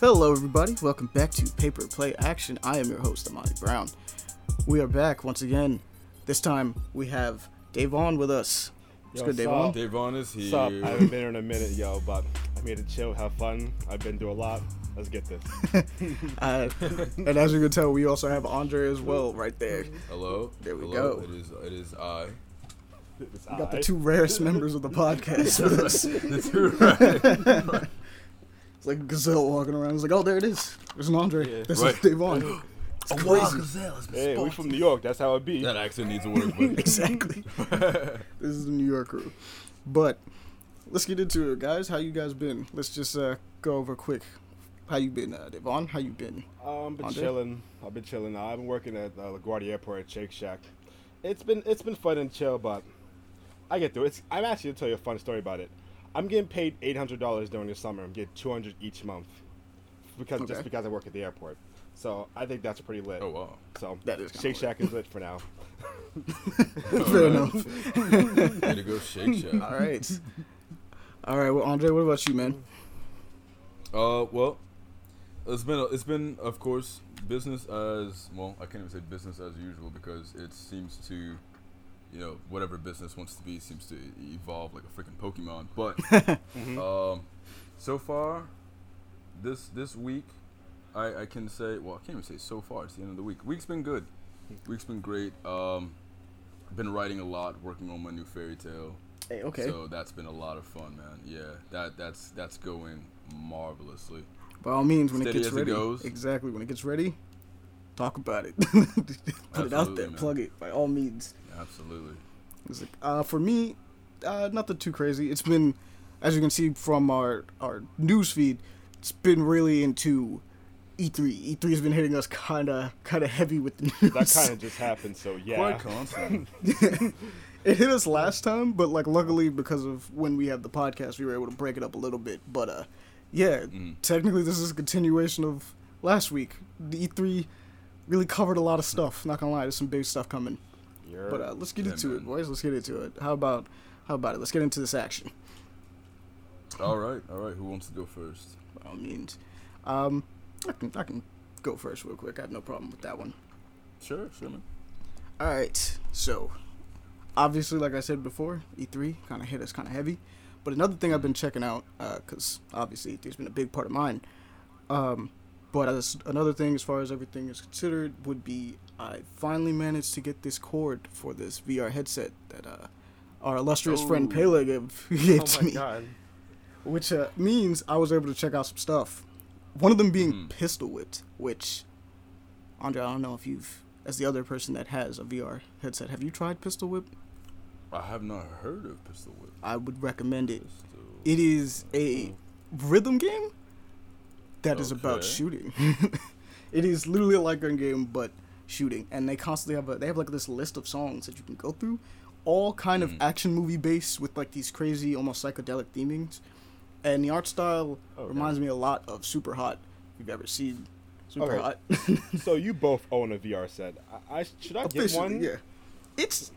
Hello, everybody. Welcome back to Paper Play Action. I am your host, Ahmani Brown. We are back once again. This time we have Devaughn with us. What's Yo, good, Devaughn? sup? Devaughn is here. What's up? I haven't been here in a minute, yo, but I'm here to chill, have fun. I've been through a lot. Let's get this. Uh, and as you can tell, we also have Andre as well, right there. Hello. There we Hello. go. It is. It is I. It's We got the two rarest members of the podcast with us. the two right. It's like gazelle walking around. It's like, oh, there it is. There's an Andre. Yeah. This Right. is Devaughn. It's crazy. Hey, we from New York. That's how it be. That accent needs to work. Exactly. this is the New York crew. But let's get into it, guys. How you guys been? Let's just uh, go over quick. How you been, uh, Devaughn? How you been? Um, I've been Andre? chilling. I've been chilling. I've been working at uh, LaGuardia Airport at Shake Shack. It's been it's been fun and chill, but I get through. it. It's I'm actually gonna tell you a fun story about it. I'm getting paid eight hundred dollars during the summer. I'm getting two hundred each month because Okay. just because I work at the airport. So I think that's pretty lit. oh wow. So That is kinda Shake lit. Shack is lit for now. Fair enough. Way to go, Shake Shack. All right. All right. Well, Andre, what about you, man? Uh, well, it's been it's been of course business as well. I can't even say business as usual because it seems to, you know, whatever business wants to be seems to evolve like a freaking Pokemon. But Mm-hmm. um, so far, this this week, I I can say well I can't even say so far. It's the end of the week. Week's been good. Week's been great. Um, been writing a lot, working on my new fairy tale. Hey, okay. So that's been a lot of fun, man. Yeah, that that's that's going marvelously. By all means, when it gets it ready, goes. exactly when it gets ready, talk about it. Put it out there. man. Plug it. By all means. Absolutely. It's like, uh, for me, uh, nothing too crazy. It's been, as you can see from our our news feed, it's been really into E E3. E3 has been hitting us kind of kind of heavy with the news. That kind of just happened. So yeah. Quite constant. it hit us last time, but like luckily because of when we had the podcast, we were able to break it up a little bit. But uh, yeah, Mm. technically this is a continuation of last week. The E3 really covered a lot of stuff. Not gonna lie, there's some big stuff coming. You're- But uh, let's get into it, boys. Let's get into it. How about how about it? Let's get into this action. all right, all right. Who wants to go first? By all means, um, I can I can go first real quick. I have no problem with that one. Sure, sure, man. All right, so obviously, like I said before, E3 kind of hit us kind of heavy. But another thing I've been checking out, because obviously E3's been a big part of mine. Um, but as another thing, as far as everything is considered, would be I finally managed to get this cord for this VR headset that uh, our illustrious friend Oh. Pele gave, gave Oh to me, god. which uh, means I was able to check out some stuff. One of them being Mhm. Pistol Whipped, which Andre, I don't know if you've, as the other person that has a VR headset, have you tried Pistol Whip? I have not heard of Pistol Whip. I would recommend it. Pistol. It is a rhythm game that is about shooting. it is literally a light gun game, but shooting. And they constantly have a they have like this list of songs that you can go through, all kind of Mm. action movie based with like these crazy, almost psychedelic themings. And the art style Okay. reminds me a lot of Super Hot. If you've ever seen Super Okay. Hot, So you both own a VR set. I, I should I get Officially, one? yeah. It's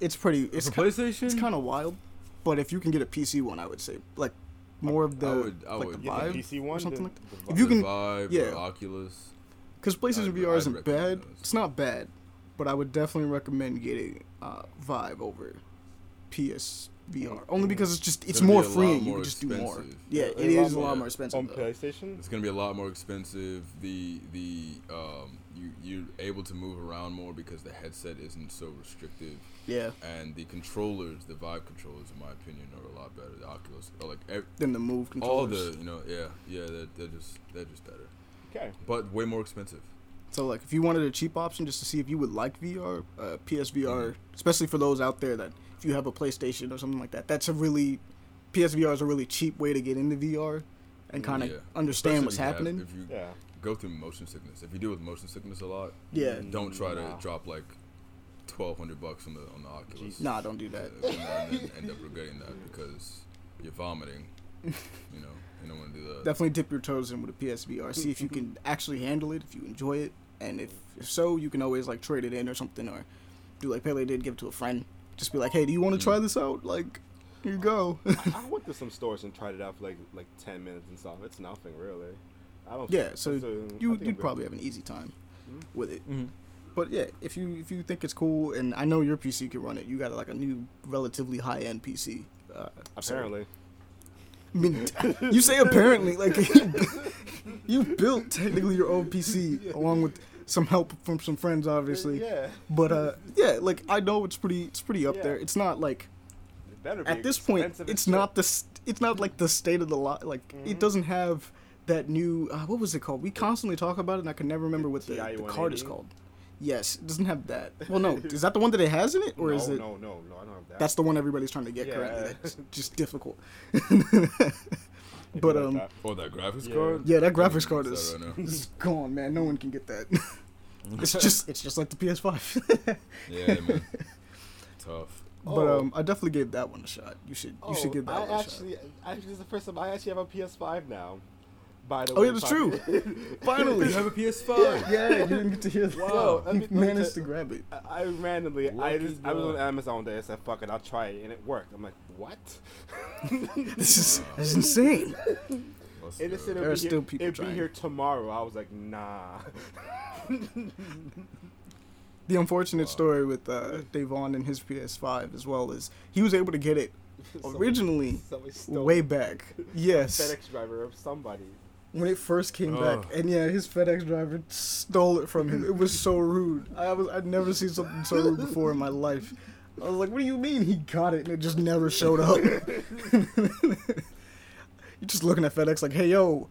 it's pretty. It's For ki- PlayStation? It's kind of wild, but if you can get a PC one, I would say like more of the I would- I like would the Get vibe the PC or one. something the- like the If you the can- Vive, yeah. the Oculus. Because PlayStation I'd- VR I'd isn't bad. those. It's not bad, but I would definitely recommend getting uh, Vive over PS VR. Only because it's just it's gonna be more a lot freeing. You can just do more. Yeah, it is a lot more- lot more expensive. on though. PlayStation. It's gonna be a lot more expensive. The the um you you're able to move around more because the headset isn't so restrictive, Yeah, and the controllers, the Vive controllers, in my opinion, are a lot better. The Oculus, are like ev- then the move controllers. all controllers. the you know yeah yeah they're, they're just they're just better, Okay. but way more expensive. So like, if you wanted a cheap option just to see if you would like VR, uh, PSVR, Mhm. especially for those out there that if you have a PlayStation or something like that, that's a really PSVR is a really cheap way to get into VR and kind of Yeah. understand Especially what's if you have- happening. if you Yeah. Go through motion sickness, if you deal with motion sickness a lot, yeah, don't try to Nah. drop like twelve hundred bucks on the on the Oculus. nah, don't do that. Uh, and then end up regretting that because you're vomiting. You know, you don't want to do that. Definitely dip your toes in with a PSVR. See if you can actually handle it, if you enjoy it, and if, if so, you can always like trade it in or something, or do like Pele did, give it to a friend. Just be like, hey, do you want to Mm. try this out? Like, Here you go. I, I went to some stores and tried it out for like like ten minutes and stuff. It's nothing really. I don't. yeah, so it's you you'd probably have an easy time Mhm. with it. Mm-hmm. But yeah, if you if you think it's cool, and I know your PC can run it, you got like a new relatively high end PC. Uh, so- Apparently. I mean, you say apparently, like you built technically your own PC along with some help from some friends, obviously. Yeah. But uh, yeah, like I know it's pretty it's pretty up Yeah. there. It's not like It better be at this point, it's not the st- it's not like the state of the lot. Like it Mhm. doesn't have that new uh, what was it called? We constantly talk about it, and I can never remember what the, the card is called. Yes, it doesn't have that. Well, no, is that the one that it has in it, or no, is it? No, no, no, I don't have that. That's the one everybody's trying to get Yeah. currently. That's just difficult. But, like um, that. Oh, that graphics Yeah. card. Yeah, that graphics card is right now. it's gone, man. No one can get that. it's just it's just like the PS5. yeah, man. Tough. but Oh. um, I definitely gave that one a shot. You should you should Oh, give that I one a shot. actually, actually, this is the first time I actually have a PS5 now. By the Oh, way, yeah, that's true. Finally, You have a PS5. yeah, you didn't get to hear that. Wow, let you me- let me managed tell- to grab it. I- I randomly, I Lucky just, I was on. Amazon one day. I said, "Fuck it, I'll try it," and it worked. I'm like, "What?" This is this is insane. Let's It said There it'll are be, still here, people it'd be here tomorrow. I was like, "Nah." The unfortunate Wow. story with uh, Devaughn and his PS5 as well is he was able to get it originally somebody stole way back. Yes, FedEx driver of somebody. When it first came Ugh. back, and yeah, his FedEx driver stole it from him. It was so rude. I was I'd never seen something so rude before in my life. I was like, "What do you mean he got it and it just never showed up?" You're just looking at FedEx like, "Hey yo,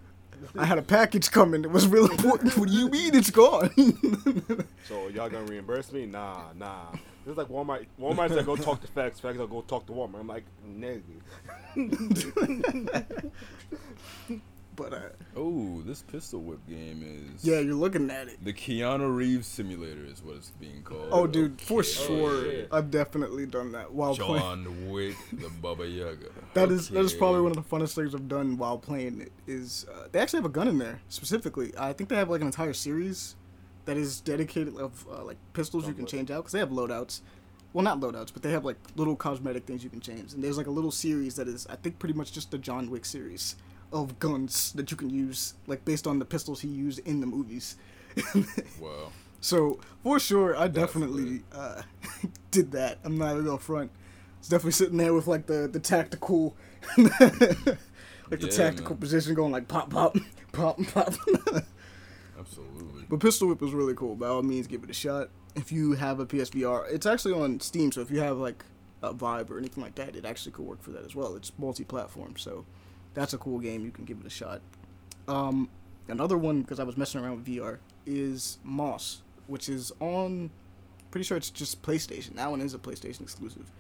I had a package coming. It was real important. What do you mean it's gone?" So y'all gonna reimburse me? Nah, nah. It's like Walmart. Walmart's like, go talk to FedEx. FedEx will go talk to Walmart. I'm like, nigga. But uh, Oh, this pistol whip game is. yeah, you're looking at it. The Keanu Reeves simulator is what it's being called. Oh, dude, for sure, shit. I've definitely done that while playing. John Wick, the Baba Yaga. That is that is probably one of the funnest things I've done while playing it. Is uh, they actually have a gun in there specifically? I think they have like an entire series that is dedicated of uh, like pistols you can change out because they have loadouts. Well, not loadouts, but they have like little cosmetic things you can change. And there's like a little series that is I think pretty much just the John Wick series of guns that you can use like based on the pistols he used in the movies. Wow. So for sure, I definitely uh, did that. I'm not gonna front. It's definitely sitting there with like the the tactical, like the Yeah, tactical man. position going like pop pop pop pop. Absolutely. but Pistol Whip is really cool. By all means, give it a shot. If you have a PSVR, it's actually on Steam. So if you have like a Vive or anything like that, it actually could work for that as well. It's multi-platform, so that's a cool game. You can give it a shot. Um, another one because I was messing around with VR is Moss, which is on. Pretty sure it's just PlayStation. That one is a PlayStation exclusive.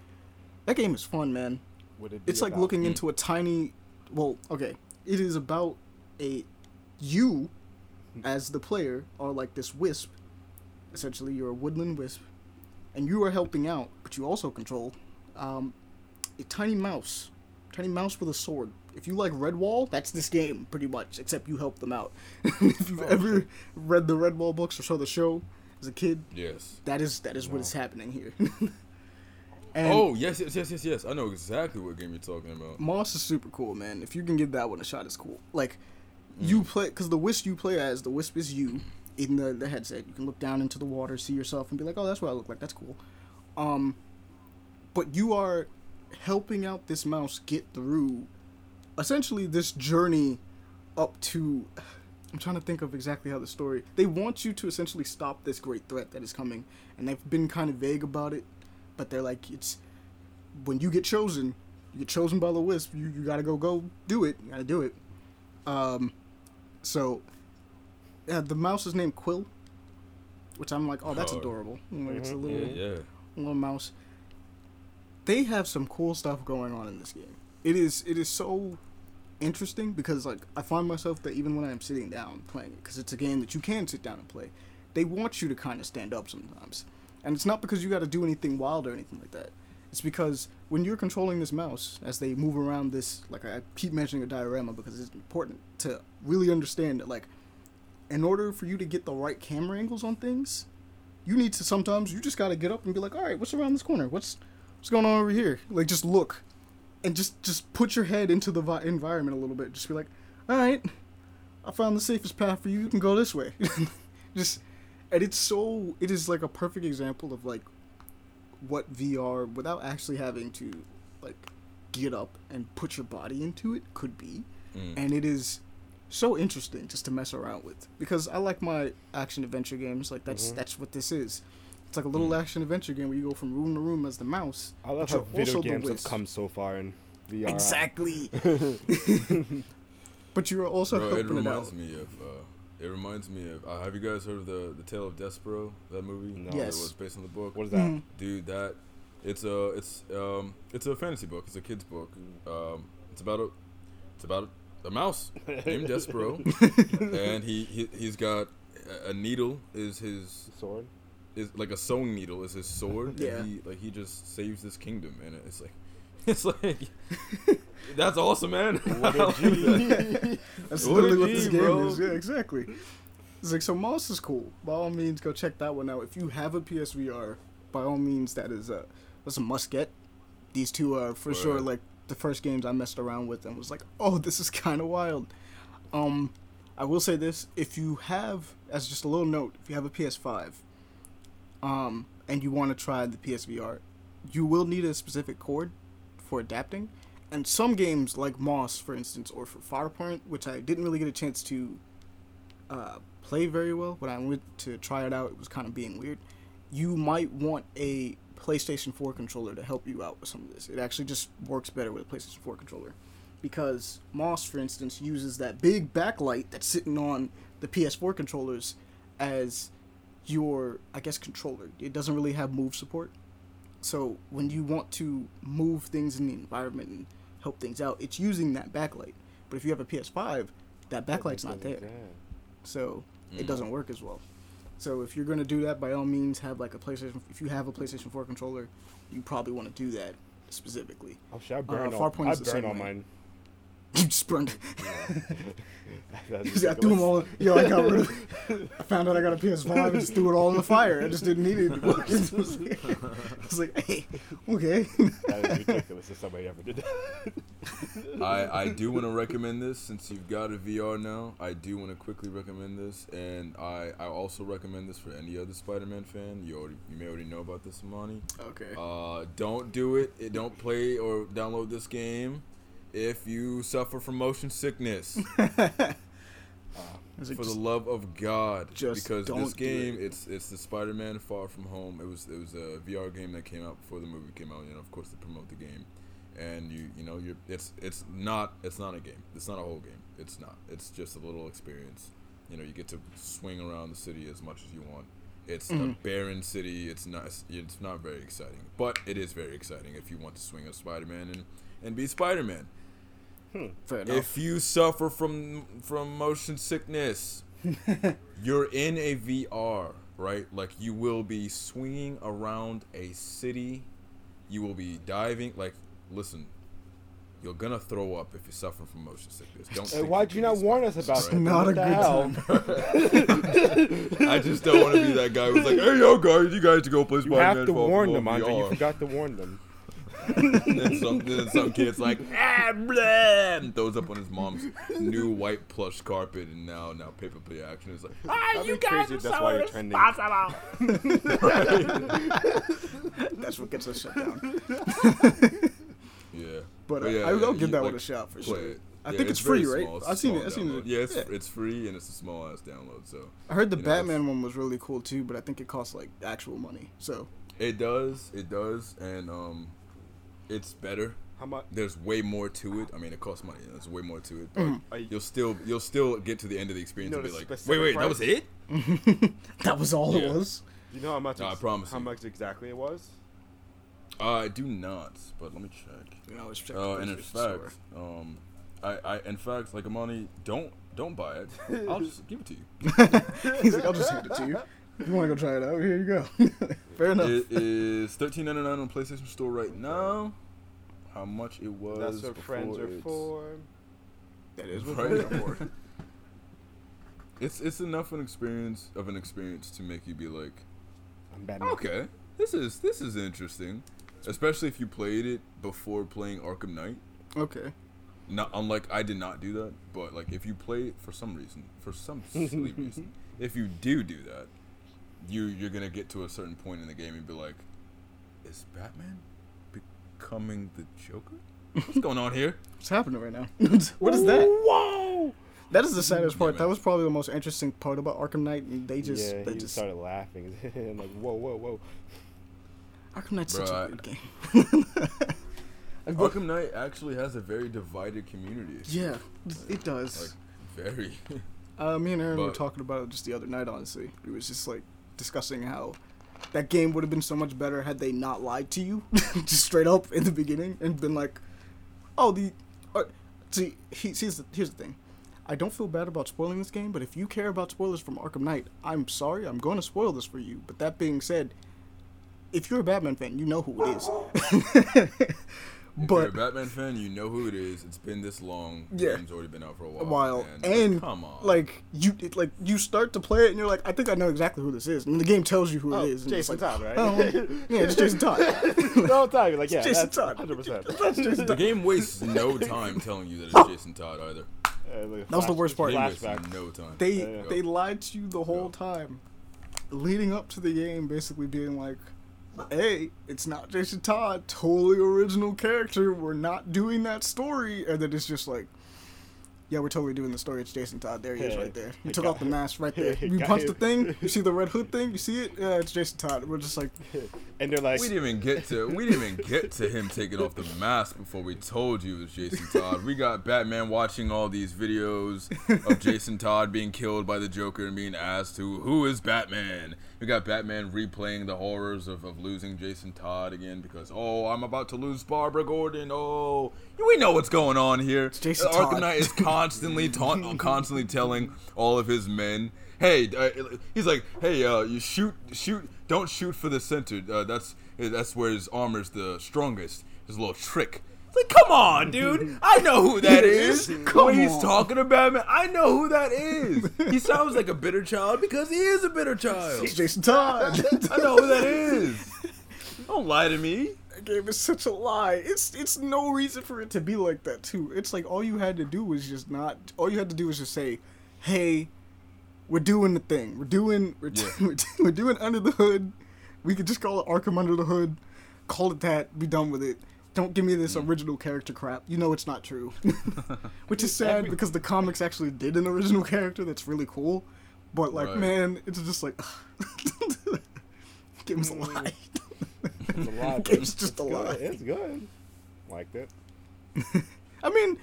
That game is fun, man. Would it be It's like about- looking Hmm. into a tiny. Well, okay, it is about a you as the player are like this wisp. Essentially, you're a woodland wisp, and you are helping out, but you also control um, a tiny mouse, tiny mouse with a sword. If you like Redwall, that's this game pretty much, except you help them out. if you've Oh, ever read the Redwall books or saw the show as a kid, Yes. that is that is what is happening here. and oh, yes, yes, yes, yes, yes. I know exactly what game you're talking about. Moss is super cool, man. If you can give that one a shot, it's cool. Like, you play because the wisp you play as, the wisp is you in the the headset. You can look down into the water, see yourself, and be like, "Oh, that's what I look like. That's cool." Um, but you are helping out this mouse get through, essentially, this journey up to. I'm trying to think of exactly how the story. They want you to essentially stop this great threat that is coming, and they've been kind of vague about it, but they're like, it's when you get chosen, you get chosen by the wisp. You you gotta go go do it. You gotta do it. Um, so yeah, the mouse is named Quill, which I'm like, oh, that's Oh. adorable. Like, it's a Mhm. Yeah, yeah. little mouse. They have some cool stuff going on in this game. It is it is so interesting because like I find myself that even when I'm sitting down playing it, because it's a game that you can sit down and play, they want you to kind of stand up sometimes, and it's not because you got to do anything wild or anything like that. It's because when you're controlling this mouse as they move around this, like I keep mentioning a diorama because it's important to really understand that like, in order for you to get the right camera angles on things, you need to sometimes you just gotta get up and be like, all right, what's around this corner? What's what's going on over here? Like just look, and just just put your head into the vi- environment a little bit. Just be like, all right, I found the safest path for you. You can go this way. just, and it's so it is like a perfect example of like what VR without actually having to like get up and put your body into it could be, Mm. and it is so interesting just to mess around with because I like my action adventure games. Like that's Mhm. that's what this is. It's like a little Mm. action adventure game where you go from room to room as the mouse. I love but how you're video games have come so far in VR. Exactly. but you're also Bro, it helping it, reminds out. me of. Uh, it reminds me of. Uh, have you guys heard of the the Tale of Despereaux? That movie. No. Yes. It was based on the book. What is that? Mhm. Dude, that it's a it's um it's a fantasy book. It's a kid's book. Um, it's about a it's about a, a mouse named Despereaux, and he, he he's got a, a needle is his Sword. Is like a sewing needle is his sword. Yeah. And he like he just saves this kingdom, and it's like it's like that's awesome, man. What I a like that. That's What a literally what this G, game bro. is. Yeah, exactly. It's like so Moss is cool. By all means, go check that one out. If you have a PSVR, by all means, that is a that's a must get. These two are for sure like the first games I messed around with and was like, oh, this is kind of wild. Um, I will say this: if you have, as just a little note, if you have a PS5, um, and you want to try the PSVR, you will need a specific cord for adapting. And some games like Moss, for instance, or for Farpoint, which I didn't really get a chance to uh, play very well, but I went to try it out. It was kind of being weird. You might want a PlayStation 4 controller to help you out with some of this. It actually just works better with a PlayStation 4 controller. Because Moss, for instance, uses that big backlight that's sitting on the PS4 controllers as your, I guess, controller. It doesn't really have move support. So when you want to move things in the environment and help things out, it's using that backlight. But if you have a PS5, that backlight's not there. So it Mm. doesn't work as well. So if you're gonna do that, by all means, have like a PlayStation. If you have a PlayStation 4 controller, you probably want to do that specifically. Oh shit! I burned Uh, all. Farpoint I is the burned all way. mine. You just burned. That's I threw them all. Yo, I got rid of. I found out I got a PS5 and just threw it all in the fire. I just didn't need it anymore. I was like, I was like, hey, okay. That is ridiculous if somebody ever did that. I, I do want to recommend this since you've got a VR now. I do want to quickly recommend this, and I, I also recommend this for any other Spider-Man fan. You already you may already know about this, Ahmani. Okay. Uh, don't do it. It- Don't play or download this game if you suffer from motion sickness. Is for the love of God, just because this game, it. it's it's the Spider-Man Far From Home. It was it was a VR game that came out before the movie came out. You know, of course, to promote the game, and you you know, you're it's it's not it's not a game. It's not a whole game. It's not. It's just a little experience. You know, you get to swing around the city as much as you want. It's a Mhm. barren city. It's not. It's not very exciting, but it is very exciting if you want to swing as Spider-Man and and be Spider-Man. Hmm. Fair enough. If you suffer from from motion sickness, you're in a VR, right? Like you will be swinging around a city. You will be diving. Like, listen, you're gonna throw up if you suffer from motion sickness. Don't. Hey, why'd you you not warn us Spider-Man, about It's that? not What a good hell? I just don't want to be that guy who's like, "Hey, yo, guys, you guys to go play You Spider-Man." have to Far From warn Home them, Andre. You forgot to warn them. and some, then some kid's like, ah, blah, and throws up on his mom's new white plush carpet, and now now paper play action is like, ah, That'd you guys are that's so why irresponsible. That's what gets us shut down. yeah, But, uh, yeah, I will yeah, give that one a shot for sure. it. I Yeah, think it's, very free, right? It's I've seen it. I've seen download. it. Yeah, it's it's free and it's a small ass download. So I heard the you know, Batman one was really cool too, but I think it costs like actual money. So it does, it does, and um, it's better. How much? There's way more to it. I mean, it costs money. There's way more to it, but. You- you'll still you'll still get to the end of the experience know and be like, specific wait, wait, that was it? that was all Yeah. it was. Do you know how much? No, I promise How you. much exactly it was? Uh, I do not, but let me check. You know, it's check Uh, and in fact, um, I, I, in fact, like Ahmani, don't, don't buy it. I'll just give it to you. He's like, I'll just give it to you. If you want to go try it out, here you go. Fair enough. It is thirteen ninety nine on PlayStation Store right now. How much it was? That's what friends are it's- for. that is what Right. friends are for. It's it's enough an experience of an experience to make you be like, I'm Batman. okay, this is this is interesting. especially if you played it before playing Arkham Knight. Okay. Not unlike I did not do that, but like if you play it for some reason, for some silly reason, if you do do that, you you're gonna get to a certain point in the game and be like, is Batman becoming the Joker? What's going on here? What's happening right now? what is that? Whoa! That is the saddest part. Yeah, That was probably the most interesting part about Arkham Knight, and they just yeah, they just started laughing. I'm like, whoa, whoa, whoa. Arkham Knight's such a Bruh, good game. Arkham Knight actually has a very divided community. yeah, it does. Like very. Uh, me and Aaron were talking about it just the other night. Honestly, it was just like discussing how that game would have been so much better had they not lied to you, just straight up in the beginning, and been like, "Oh, the." Uh, see, he, here's the here's the thing. I don't feel bad about spoiling this game, but if you care about spoilers from Arkham Knight, I'm sorry, I'm going to spoil this for you. But that being said, if you're a Batman fan, you know who it is. If you're a Batman fan, you know who it is. It's been this long. Yeah. Game's already been out for a while. a while, man. Like, and come on. like you, it, like you start to play it, and you're like, I think I know exactly who this is, and the game tells you who Oh, it is. And Jason like, Todd, right? Oh, yeah, it's Jason Todd. the whole time, you're like, yeah, Jason Todd. 100%. That's Jason the game wastes no time telling you that it's Jason Todd either. that was the worst part. Game wastes Flashback. no time. They Yeah. they lied to you the whole Go. time, leading up to the game, basically being like, "Hey, it's not Jason Todd, totally original character. We're not doing that story," and then it's just like. Yeah, we're totally doing the story. It's Jason Todd. There he is, right there. He took off the mask right there. You punch the thing. You see the red hood thing. You see it. Yeah, it's Jason Todd. We're just like, and they're like, We didn't even get to we didn't even get to him taking off the mask before we told you it was Jason Todd. We got Batman watching all these videos of Jason Todd being killed by the Joker and being asked to who is Batman. We got Batman replaying the horrors of, of losing Jason Todd again because oh I'm about to lose Barbara Gordon. Oh we know what's going on here. Jason Arkham Todd. Knight is constantly taunt, constantly telling all of his men, "Hey," uh, he's like, "Hey, uh, you shoot, shoot, don't shoot for the center. Uh, that's that's where his armor's the strongest. His little trick." It's like, come on, dude. I know who that is. Come when he's on. talking to Batman, I know who that is. He sounds like a bitter child because he is a bitter child. it's Jason Todd. I know who that is. Don't lie to me. That game is such a lie. It's it's no reason for it to be like that too. It's like all you had to do was just not. All you had to do was just say, "Hey, we're doing the thing. We're doing we're, Yeah. we're, we're doing under the hood. We could just call it Arkham Under the Hood. Call it that. Be done with it. Don't give me this Mm. original character crap. You know it's not true. Which is sad Every- because the comics actually did an original character that's really cool. But like, Right. man, it's just like game's a lie. it's a lot. Game's just it's a good. lie. It's good. Liked it. I mean, like,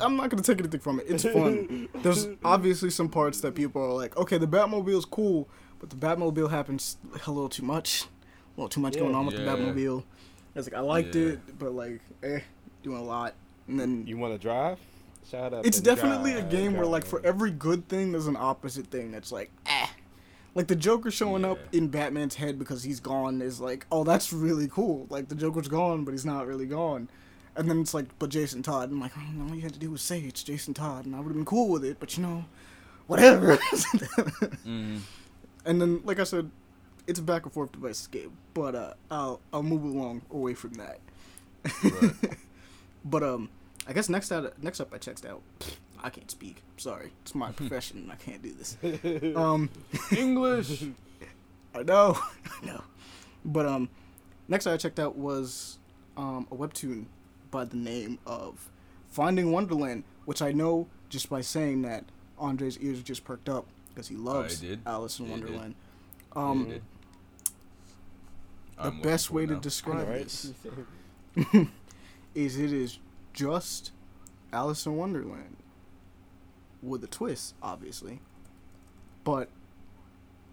I'm not gonna take anything from it. It's fun. There's obviously some parts that people are like, okay, the Batmobile's cool, but the Batmobile happens a little too much, a little too much going on with the Batmobile. I was like, I liked Yeah. it, but like, eh, doing a lot. And then You want to drive? Shout out. it's and definitely a drive, game where like for every good thing, there's an opposite thing that's like, eh. Like the Joker showing up in Batman's head because he's gone is like, oh, that's really cool. Like the Joker's gone, but he's not really gone. And then it's like, but Jason Todd. I'm like, oh, all you had to do was say it's Jason Todd, and I would have been cool with it. But you know, whatever. Mm. and then, like I said, it's a back and forth device game. But uh, I'll I'll move along away from that. Right. But um, I guess next out next up I checked out. I can't speak. Sorry, it's my profession. I can't do this. Um, English. I know, I know. But um, next I checked out was um a webtoon by the name of Finding Wonderland, which I know just by saying that Andre's ears just perked up because he loves. Alice in Yeah, did. Wonderland. Um, did. the best way it to now. describe right? this is it is just Alice in Wonderland with a twist, obviously. But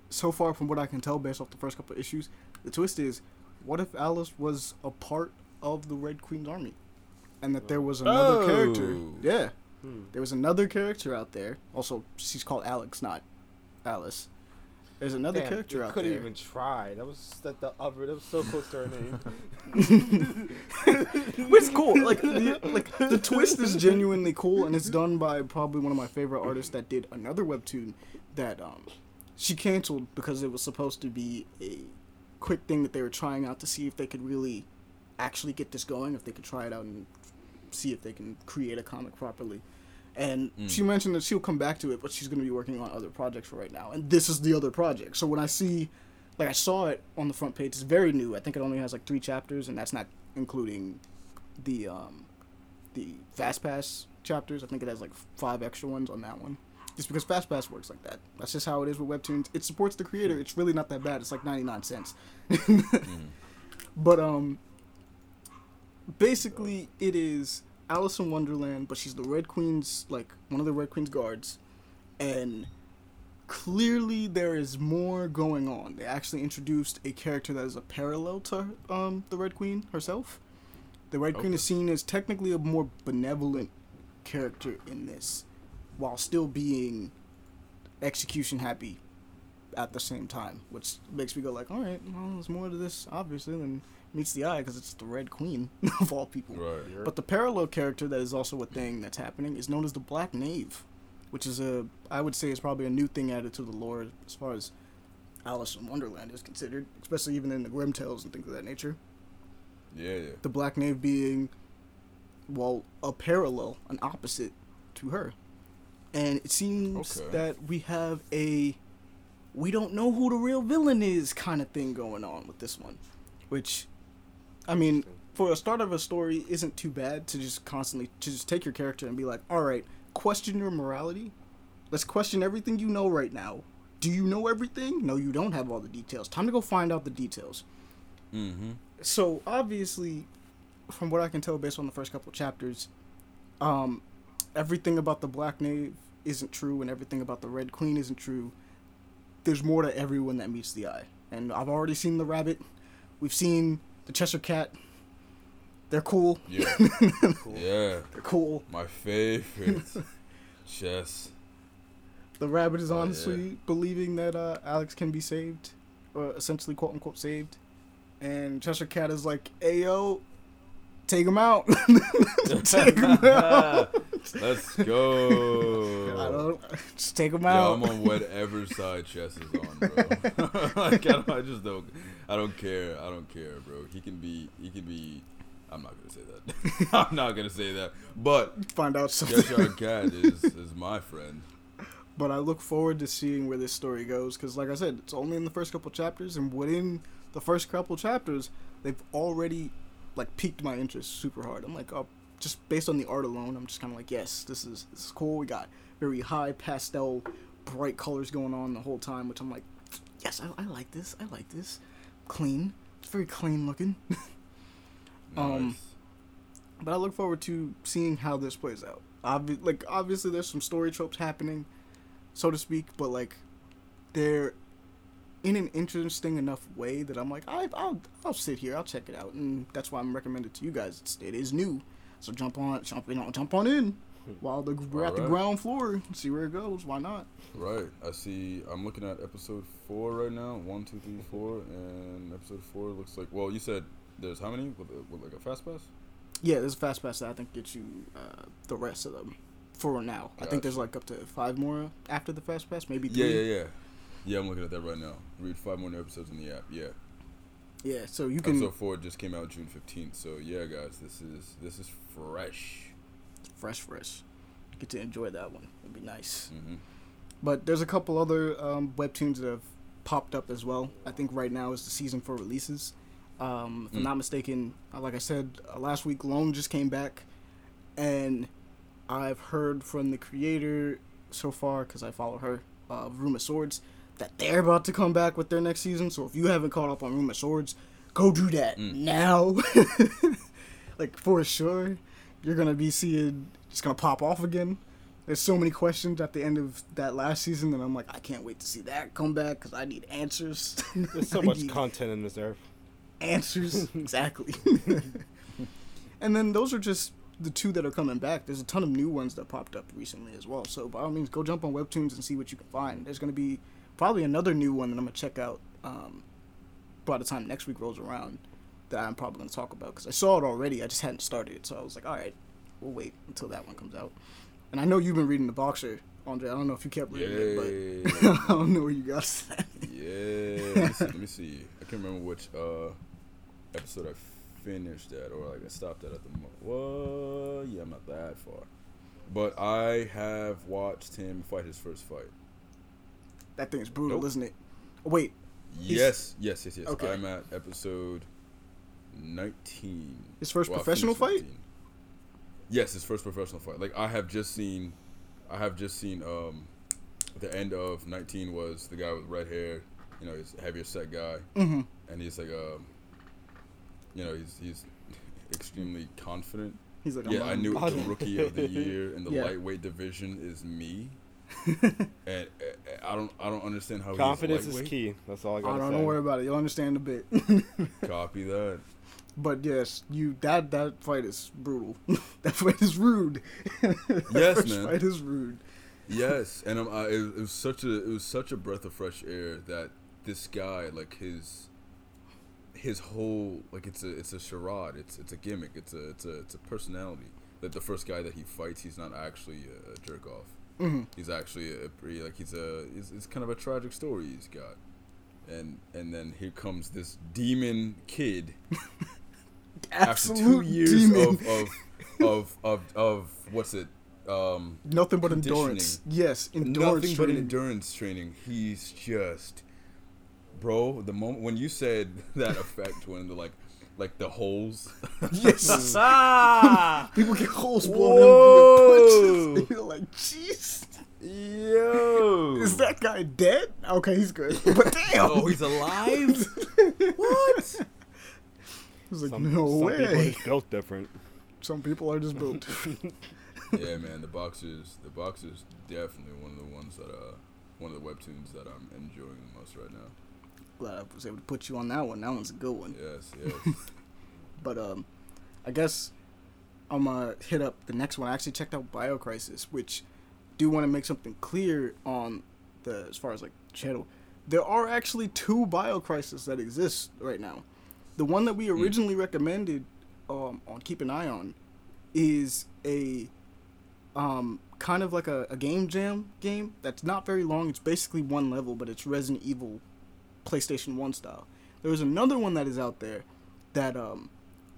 so far, from what I can tell, based off the first couple of issues, the twist is: what if Alice was a part of the Red Queen's army, and that there was another character? Oh. Yeah, Hmm. there was another character out there. Also, she's called Alex, not Alice. There's another Damn, character they out couldn't there. even try. That was that the other. That was so close to her name. Which is cool. Like, the, like the twist is genuinely cool, and it's done by probably one of my favorite artists that did another webtoon that um she canceled because it was supposed to be a quick thing that they were trying out to see if they could really actually get this going, if they could try it out and see if they can create a comic properly. And Mm. she mentioned that she'll come back to it, but she's going to be working on other projects for right now. And this is the other project. So when I see, like I saw it on the front page, it's very new. I think it only has like three chapters, and that's not including the um, the fast pass chapters. I think it has like five extra ones on that one. Just because fast pass works like that. That's just how it is with webtoons. It supports the creator. It's really not that bad. It's like ninety nine cents. But um, basically, it is Alice in Wonderland, but she's the Red Queen's like one of the Red Queen's guards, and clearly there is more going on. They actually introduced a character that is a parallel to um the Red Queen herself. The Red Queen is seen as technically a more benevolent character in this, while still being execution happy at the same time, which makes me go like, all right, well, there's more to this obviously than meets the eye because it's the Red Queen of all people. Right. But the parallel character that is also a thing that's happening is known as the Black Knave, which is a I would say is probably a new thing added to the lore as far as Alice in Wonderland is considered, especially even in the Grimm tales and things of that nature. Yeah, yeah. The Black Knave being, well, a parallel, an opposite to her, and it seems Okay. that we have a we don't know who the real villain is kind of thing going on with this one, which, I mean, for a start of a story, isn't too bad to just constantly to just take your character and be like, all right, question your morality. Let's question everything you know right now. Do you know everything? No, you don't have all the details. Time to go find out the details. Mm-hmm. So obviously, from what I can tell based on the first couple chapters, um, everything about the Black Knave isn't true, and everything about the Red Queen isn't true. There's more to everyone that meets the eye, and I've already seen the rabbit. We've seen the Cheshire Cat. They're cool. Yeah. Yeah. They're cool. My favorite. Chess. The rabbit is Oh, yeah. honestly believing that uh, Alex can be saved, or essentially quote unquote saved, and Cheshire Cat is like, "Ayo, take him out, take him out." Let's go. I don't just take him Yo, out. I'm on whatever side chess is on, bro. like I, I just don't. I don't care. I don't care, bro. He can be. He can be. I'm not gonna say that. I'm not gonna say that. But Find out something. Cheshire Cat is is my friend. But I look forward to seeing where this story goes because, like I said, it's only in the first couple chapters, and within the first couple chapters, they've already like piqued my interest super hard. I'm like, oh, just based on the art alone, I'm just kind of like, yes, this is this is cool. We got very high pastel, bright colors going on the whole time, which I'm like, yes, I, I like this. I like this. Clean. It's very clean looking. Um, Nice. But I look forward to seeing how this plays out. Obvi- like obviously, there's some story tropes happening, so to speak, but like they're in an interesting enough way that I'm like, I, I'll I'll sit here, I'll check it out, and that's why I'm recommended to you guys. It's, it is new, so jump on, jump in, on jump on in while the, we're at the ground floor. See where it goes. Why not? Right. I see. I'm looking at episode four right now. One, two, three, four, and episode four looks like. Well, you said there's how many with, with like a fast pass? Yeah, there's a fast pass that I think gets you uh, the rest of them for now. I think there's like up to five more after the fast pass, maybe Yeah, three. yeah, yeah. Yeah, I'm looking at that right now. Read five more new episodes in the app. Yeah. Yeah, so you can Episode four just came out June 15th. So yeah, guys, this is this is fresh. Fresh, fresh. Get to enjoy that one. It'd be nice. hmm But there's a couple other um, webtoons that have popped up as well. I think right now is the season for releases. Um, if I'm Mm. not mistaken, uh, like I said uh, last week, Lone just came back, and I've heard from the creator so far because I follow her, uh, Room of Swords, that they're about to come back with their next season. So if you haven't caught up on Room of Swords, go do that Mm. now. like for sure, you're gonna be seeing it's gonna pop off again. There's so many questions at the end of that last season that I'm like, I can't wait to see that come back because I need answers. There's so much content in this earth. answers exactly. and then those are just the two that are coming back. There's a ton of new ones that popped up recently as well. So by all means, go jump on Webtoons and see what you can find. There's gonna be probably another new one that I'm gonna check out um, by the time next week rolls around that I'm probably gonna talk about because I saw it already. I just hadn't started it, so I was like, all right, we'll wait until that one comes out. And I know you've been reading the Boxer, Andre. I don't know if you kept reading it, but I don't know where you got that. yeah. Let me, see, let me see. I can't remember which uh episode I finished that, or like I stopped that at the moment. well, yeah, I'm not that far, but I have watched him fight his first fight. That thing's brutal, Nope. isn't it? Wait, Yes, yes, yes, yes. Okay. I'm at episode nineteen. His first Well, professional fight? 15. Yes, his first professional fight. Like I have just seen, I have just seen. Um, the end of nineteen was the guy with red hair. You know, he's a heavier set guy, hmm and he's like, um, you know, he's he's extremely confident. he's like, Yeah, I knew Oh, the rookie of the year in the Yeah. lightweight division is me. and uh, I don't, I don't understand how Confidence he's is key. That's all I I gotta don't say. know worry about it. You'll understand a bit. Copy that. but yes, you that that fight is brutal. that fight is rude. Yes, man. Fight is rude. Yes, and um, uh, it, it was such a it was such a breath of fresh air that this guy like his his whole like it's a it's a charade it's it's a gimmick it's a it's a it's a personality that the first guy that he fights he's not actually a, jerk off hmm he's actually a pretty like he's a it's, it's kind of a tragic story he's got and and then here comes this demon kid Absolute years demon. of, of of of of what's it um Nothing but endurance. Yes, endurance nothing but endurance training. He's just, bro. The moment when you said that effect, when the like, like the holes. Yes. Ah! People get holes blown Whoa. in punches. You're like, jeez. Yo, Is that guy dead? Okay, he's good. But damn. Oh, he's alive. what? He's like, Some, no some way. people are just built different. Some people are just built. yeah, man. The boxers, the boxers, definitely one of the ones that uh, one of the webtoons that I'm enjoying the most right now. Glad I was able to put you on that one. That one's a good one. Yes, yes. But um, I guess I'm gonna hit up the next one. I actually checked out BioCrisis, which do want to make something clear on the as far as like channel. There are actually two BioCrisis that exist right now. The one that we originally recommended um, on Keep an Eye on is a um, kind of like a, a game jam game that's not very long. It's basically one level, but it's Resident Evil PlayStation 1 style. There's another one that is out there that um,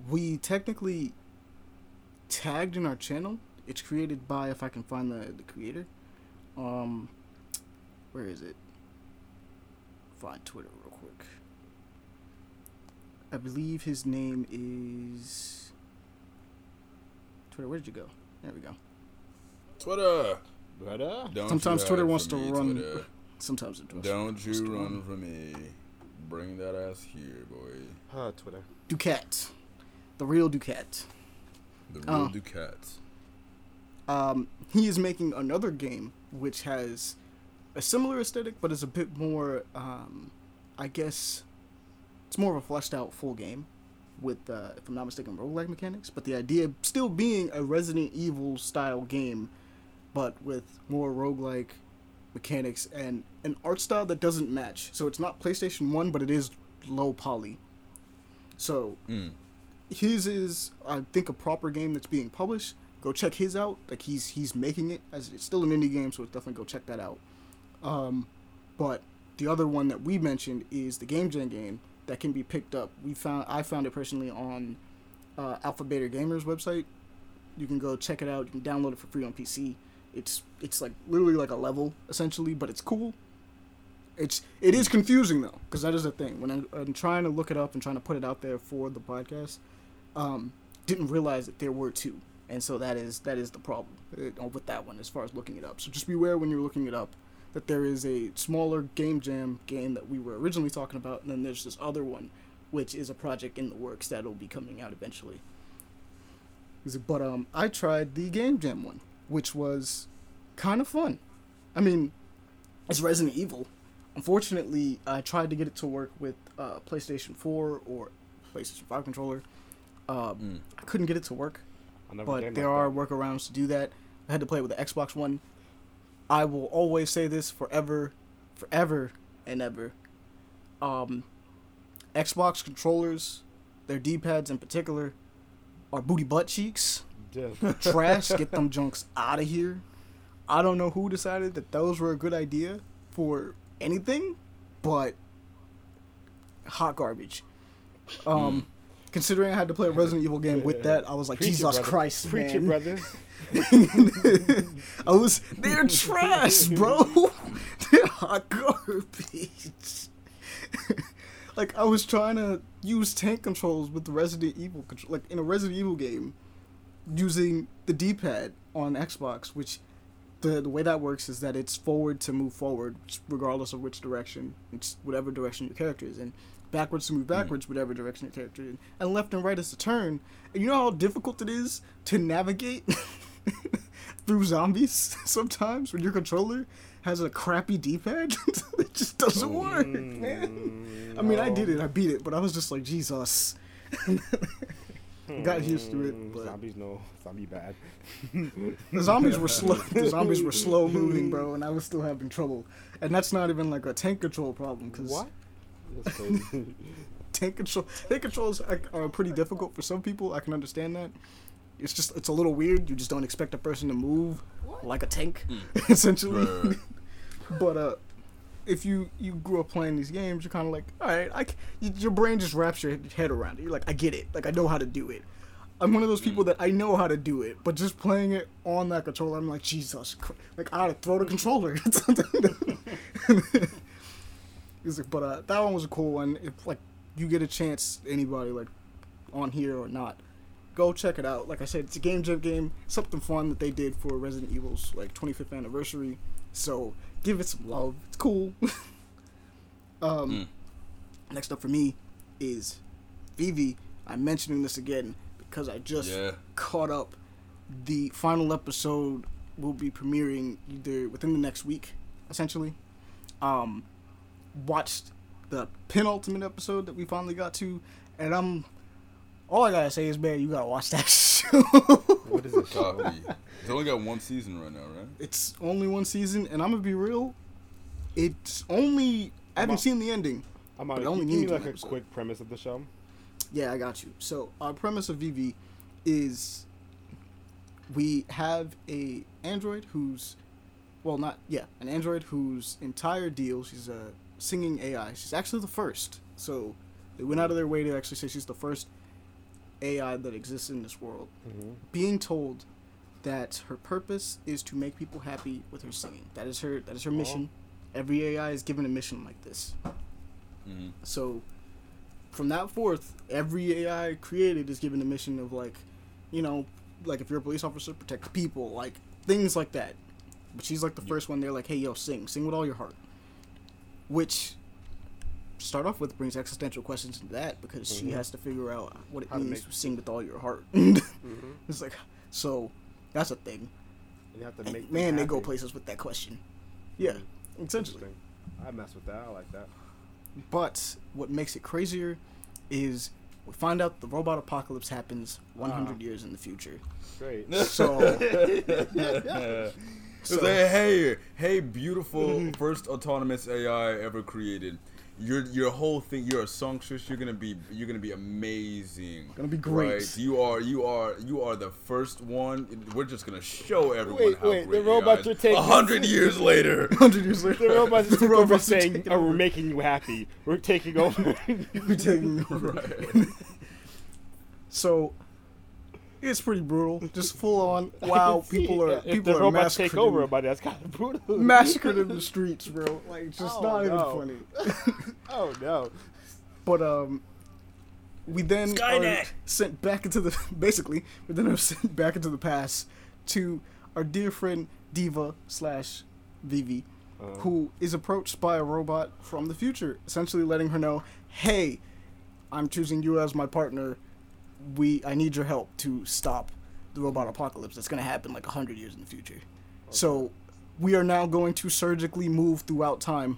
we technically tagged in our channel. It's created by, if I can find the, the creator, um, where is it? Find Twitter. I believe his name is Twitter. Where did you go? There we go. Twitter. But, uh, Don't Sometimes Twitter wants to me, run- Twitter. Sometimes it does. Don't you Wants to run from me. Bring that ass here, boy. uh, Twitter. Ducat, the real Ducat. The real Oh. Ducats. um, he is making another game which has a similar aesthetic, but is a bit more, um, I guess, it's more of a fleshed out full game with, uh, if I'm not mistaken, roguelike mechanics. But the idea still being a Resident Evil style game, but with more roguelike mechanics and an art style that doesn't match. So it's not PlayStation 1, but it is low poly. So Mm. his is I think a proper game that's being published. Go check his out. Like he's he's making it as it's still an indie game, so definitely go check that out. Um, but the other one that we mentioned is the Game Jam game that can be picked up. We found I found it personally on uh, Alpha Beta Gamers website. You can go check it out. You can download it for free on PC. It's it's like literally like a level essentially, but it's cool. It's it is confusing though, because that is the thing. When I'm, I'm trying to look it up and trying to put it out there for the podcast, um, didn't realize that there were two, and so that is that is the problem uh, with that one as far as looking it up. So just beware when you're looking it up that there is a smaller game jam game that we were originally talking about, and then there's this other one, which is a project in the works that'll be coming out eventually. But um, I tried the game jam one, which was kind of fun. I mean, it's Resident Evil. Unfortunately, I tried to get it to work with uh, PlayStation 4 or PlayStation 5 controller. Um, Mm. I couldn't get it to work, but there like are that. workarounds to do that. I had to play it with the Xbox One. I will always say this forever, forever and ever. Um, Xbox controllers, their D-pads in particular, are booty butt cheeks trash. Get them junks out of here. I don't know who decided that those were a good idea for anything, but hot garbage. Um, considering I had to play a Resident Evil game with that, I was like, Preach Jesus. Christ, Preach man. it, brother. I was they're trash, bro. they're hot garbage. like I was trying to use tank controls with the Resident Evil control, like in a Resident Evil game, using the D-pad on Xbox, which the the way that works is that it's forward to move forward, regardless of which direction, it's whatever direction your character is in. Backwards to move backwards, whatever direction your character in, and left and right is to turn. And you know how difficult it is to navigate through zombies sometimes when your controller has a crappy D-pad. it just doesn't work, man. I mean, I did it, I beat it, but I was just like, Jesus. Got used to it, Mm, but- Zombies, no. Zombie bad. The zombies were slow. The zombies were slow moving, bro, and I was still having trouble. And that's not even like a tank control problem, because What? That's crazy. tank control tank controls are, are pretty difficult for some people. I can understand that. It's just it's a little weird. You just don't expect a person to move like a tank, essentially. Right. but uh, if you you grew up playing these games, you're kind of like, all right, I c- y- your brain just wraps your head around it. You're like, I get it. Like I know how to do it. I'm one of those people that I know how to do it, but just playing it on that controller, I'm like, Jesus, Christ. like I gotta throw the controller. Like, but uh, that one was a cool one. If like you get a chance, anybody like on here or not, go check it out. Like I said, it's a game jam game, something fun that they did for Resident Evil's like 25th anniversary. So give it some love. It's cool. um, next up for me is Vivy. I'm mentioning this again because I just Yeah. caught up. The final episode will be premiering either within the next week, essentially. Um, watched the penultimate episode that we finally got to, and I'm all I gotta say is, man, you gotta watch that show. what is this show? Copy. It's only got one season right now, right? it's only one season, and I'm gonna be real. It's only I haven't I'm seen the ending. I'm But on. it only Give me like one a episode. quick premise of the show. Yeah, I got you. So our premise of Vivy is we have a android who's well not yeah, an android whose entire deal she's a singing AI. She's actually the first. So they went out of their way to actually say she's the first AI that exists in this world. Mm-hmm. Being told that her purpose is to make people happy with her singing. That is her that is her mission. Every AI is given a mission like this. Mm-hmm. So, from that forth, every AI created is given a mission of like, you know, like if you're a police officer, protect the people, like things like that. But she's like the first one. They're like, hey, yo, sing, sing with all your heart. Which, start off with, brings existential questions into that because she Mhm. has to figure out what it How means to sing with all your heart. Mm-hmm. it's like, so that's a thing. You have to And man, they go places with that question. Yeah, Mm, essentially. interesting. I mess with that. I like that. But what makes it crazier is we find out the robot apocalypse happens 100 Ah. years in the future. Great. So, So- like, hey, hey, beautiful first autonomous AI ever created. Your your whole thing, you're a songstress. You're gonna be you're gonna be amazing. Gonna be great. Right? You are you are you are the first one. We're just gonna show everyone Wait, how wait, the great robots AI are taking- A hundred years later. 100 years later, The robots the took over robots are saying, taking "Oh, we're making you happy. We're taking over." We're taking over. right. So, it's pretty brutal. Just full on. Wow, people are if people the are robots take massacred over, everybody. That's kind of brutal. massacred in the streets, bro. Like, it's just Oh, not even funny. Oh no. But um, we then Skynet. are sent back into the basically we then are sent back into the past to our dear friend Diva slash Vivy, Uh, who is approached by a robot from the future, essentially letting her know, "Hey, I'm choosing you as my partner. We I need your help to stop the robot apocalypse that's gonna happen like hundred years in the future. So we are now going to surgically move throughout time.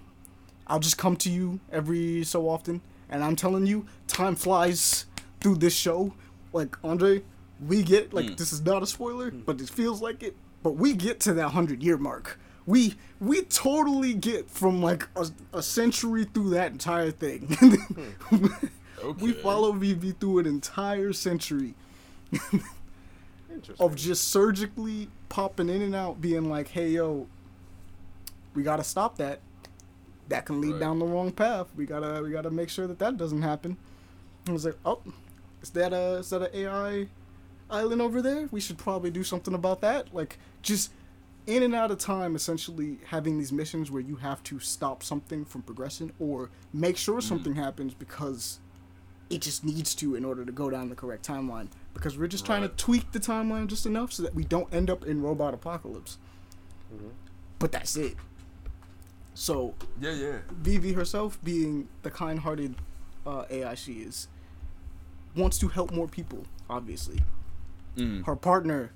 I'll just come to you every so often, and I'm telling you, time flies through this show. Like Andre, we get like Mm. this is not a spoiler, but it feels like it. But we get to that hundred year mark. We we totally get from like a, a century through that entire thing. Okay. we follow Vivy through an entire century of just surgically popping in and out, being like, "Hey, yo, we gotta stop that. That can lead Right. down the wrong path. We gotta, we gotta make sure that that doesn't happen." I was like, "Oh, is that a is that an AI island over there? We should probably do something about that. Like just in and out of time, essentially having these missions where you have to stop something from progressing or make sure mm-hmm. something happens because it just needs to in order to go down the correct timeline. Because we're just trying to tweak the timeline just enough so that we don't end up in robot apocalypse. But that's it. So Yeah, yeah. Vivy herself, being the kind-hearted uh, AI she is, wants to help more people. Obviously, Mm. her partner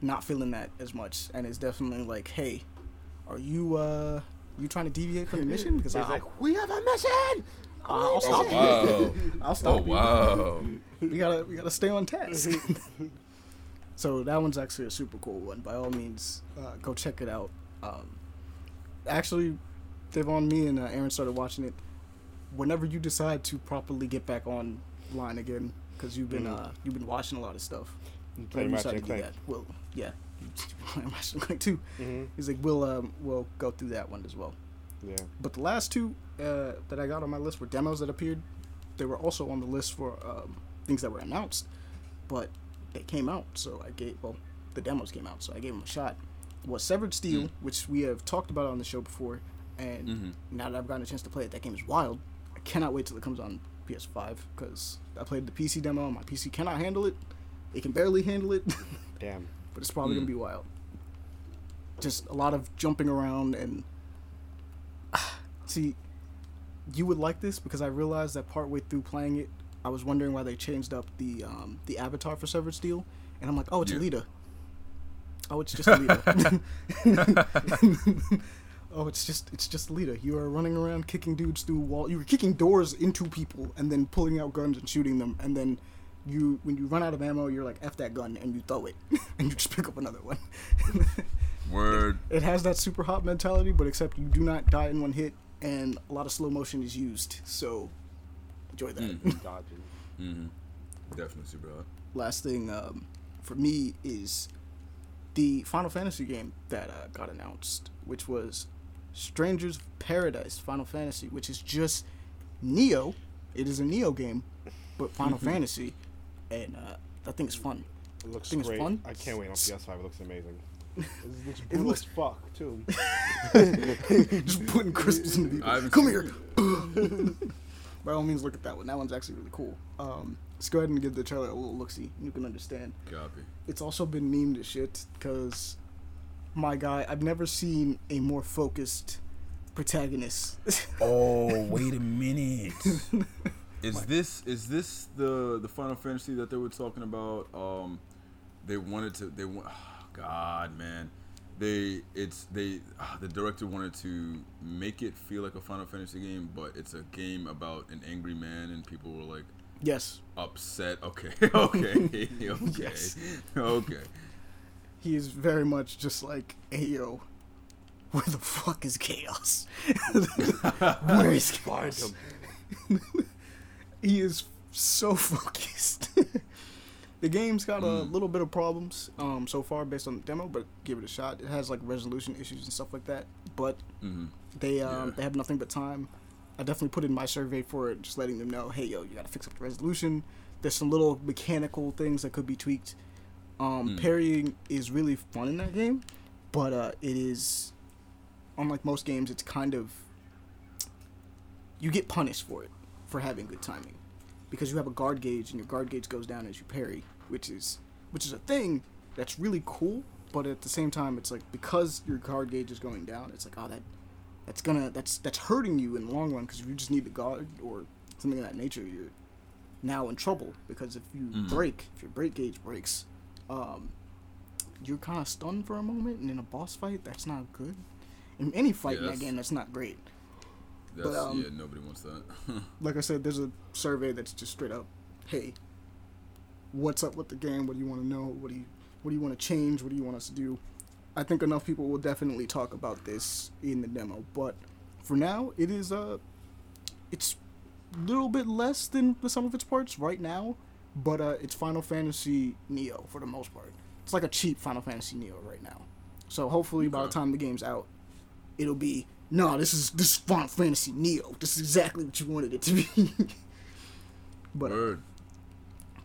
not feeling that as much, and is definitely like, "Hey, are you uh you trying to deviate from the mission? Because I'll, like, we have a mission. I'll stop you. Wow. I'll oh stop you. wow. We gotta we gotta stay on task." so that one's actually a super cool one. By all means, uh, go check it out. Um, actually, Devaughn, me and uh, Aaron started watching it. Whenever you decide to properly get back online again, because you've been Mhm. uh, you've been watching a lot of stuff. Playing Whenever you Ratchet decide and to do Clank. that, Well, yeah, you playing Ratchet and Clank too. Mhm. He's like, we'll um, we'll go through that one as well. Yeah. But the last two uh, that I got on my list were demos that appeared. They were also on the list for um, things that were announced, but they came out. So I gave well, the demos came out, so I gave them a shot. Was Severed Steel, Mm. which we have talked about on the show before, and Mhm. now that I've gotten a chance to play it, that game is wild. I cannot wait till it comes on PS5 because I played the PC demo. and My PC cannot handle it. It can barely handle it, Damn. but it's probably Mm. gonna be wild. Just a lot of jumping around and see. You would like this because I realized that partway through playing it, I was wondering why they changed up the um, the avatar for Severed Steel, and I'm like, oh, it's Yeah. Alita. Oh, it's just Alita. oh, it's just it's just Alita. You are running around kicking dudes through wall. You were kicking doors into people and then pulling out guns and shooting them, and then you when you run out of ammo, you're like f that gun and you throw it, and you just pick up another one. Word. it has that Superhot mentality, but except you do not die in one hit, and a lot of slow motion is used. So enjoy that. Mm. Dodging. Mm-hmm. Definitely Superhot. Last thing um, for me is the Final Fantasy game that uh, got announced, which was Strangers of Paradise Final Fantasy, which is just Nioh. It is a Nioh game, but Final Fantasy, and uh, that thing is fun. It looks Think it's great. fun? I can't wait on PS5. It looks amazing. It looks It brutal looks- as fuck too. just putting crystals in people. I Come here. By all means, look at that one. That one's actually really cool. Um, let's go ahead and give the trailer a little look see. You can understand. Copy. It's also been memed as shit because, my guy, I've never seen a more focused protagonist. Oh, wait a minute. is this is this the the Final Fantasy that they were talking about? Um, they wanted to. They want. God, man. They it's they ah, the director wanted to make it feel like a Final Fantasy game, but it's a game about an angry man, and people were like yes, upset. Okay, okay, okay, Yes. okay. he is very much just like, hey yo, where the fuck is chaos? where is chaos? he is so focused. The game's got a Mm. little bit of problems um, so far based on the demo, but give it a shot. It has like resolution issues and stuff like that, but hmm they um, Yeah. they have nothing but time. I definitely put in my survey for it, just letting them know, hey yo, you gotta fix up the resolution. There's some little mechanical things that could be tweaked. Um, Mm. Parrying is really fun in that game, but uh, it is unlike most games. It's kind of you get punished for it for having good timing because you have a guard gauge and your guard gauge goes down as you parry, which is which is a thing that's really cool. But at the same time, it's like because your guard gauge is going down, it's like oh that that's gonna that's that's hurting you in the long run because if you just need the guard or something of that nature, you're now in trouble because if you Mm. break, if your break gauge breaks, um, you're kind of stunned for a moment, and in a boss fight, that's not good. In any fight in that game, that's not great. That's But, um, yeah. Nobody wants that. Like I said, there's a survey that's just straight up, hey, what's up with the game? What do you want to know? What do you what do you want to change? What do you want us to do? I think enough people will definitely talk about this in the demo, but for now, it is uh, it's a little bit less than the sum of its parts right now, but uh, it's Final Fantasy Nioh for the most part. It's like a cheap Final Fantasy Nioh right now. So hopefully, by the time the game's out, it'll be no. This is this is Final Fantasy Nioh. This is exactly what you wanted it to be. but uh, Word.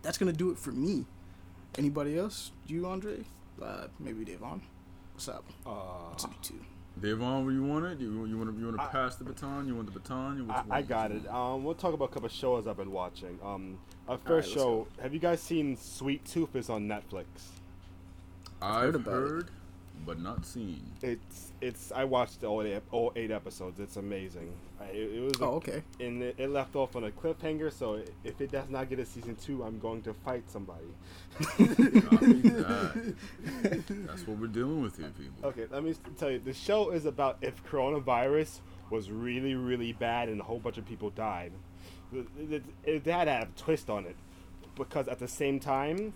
That's gonna do it for me. Anybody else? You, Andre? Uh, maybe Devaughn. What's up? Uh, What's up, you two? Devaughn, where you want it? You you want to you want to pass the baton? You want the baton? You I, I got it. Um, we'll talk about a couple shows I've been watching. Um, our first let's show. Have you guys seen Sweet Tooth? Is on Netflix. I've heard heard, about it. But not seen. It's it's. I watched all eight, all eight episodes. It's amazing. I, it, it was. a- Oh, okay. and it, it left off on a cliffhanger. So if it does not get a season two, I'm going to fight somebody. Copy that. That's what we're dealing with here, people. Okay, let me s- tell you. The show is about if coronavirus was really, really bad and a whole bunch of people died. It, it, it had to have a twist on it. Because at the same time,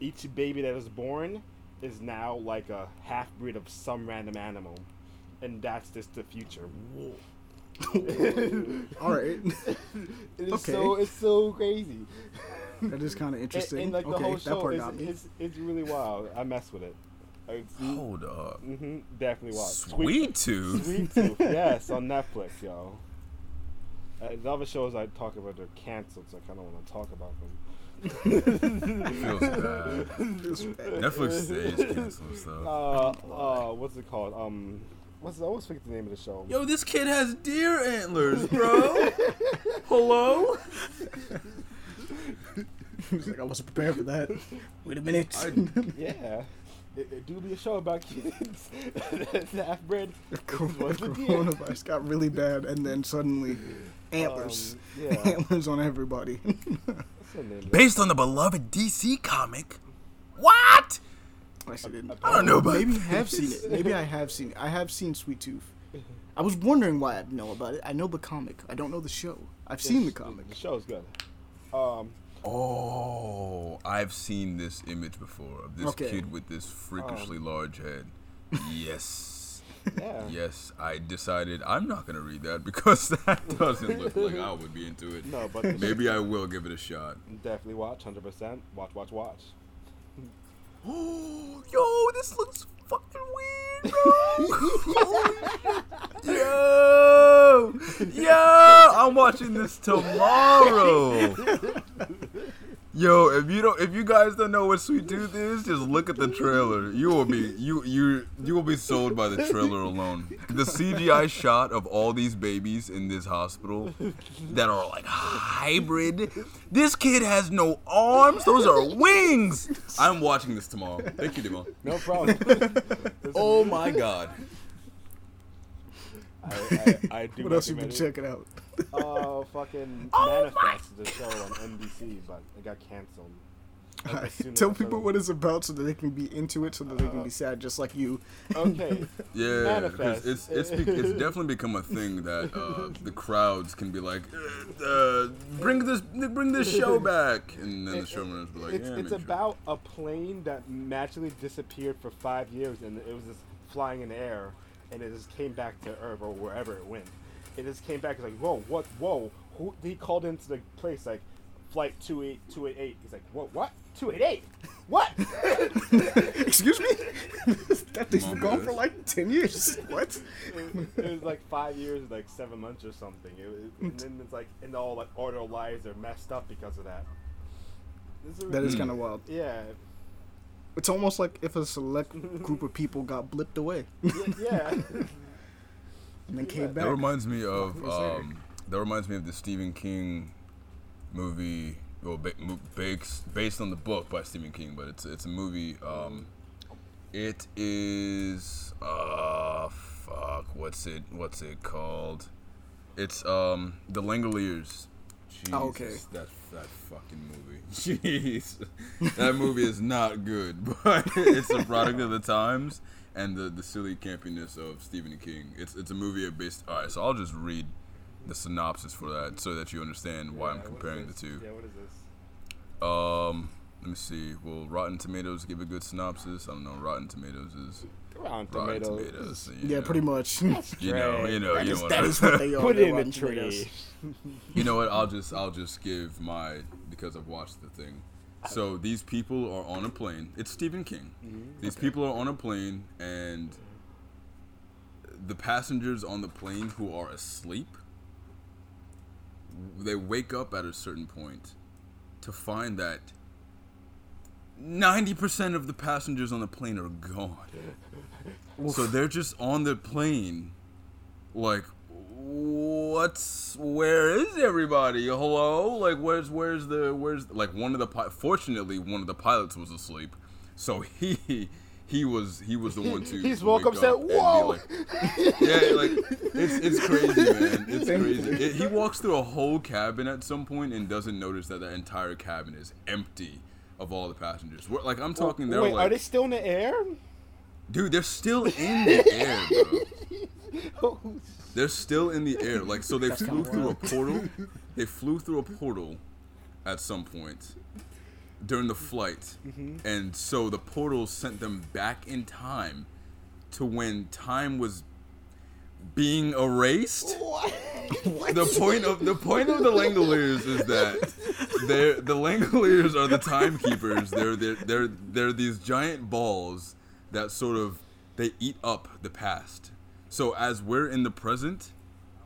each baby that is born is now like a half breed of some random animal. And that's just the future. All right. It is Okay. so it's so crazy. that is kind of interesting. and, like the okay, whole that show part is got me. it's, it's really wild. I mess with it. It's, Hold up. hmm definitely wild. Sweet tooth. Sweet Tooth, yes, on Netflix, yo. Uh, the other shows I talk about are canceled, so I kind of want to talk about them. Feels bad. Feels bad. Netflix stays cancel stuff. uh, uh, what's it called? Um, what's I always forget the name of the show. Yo, this kid has deer antlers, bro. Hello? He's like, I wasn't prepared for that. Wait a minute. Yeah, it, it do be a show about kids. That's half bred. the deer. Coronavirus got really bad, and then suddenly, antlers. Um, yeah. Antlers on everybody. What's the name? of it? Based on the beloved DC comic. What? I actually didn't. I don't know about Maybe I have seen it. Maybe I have seen it. I have seen Sweet Tooth. I was wondering why I know about it. I know the comic. I don't know the show. I've seen the comic. The show's good. Um, Oh, I've seen this image before of this Okay. kid with this freakishly large head. Yes. Yeah. yes, I decided I'm not going to read that because that doesn't look like I would be into it. No, but Maybe I will give it a shot. Definitely watch, hundred percent. Watch, watch, watch. Oh, yo, this looks fucking weird, bro. yo, yo, I'm watching this tomorrow. Yo, if you don't, if you guys don't know what Sweet Tooth is, just look at the trailer. You will be you you you will be sold by the trailer alone. The CGI shot of all these babies in this hospital that are like hybrid. This kid has no arms; those are wings. I'm watching this tomorrow. Thank you, Demo. No problem. Oh my god. I, I, I do What else you been recommend it. checking out? Uh, fucking Oh Manifest the show on NBC, but it got canceled. Like, as Tell people what it's about so that they can be into it, so that they can be sad just like you. Okay. Yeah, 'cause Manifest. it's it's be- it's definitely become a thing that uh, the crowds can be like, uh, uh, bring this bring this show back, and then the It- showrunners be like, it's yeah, it's make sure." about a plane that magically disappeared for five years and it was just flying in the air and it just came back to Earth or wherever it went. It just came back. It's like, whoa, what, whoa? Who? He called into the place like, flight two eight two eight eight. He's like, what? What? Two eight eight? What? Excuse me? that thing's been gone for like 10 years. What? it, it was like five years, like seven months or something. It, was- and then it's like, and all like all their lives are messed up because of that. This is That is kind of wild. yeah, It's almost like if a select group of people got blipped away Y- yeah. And then came back. That reminds me of Fuck was there? um, that reminds me of the Stephen King movie. Well, ba- based based on the book by Stephen King, but it's it's a movie. Um, it is uh fuck what's it what's it called? It's um the Langoliers. Jesus, Oh, okay. That that fucking movie. Jeez, that movie is not good, but it's a product of the times and the the silly campiness of Stephen King. It's it's a movie based. All right, so I'll just read the synopsis for that so that you understand why I'm Yeah, what is comparing the two. Yeah, what is this? Um, let me see. Will Rotten Tomatoes give a good synopsis? I don't know. Rotten Tomatoes is Rotten Rotten Tomatoes. Tomatoes. Yeah, know, pretty much. You know, you know, That you is, know that what is what they are. Put it in the tree. You know what? I'll just I'll just give my because I've watched the thing. So these people are on a plane. It's Stephen King. Mm-hmm. These people are on a plane and the passengers on the plane who are asleep they wake up at a certain point to find that ninety percent of the passengers on the plane are gone. So they're just on the plane, like, what's where is everybody? Hello, like, where's where's the where's like one of the fortunately one of the pilots was asleep, so he. He was he was the one to. He's woke up, said, "Whoa!" like- yeah, like it's it's crazy, man. It's crazy. It, he walks through a whole cabin at some point and doesn't notice that the entire cabin is empty of all the passengers. We're- Like I'm talking, they're Wait, like, are they still in the air? dude, they're still in the air, bro. They're still in the air. Like so, they flew through a portal. They flew through a portal at some point during the flight, mm-hmm. and so the portal sent them back in time to when time was being erased. The point of the point of the Langoliers is that they're the Langoliers are the timekeepers. They're they're they're they're these giant balls that sort of they eat up the past. So as we're in the present,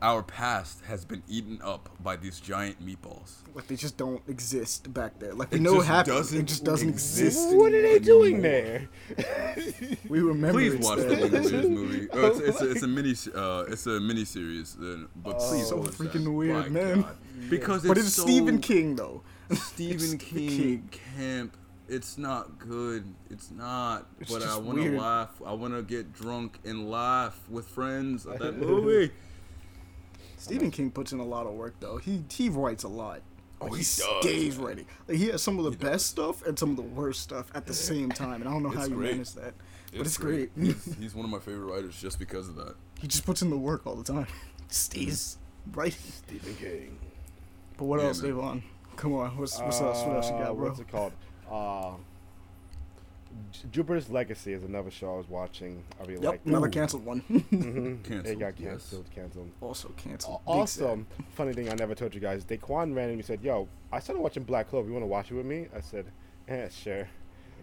our past has been eaten up by these giant meatballs. Like they just don't exist back there. Like we It know it just happened. doesn't it just doesn't exist. exist. What are they doing there? We remember. Please it's watch there. the Langoliers movie. Uh, it's, it's, a, it's a mini uh, it's a mini series. Then, but please so watch freaking that. weird, My man. God. Because But it's, it's so Stephen King though. Stephen King, King. camp. It's not good. It's not. It's but I want to laugh. I want to get drunk and laugh with friends at that movie. Stephen King puts in a lot of work though. He he writes a lot. Oh, Like, he he does, stays ready. Like he has some of the best stuff and some of the worst stuff at the same time, and I don't know how It's you great. manage that. But it's great. he's, he's one of my favorite writers just because of that. he just puts in the work all the time. Stays right. Stephen King. But what Yeah, else, man. Devaughn? Come on, what's what's else? What else you Uh, got, bro? What's it called? Uh, Jupiter's Legacy is another show I was watching. I really Yep, liked another it. canceled one. Mhm. It Canceled, got yes. canceled. Canceled. also canceled. Al- Also, funny thing I never told you guys, Daquan randomly said, "Yo, I started watching Black Clover. You want to watch it with me?" I said, "Yeah, sure."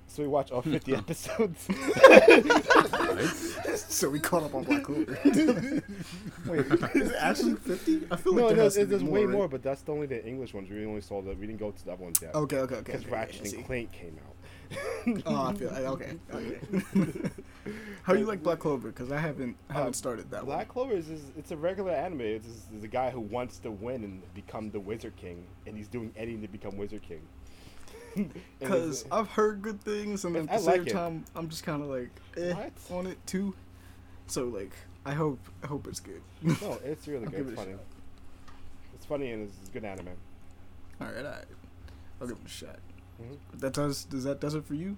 So we watched all 50 episodes. so we caught up on Black Clover. Wait, is it actually fifty? I feel like no, there no, has to there's be way right? more, but that's the only the English ones. We only saw that. We didn't go to the other ones yet. Okay, okay, okay. Because okay, Ratchet I and. Clank came out. Oh, I feel okay. Okay. How do you like Black Clover? Because I haven't I haven't Uh, started that Black Clover is, is it's a regular anime. It's, it's, it's a guy who wants to win and become the Wizard King, and he's doing anything to become Wizard King. Because I've heard good things, and then at I the like same it. time, I'm just kind of like eh, on it too. So like, I hope I hope it's good. no, it's really good. It's funny. It's funny and it's, good anime. all right, all right. I'll give it a shot. Mhm. That does does that does it for you?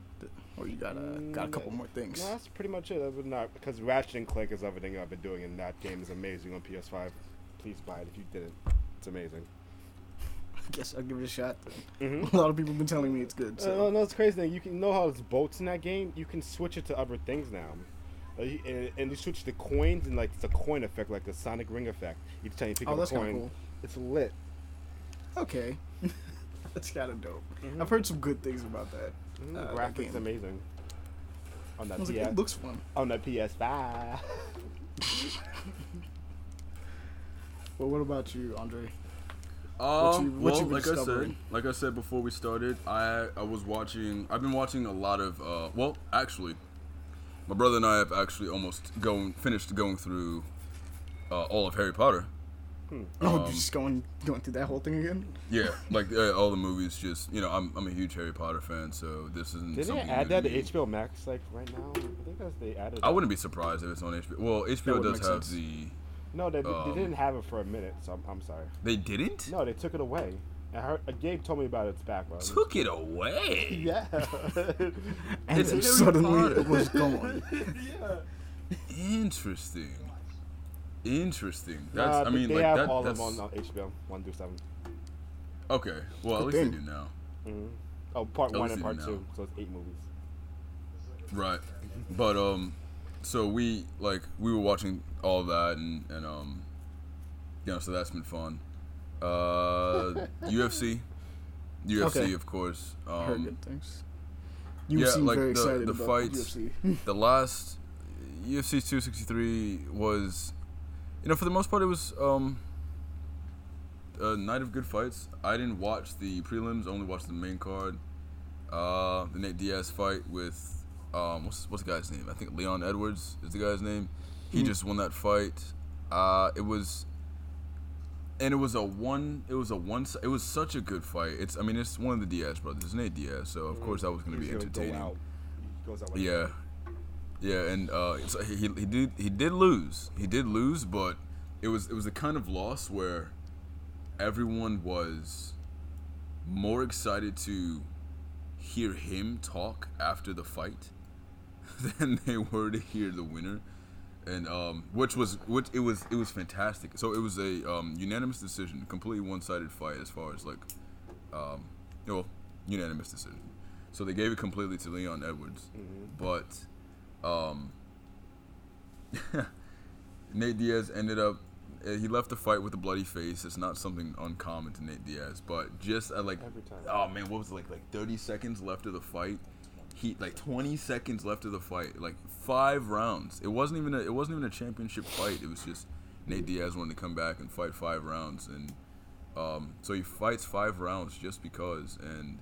Or you got uh, got a Mm, couple more things? No, that's pretty much it. Other than that, because Ratchet and Clank is everything I've been doing, and that game is amazing on PS5. Please buy it if you didn't. It's amazing. I guess I'll give it a shot. Mm-hmm. A lot of people have been telling me it's good. Uh, So no, no, it's crazy. Thing. You can know how there's boats in that game. You can switch it to other things now, uh, and, and you switch the coins and like it's a coin effect, like the Sonic Ring effect. Each time you pick oh, up that's a coin, cool. it's lit. Okay, that's kind of dope. Mhm. I've heard some good things about that. Mhm, uh, graphics game. amazing. On that like, PS, it looks fun. on that PS5. Well, what about you, Andre? Um, you- what well, you been like I said, like I said before we started, I I was watching. I've been watching a lot of. Uh, well, actually, my brother and I have actually almost going finished going through uh, all of Harry Potter. Oh, Um, you're just going going through that whole thing again? Yeah, like uh, all the movies. Just you know, I'm I'm a huge Harry Potter fan, so this isn't Did they add new that to to. HBO Max like right now? I think that's they added. I that. wouldn't be surprised if it's on HBO. Well, HBO does have sense. the. No, they, um, they didn't have it for a minute, so I'm, I'm sorry. They didn't. No, they took it away. I heard, uh, Gabe told me about. It's back, bro. Took it away. Yeah. And It's then suddenly it was gone. yeah. Interesting. Interesting. That's. Nah, I but mean, they like have that. all that's of them on uh, HBO, one through seven. okay. Well, at Good least they do now. Mm-hmm. Oh, part At one and part two, so it's eight movies. Right. But um so we like we were watching all that and and um you know so that's been fun. Uh UFC. UFC Okay. of course. Heard Um good things. You yeah, seem like very the- excited the about fights- UFC. the last UFC 263 was you know for the most part it was um a night of good fights. I didn't watch the prelims, only watched the main card. Uh, the Nate Diaz fight with um, what's what's the guy's name? I think Leon Edwards is the guy's name. He Mhm. just won that fight. Uh, it was, and it was a one. It was a one. It was such a good fight. It's. I mean, it's one of the Diaz brothers. It's Nate Diaz, so of course that was going to be entertaining. Go out. Goes out like Yeah, yeah, and uh, so he, he did he did lose. He did lose, but it was it was a kind of loss where everyone was more excited to hear him talk after the fight than they were to hear the winner, and um, which was which it was it was fantastic. So it was a um, unanimous decision, completely one sided fight as far as like, um, well, unanimous decision. So they gave it completely to Leon Edwards, but um, Nate Diaz ended up. uh, He left the fight with a bloody face. It's not something uncommon to Nate Diaz, but just at like, Every time. oh man, what was it like? Like 30 seconds left of the fight. He like 20 seconds left of the fight. Like five rounds. It wasn't even a. It wasn't even a championship fight. It was just Nate Diaz wanted to come back and fight five rounds, and um, so he fights five rounds just because. And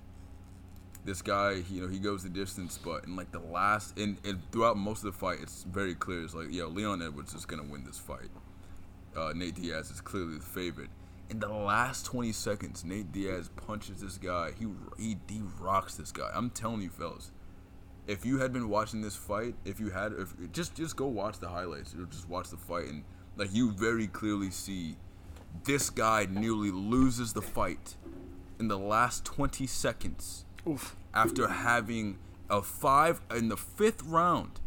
this guy, he, you know, he goes the distance, but in like the last, and, and throughout most of the fight, it's very clear. It's like, yo, Leon Edwards is gonna win this fight. Uh, Nate Diaz is clearly the favorite. In the last 20 seconds, Nate Diaz punches this guy. He he, he rocks this guy. I'm telling you, fellas. If you had been watching this fight, if you had, if just just go watch the highlights or just watch the fight, and like you very clearly see, this guy nearly loses the fight in the last 20 seconds Oof. after having a five in the fifth round.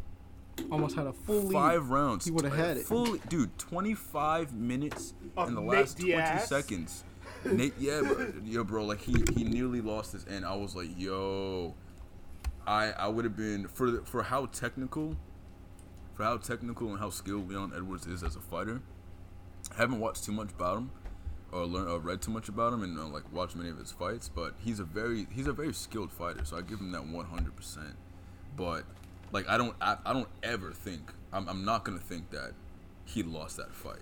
Almost had a full lead. Five rounds. He would've had it. Fully, dude. Twenty-five minutes Of in the Nate last twenty Diaz? seconds. Nate, yeah, bro, yo, bro. Like he he nearly lost his end. I was like, yo, I I would have been for the, for how technical, for how technical and how skilled Leon Edwards is as a fighter. I haven't watched too much about him, or learned or read too much about him, and uh, like watched many of his fights. But he's a very he's a very skilled fighter, so I give him that one hundred percent. But like I don't I, I don't ever think I'm, I'm not gonna think that he lost that fight.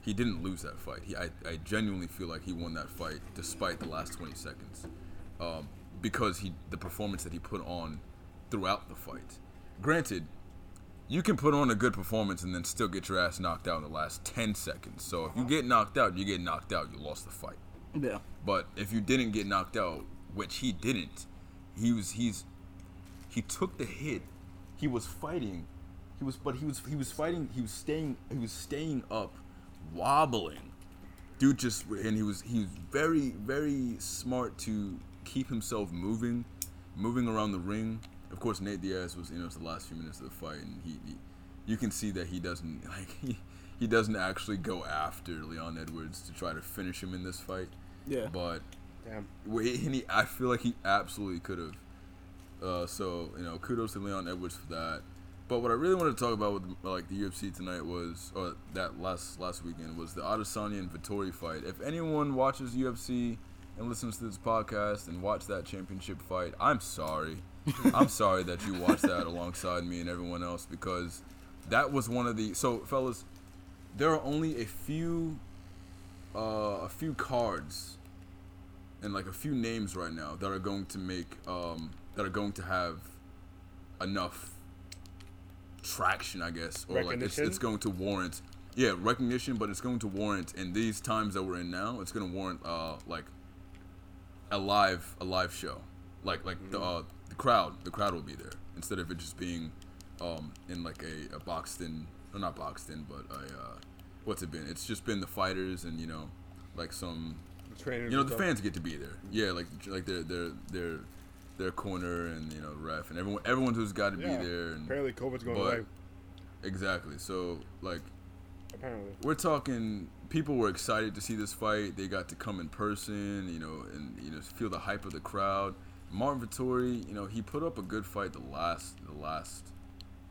He didn't lose that fight. He I, I genuinely feel like he won that fight despite the last 20 seconds, um, because he the performance that he put on throughout the fight. Granted, you can put on a good performance and then still get your ass knocked out in the last 10 seconds. So if you get knocked out, you get knocked out. You lost the fight. Yeah. But if you didn't get knocked out, which he didn't, he was he's he took the hit. He was fighting. He was but he was he was fighting. He was staying he was staying up, wobbling. Dude just and he was he was very very smart to keep himself moving, moving around the ring. Of course, Nate Diaz was you know it's the last few minutes of the fight, and he, he you can see that he doesn't like he, he doesn't actually go after Leon Edwards to try to finish him in this fight. Yeah. But Damn. Wait, and he, I feel like he absolutely could have. Uh, so you know, kudos to Leon Edwards for that. But what I really wanted to talk about with like the UFC tonight was, or that last last weekend was the Adesanya and Vettori fight. If anyone watches UFC and listens to this podcast and watched that championship fight, I'm sorry. I'm sorry that you watched that alongside me and everyone else because that was one of the. So fellas, there are only a few, uh, a few cards and like a few names right now that are going to make um, that are going to have enough traction, I guess, or like it's, it's going to warrant yeah recognition, but it's going to warrant in these times that we're in now. It's going to warrant uh, like a live a live show, like like the Mm-hmm. uh, the crowd the crowd will be there instead of it just being um, in like a, a boxed in or not boxed in, but a uh, what's it been? It's just been the fighters and you know like some The trainers you know the fans get to be there. Yeah, like like their their their their corner and you know ref and everyone everyone who's got to Yeah. be there. And Apparently, COVID's going away. exactly. So like Apparently. we're talking people were excited to see this fight. They got to come in person, you know, and you know feel the hype of the crowd. Marvin Vettori, you know, he put up a good fight the last the last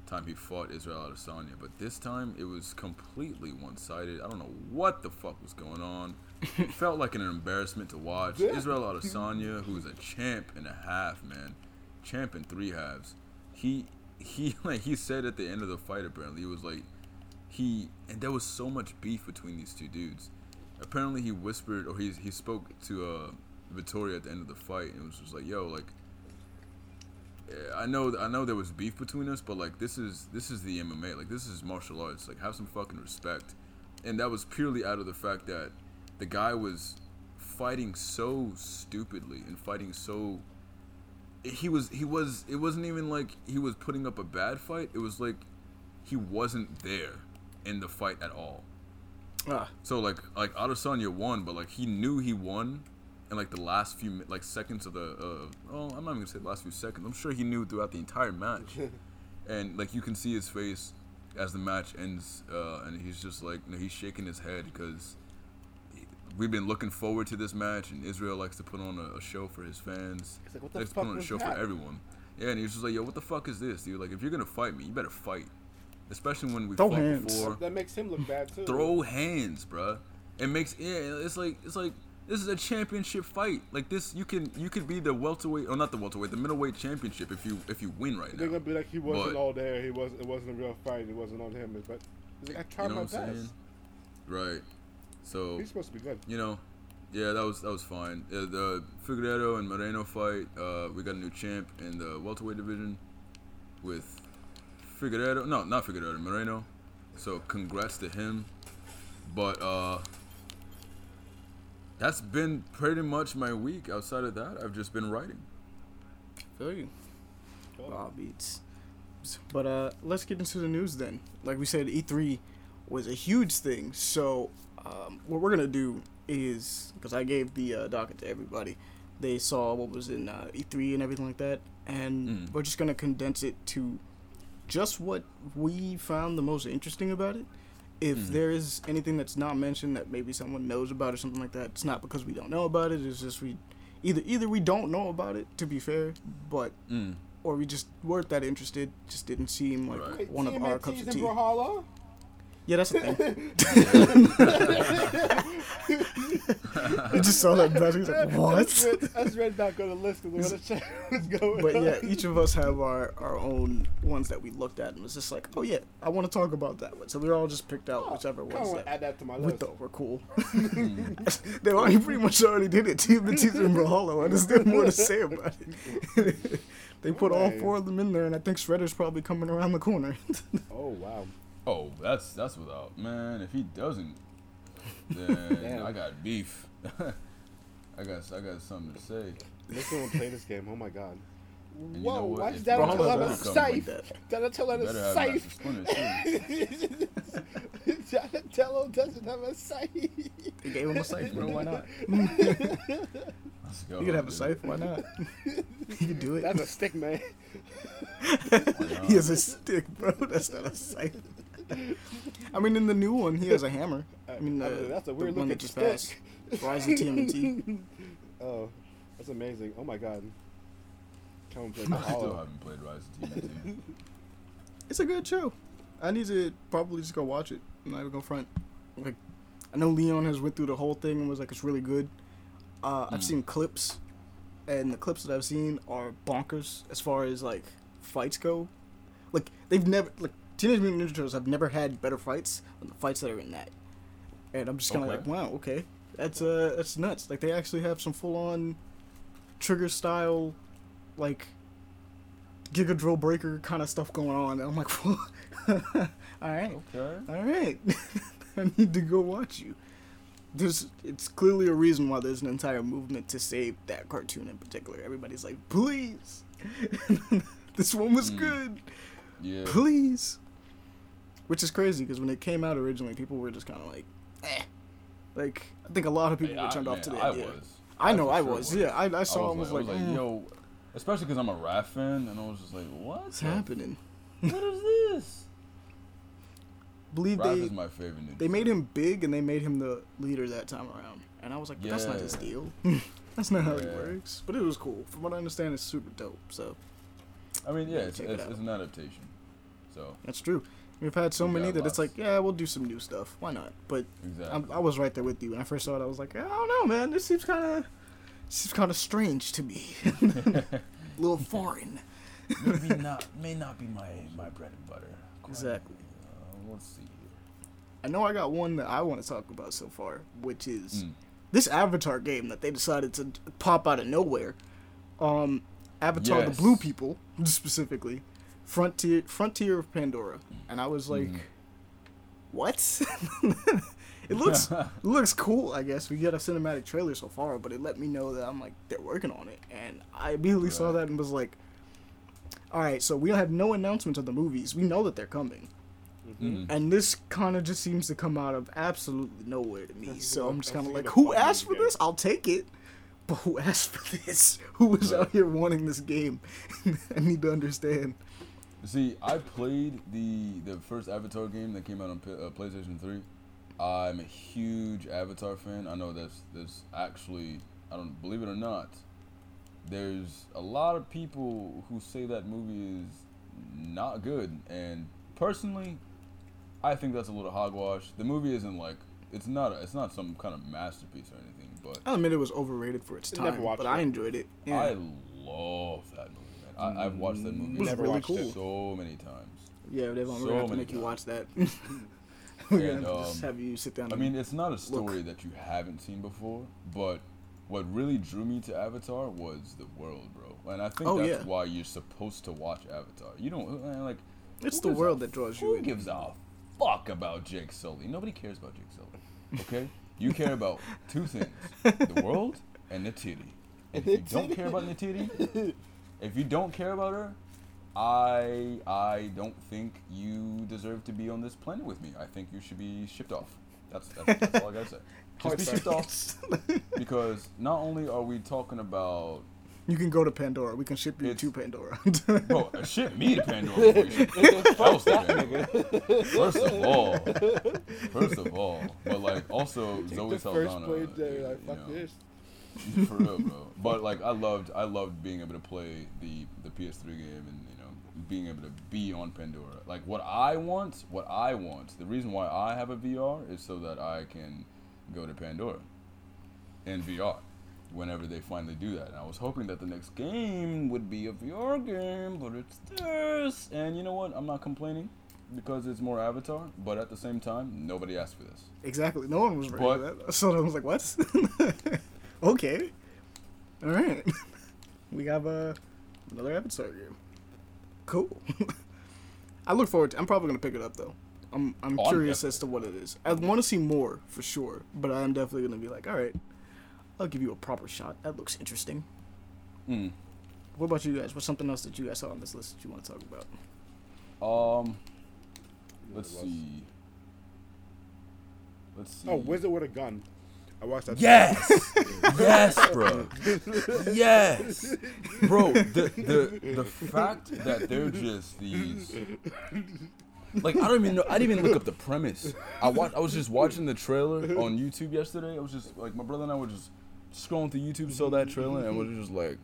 time he fought Israel Adesanya, but this time it was completely one-sided. I don't know what the fuck was going on. It felt like an embarrassment to watch. Yeah. Israel Adesanya, who's a champ and a half, man, champ in three halves. He he like he said at the end of the fight apparently he was like he and there was so much beef between these two dudes. Apparently, he whispered or he he spoke to uh, Vittoria at the end of the fight and was just like, "Yo, like, I know I know there was beef between us, but like this is this is the MMA. Like this is martial arts. Like have some fucking respect. And that was purely out of the fact that the guy was fighting so stupidly and fighting so he was he was it wasn't even like he was putting up a bad fight. It was like he wasn't there in the fight at all. Ah, So like like Adesanya won, but like he knew he won in like the last few like seconds of the uh oh I'm not even gonna say the last few seconds. I'm sure he knew throughout the entire match, and like you can see his face as the match ends, uh, and he's just like you know, he's shaking his head because we've been looking forward to this match, and Israel likes to put on a, a show for his fans. He's like, what the likes to put on a show that? for everyone. Yeah, and he's just like, yo, what the fuck is this, dude? Like, if you're gonna fight me, you better fight. Especially when we Throw fought hands. before That makes him look bad too. throw hands, bruh. It makes yeah. It's like it's like this is a championship fight. Like this, you can you could be the welterweight or not the welterweight, the middleweight championship if you if you win right They're now. gonna be like he wasn't But- all there. He wasn't. It wasn't a real fight. It wasn't on him. But he's like, I tried You know my what I'm best. saying? Right. So He's supposed to be good. you know, yeah, that was that was fine. Uh, the Figueiredo and Moreno fight. Uh, we got a new champ in the welterweight division with Figueiredo. No, not Figueiredo. Moreno. So congrats to him. But uh, that's been pretty much my week. Outside of that, I've just been writing. feel you. Wow, beats. But uh, let's get into the news then. Like we said, E3 was a huge thing. So um, what we're gonna do is because I gave the uh, docket to everybody, they saw what was in uh, E3 and everything like that, and Mm. we're just gonna condense it to just what we found the most interesting about it. If Mhm. there is anything that's not mentioned that maybe someone knows about or something like that, it's not because we don't know about it. It's just we either either we don't know about it to be fair, but Mm. or we just weren't that interested. Just didn't seem like Right. One of our TMNT's cups of in tea. Brawlhalla? Yeah, that's the thing. I just saw that message. He's like, I just what? read, I just read back on the list of what check was going But on. yeah, each of us have our, our own ones that we looked at and was just like, oh yeah, I want to talk about that one. So we all just picked out oh, whichever I ones want to that add that to my we list. thought were cool. they already pretty much already did it. Team and Teaser and Brawlhalla. There's still more to say about it. they put all four of them in there, and I think Shredder's probably coming around the corner. Oh wow. Oh, that's that's without man. If he doesn't, then I got beef. I got I got something to say. Let's go and play this game. Oh my god. you Whoa, know what? why If is that Brawlhalla until I'm a doesn't come like safe? that. Donatello Better is have Master safe. Splinter too. Donatello doesn't have a safe. He gave him a scythe, bro. Why not? Let's go. You could have a dude. scythe. Why not? you could do it. That's a stick, man. he has a stick, bro. That's not a scythe. I mean, in the new one, he has a hammer. I mean, I mean, that's a the weird one looking that just stick. passed. Rise of TMNT. Oh, that's amazing. Oh my god. Come and play I still haven't played Rise of TMNT. It's a good show. I need to probably just go watch it. I'm not even gonna front. Like, I know Leon has went through the whole thing and was like, it's really good. Uh, I've Mm. seen clips, and the clips that I've seen are bonkers as far as like fights go. Like they've never like Teenage Mutant Ninja Turtles have never had better fights than the fights that are in that. And I'm just kind of Okay. like, wow, okay, that's uh, that's nuts. Like they actually have some full on trigger style, like Giga Drill Breaker kind of stuff going on. And I'm like, all right, Okay. all right, I need to go watch you. There's, it's clearly a reason why there's an entire movement to save that cartoon in particular. Everybody's like, please, this one was Mm. good, Yeah. please. Which is crazy because when it came out originally, people were just kind of like, eh. Like, I think a lot of people were I- turned off man, to the I idea. was. I know I sure was. Yeah, I, I saw I and was like, I was like mm, yo, especially because I'm a Raph fan, and I was just like, what's happening? What is this? Believe Raph they is my favorite. Ninja they made him big and they made him the leader that time around. And I was like, but that's not his deal. that's not how he Yeah. works. But it was cool. From what I understand, it's super dope. So I mean, yeah, Yeah, it's, it it's, it's an adaptation. So that's true. We've had so We many that it's like, yeah, we'll do some new stuff. Why not? But exactly. I, I was right there with you when I first saw it. I was like, I don't know, man. This seems kind of seems kind of strange to me. a little foreign. Maybe not. May not be my my bread and butter. Quite. Exactly. Uh, let's see. I know I got one that I want to talk about so far, which is Mm. this Avatar game that they decided to pop out of nowhere. Um, Avatar: Yes. The Blue People specifically, Frontier Frontier of Pandora, and I was like, Mhm. what? it looks looks cool. I guess we get a cinematic trailer so far, but it let me know that I'm like they're working on it, and I immediately saw that and was like, all right, so we have no announcements of the movies. We know that they're coming. Mm. And this kind of just seems to come out of absolutely nowhere to me. That's So I'm just kind of what like, who asked for again? this? I'll take it. But who asked for this? Who was out here wanting this game? I need to understand. See, I played the the first Avatar game that came out on P- uh, PlayStation Three. I'm a huge Avatar fan. I know that's there's actually I don't believe it or not. There's a lot of people who say that movie is not good, and personally, I think that's a little hogwash. The movie isn't like it's not a, it's not some kind of masterpiece or anything, but I'll admit it was overrated for its time, but it. I enjoyed it. Yeah. I love that movie, man. I, I've watched that movie It was Never really watched it. so many times. yeah, Devaughn, we're so gonna have to many make you watch that. we're And, gonna just um, have you sit down. I and- mean, it's not a story that you haven't seen before, but what really drew me to Avatar was the world, bro. And I think Oh, that's yeah. why you're supposed to watch Avatar. You don't uh, like. It's the world a- that draws you Who in. gives a fuck about Jake Sully? Nobody cares about Jake Sully. Okay, you care about two things: the world and the titty. And if you don't care about the titty, if you don't care about her, I I don't think you deserve to be on this planet with me. I think you should be shipped off. That's that's, that's all I gotta say. Just be shipped off because not only are we talking about you can go to Pandora. We can ship you It's- to Pandora. bro, uh, ship me to Pandora. before you ship else to First of all, first of all, but like also Zoe the first Saldana. plane day, like you know, this. For real, bro. But like, I loved, I loved being able to play the the PS3 game and you know being able to be on Pandora. Like, what I want, what I want. The reason why I have a VR is so that I can go to Pandora in VR whenever they finally do that. And I was hoping that the next game would be a VR game, but it's this. And you know what? I'm not complaining because it's more Avatar. But at the same time, nobody asked for this. exactly. No one was ready But- for that. So I was like, what? okay. All right. we have uh, another episode here. Cool. I look forward to. I'm probably gonna pick it up though. I'm I'm Oh, I'm curious as to what it is. I want to see more for sure, but I'm definitely gonna be like, all right, I'll give you a proper shot. That looks interesting. Mm. What about you guys? What's something else that you guys saw on this list that you want to talk about? Um, let's see. Let's see. Oh, Wizard with a gun. I watched that. Yes, yes, bro. Yes, bro. The the the fact that they're just these. Like I don't even know. I didn't even look up the premise. I watched. I was just watching the trailer on YouTube yesterday. I was just like my brother and I were just scrolling through YouTube, saw that trailer, and was just like,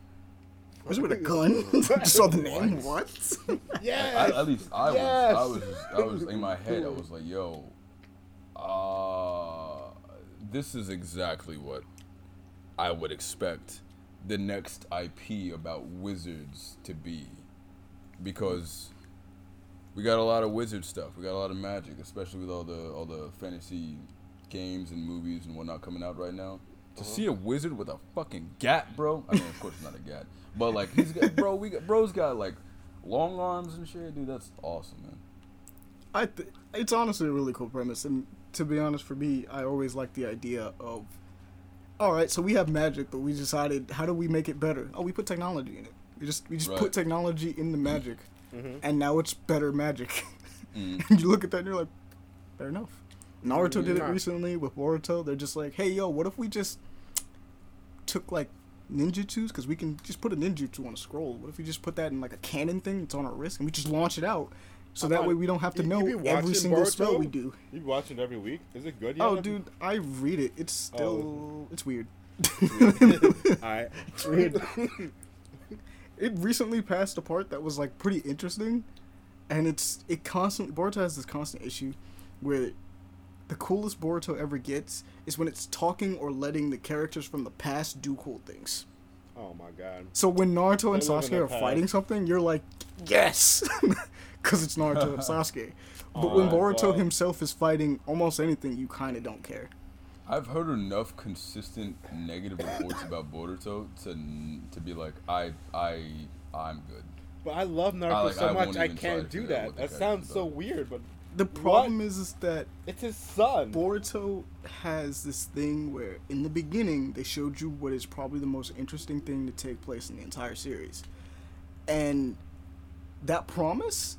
Was it with a gun? Just saw the name. What? Yes. I, at least I Yes. was. I was. Just, I was in my head. I was like, "Yo, uh, this is exactly what I would expect the next IP about wizards to be, because we got a lot of wizard stuff. We got a lot of magic, especially with all the all the fantasy games and movies and whatnot coming out right now. To uh-huh. see a wizard with a fucking gat, bro. I mean, of course, not a gat, but like he's got, bro. We got, bro's got like long arms and shit, dude. That's awesome, man. I th- it's honestly a really cool premise, and to be honest, for me, I always like the idea of, all right, so we have magic, but we decided how do we make it better? Oh, we put technology in it. We just we just Right. put technology in the magic, and now it's better magic. Mm. and you look at that and you're like, fair enough. Naruto did it recently with Boruto. They're just like, hey, yo, what if we just took like ninjutsus because we can just put a ninjutsu on a scroll. What if we just put that in like a cannon thing that's on our wrist and we just launch it out, so that way we don't have to you- know you every watching single spell we do. You watch it every week? Is it good? Oh, yet? Oh, dude, I read it. It's oh. still Oh. it's weird. Alright. It's weird. it recently passed a part that was like pretty interesting, and it's it constantly Boruto has this constant issue where the coolest Boruto ever gets is when it's talking or letting the characters from the past do cool things. Oh my god. So when Naruto and They live Sasuke are past. fighting something, you're like, yes, because it's Naruto and Sasuke. Oh but when Oh, Boruto wow. himself is fighting almost anything, you kind of don't care. I've heard enough consistent negative reports about Boruto to to be like I I I'm good. But I love Naruto I, like, so I much I can't do figure that. That sounds so weird, but The problem is, is that it's his son. Boruto has this thing where, in the beginning, they showed you what is probably the most interesting thing to take place in the entire series, and that promise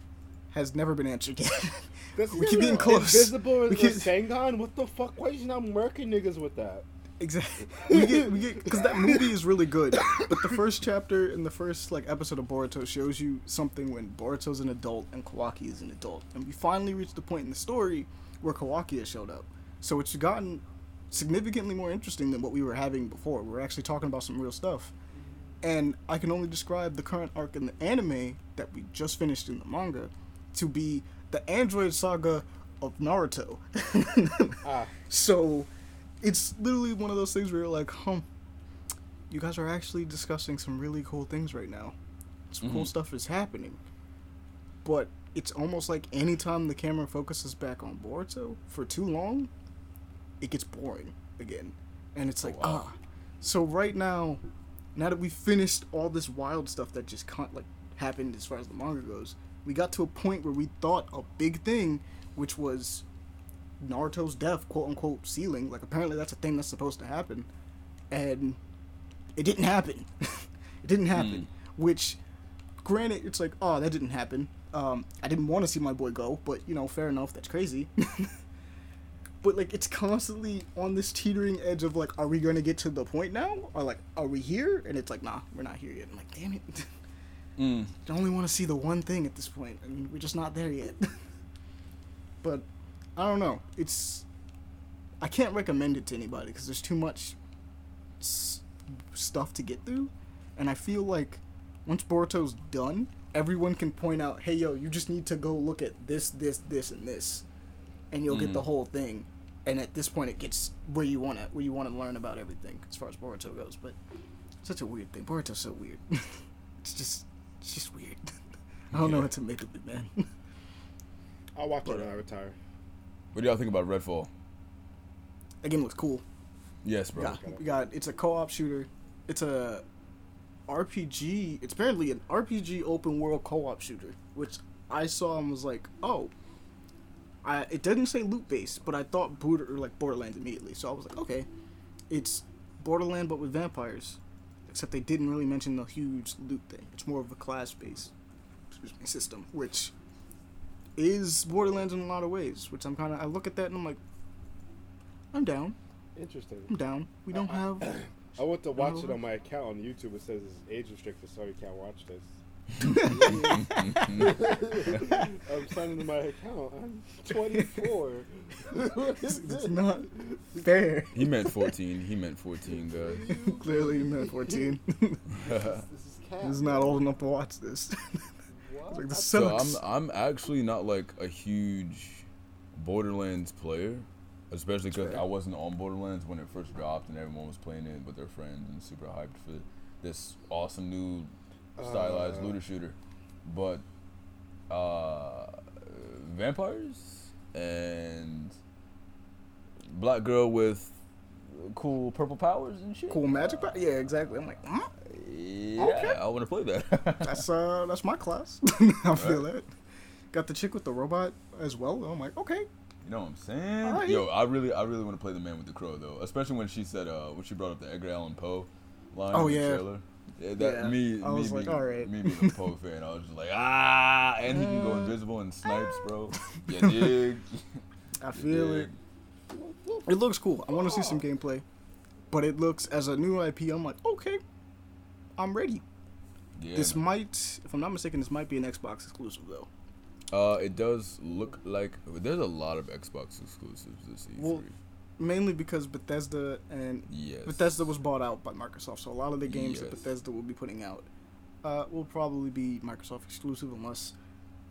has never been answered yet. We keep getting close. Invisible We keep- Sengon? What the fuck? Why is you not murking niggas with that? Exactly. We get we get because that movie is really good. But the first chapter in the first like episode of Boruto shows you something when Boruto's an adult and Kawaki is an adult, and we finally reached the point in the story where Kawaki has showed up. So it's gotten significantly more interesting than what we were having before. We're actually talking about some real stuff. And I can only describe the current arc in the anime that we just finished in the manga to be the android saga of Naruto. Ah, So it's literally one of those things where you're like, huh, you guys are actually discussing some really cool things right now. Some cool Mhm. stuff is happening. But it's almost like anytime the camera focuses back on Boruto for too long, it gets boring again. And it's Oh, like, wow. ah. So right now, now that we've finished all this wild stuff that just con- like happened as far as the manga goes, we got to a point where we thought a big thing, which was Naruto's death, quote unquote, sealing. Like apparently that's a thing that's supposed to happen, and it didn't happen. it didn't happen. Which, granted, it's like, oh, that didn't happen. Um, I didn't want to see my boy go, but you know, fair enough. That's crazy. but like, it's constantly on this teetering edge of like, are we going to get to the point now, or like, are we here? And it's like, nah, we're not here yet. I'm like, damn it. Mm. I only want to see the one thing at this point, I point, and we're just not there yet. but I don't know. It's I can't recommend it to anybody because there's too much s- stuff to get through, and I feel like once Boruto's done, everyone can point out, "Hey, yo, you just need to go look at this, this, this, and this," and you'll get the Mhm. whole thing. And at this point, it gets where you want to where you want to learn about everything as far as Boruto goes. But such a weird thing. Boruto's so weird. it's just it's just weird. I don't know what to make of it, man. I'll watch it when I retire. What do y'all think about Redfall? that game looks cool. Yes, bro. got, we got it's a co-op shooter. It's a RPG. It's apparently an RPG open world co-op shooter, which I saw and was like, oh. I it didn't say loot based, but I thought border or like Borderlands immediately. So I was like, okay, it's Borderland but with vampires, except they didn't really mention the huge loot thing. It's more of a class based system, which is Borderlands in a lot of ways. Which I'm kind of I look at that and I'm like, I'm down. Interesting. I'm down. We don't have. I went to watch it on my account on YouTube. It says it's age restricted, so you can't watch this. I'm signing to my account. I'm 24. It's this? not fair. he meant 14. He meant 14, guys. Clearly, you're not 14. This is cat. He's not old enough to watch this. Like, this So I'm. I'm actually not like a huge Borderlands player, especially because. I wasn't on Borderlands when it first dropped and everyone was playing it with their friends and super hyped for this awesome new stylized Uh. looter shooter. But uh, vampires and black girl with cool purple powers and shit. cool magic. Pa- yeah, exactly. I'm like, huh? Yeah, Okay. I want to play that. that's uh, that's my class. I feel that. Got the chick with the robot as well. I'm like, okay. You know what I'm saying? Alright. Yo, I really, I really want to play the man with the crow though, especially when she said, uh, when she brought up the Edgar Allan Poe line Oh, in the yeah. trailer. Yeah, that Yeah. me, I me, was like, being, alright. me being a Poe fan, I was just like, ah, and he can go Uh, invisible and snipes, bro. Yeah, dig? I feel it. It looks cool. I want to see some gameplay, but it looks as a new IP. I'm like, okay, I'm ready. Yeah. This might, if I'm not mistaken, this might be an Xbox exclusive though. Uh, it does look like there's a lot of Xbox exclusives this E3. Well, Mainly because Bethesda and yes. Bethesda was bought out by Microsoft, so a lot of the games that Bethesda will be putting out uh, will probably be Microsoft exclusive unless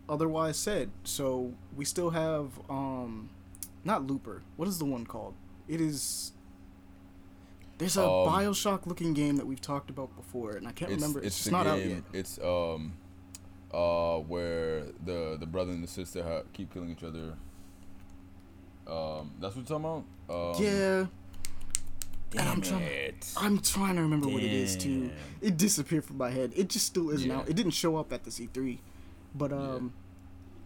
otherwise said. So we still have um, not Looper. What is the one called? It is. There's a Um, Bioshock looking game that we've talked about before, and I can't it's, remember. It's, It's, not game. out yet. It's um, uh, where the the brother and the sister ha- keep killing each other. Um, that's what you're talking about. Um, yeah, and I'm trying. I'm trying to remember what it is too. It disappeared from my head. It just still isn't Yeah. out. It didn't show up at the E3, but um,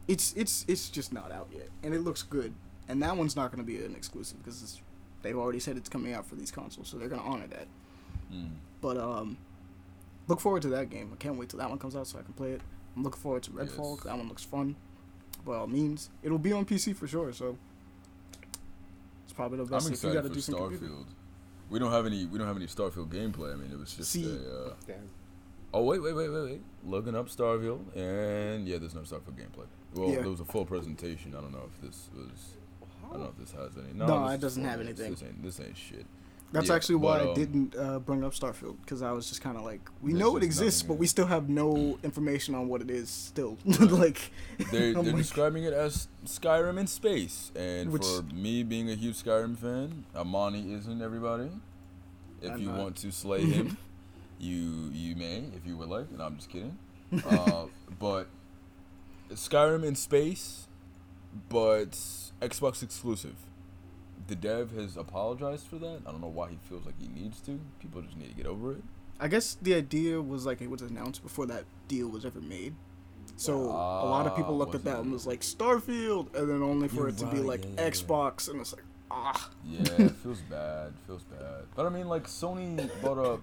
it's it's it's just not out yet, and it looks good. And that one's not going to be an exclusive because they've already said it's coming out for these consoles, so they're going to honor that. Mm. But um, look forward to that game. I can't wait till that one comes out so I can play it. I'm looking forward to Redfall. Yes. That one looks fun. By all means, it'll be on PC for sure. So it's probably the best. I'm best if you got a for decent computer. Starfield. We don't have any. We don't have any Starfield gameplay. I mean, it was just See- a. Uh, Damn. oh wait, wait, wait, wait, wait. Looking up Starfield, and yeah, there's no Starfield gameplay. Well, Yeah. there was a full presentation. I don't know if this was. I don't know if this has any. No, No, it doesn't have anything. This ain't. This ain't shit. That's Yeah, actually why but, I um, didn't uh, bring up Starfield because I was just kind of like, we know it exists, but we still have no information on what it is. Still, like, They're, they're like- describing it as Skyrim in space, and Which- for me being a huge Skyrim fan, Ahmani isn't everybody. If I'm you not. want to slay him, you you may if you would like. And I'm just kidding. uh, but Skyrim in space, but Xbox exclusive. The dev has apologized for that. I don't know why he feels like he needs to. People just need to get over it. I guess the idea was like it was announced before that deal was ever made. So a lot of people Ah, looked at that and was like Starfield, and then only for it to be like yeah, yeah, yeah. Xbox, and it's like ah, Yeah, it feels bad. Feels bad. But I mean, like Sony bought up.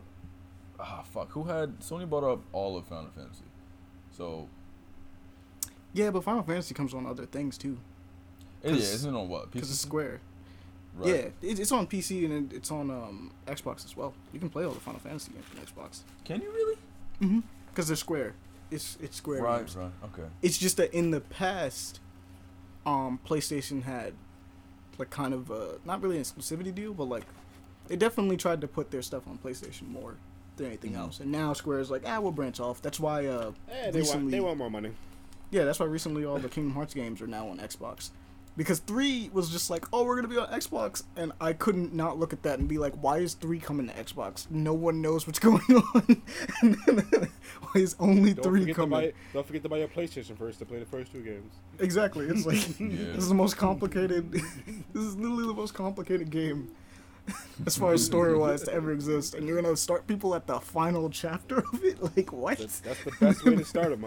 Ah, fuck. Who had Sony bought up all of Final Fantasy? So yeah. But Final Fantasy comes on other things too, yeah, 'Cause- isn't on what? because it's Square. Right. Yeah, it, it's on PC and it- it's on um, Xbox as well. You can play all the Final Fantasy games on Xbox. Can you really? Mm-hmm. Because they're Square. It's it's Square Right. games. Right. Okay. It's just that in the past, um, PlayStation had like kind of a not really an exclusivity deal, but like they definitely tried to put their stuff on PlayStation more than anything Mhm. else. And now Square is like, ah, we'll branch off. That's why, uh, Eh, they want they want more money. yeah, that's why recently all the Kingdom Hearts games are now on Xbox. Because three was just like, oh, we're gonna be on Xbox, and I couldn't not look at that and be like, why is three coming to Xbox? No one knows what's going on. and why is only Don't three forget to coming? buy don't forget to buy your PlayStation first to play the first two games. Exactly. It's like Yeah. this is the most complicated. this is literally the most complicated game, as far as story wise, to ever exist. And you're gonna start people at the final chapter of it. Like what? That's, that's the best way to start it,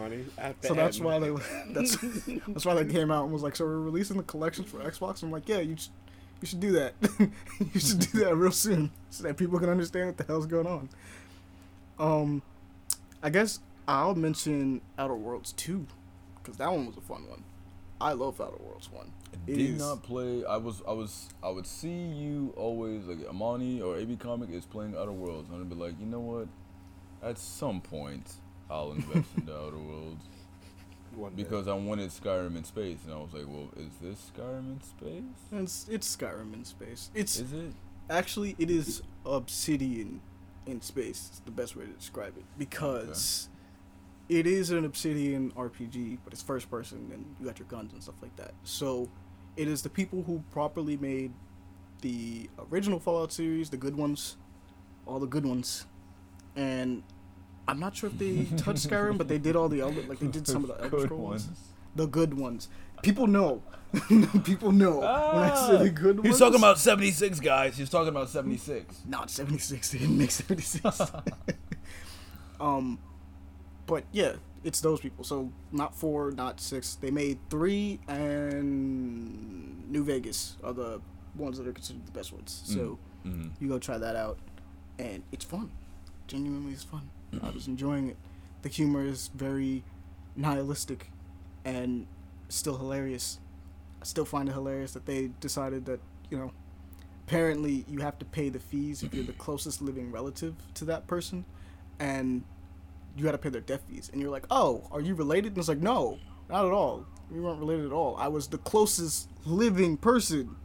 the so that's end. why they that's that's why they came out and was like, so we're releasing the collections for Xbox. I'm like, yeah, you should, you should do that. you should do that real soon so that people can understand what the hell's going on. Um, I guess I'll mention Outer Worlds 2 because that one was a fun one. I love Outer Worlds 1. It did is- not play. I was. I was. I would see you always like Ahmani or AB Comic is playing Outer Worlds, and I'd be like, you know what? At some point, I'll invest into Outer Worlds because I wanted Skyrim in space, and I was like, well, is this Skyrim in space? It's, it's Skyrim in space. It's Is it? actually it is Obsidian in space. It's the best way to describe it because it is an Obsidian RPG, but it's first person and you got your guns and stuff like that. So it is the people who properly made the original Fallout series, the good ones, all the good ones, and. I'm not sure if they touched Skyrim, but they did all the other, like they did some of the Elder Scrolls. ones. The good ones. People know. People know when I say the good ones. He's talking about 76, guys. He's talking about 76. Not 76. They didn't make 76. um, but yeah, it's those people. So not four, not six. They made three, and New Vegas are the ones that are considered the best ones. So Mm-hmm. you go try that out, and it's fun. Genuinely, it's fun. I was enjoying it. The humor is very nihilistic, and still hilarious. I still find it hilarious that they decided that you know, apparently you have to pay the fees if you're the closest living relative to that person, and you got to pay their death fees. And you're like, oh, are you related? And it's like, no, not at all. We weren't related at all. I was the closest living person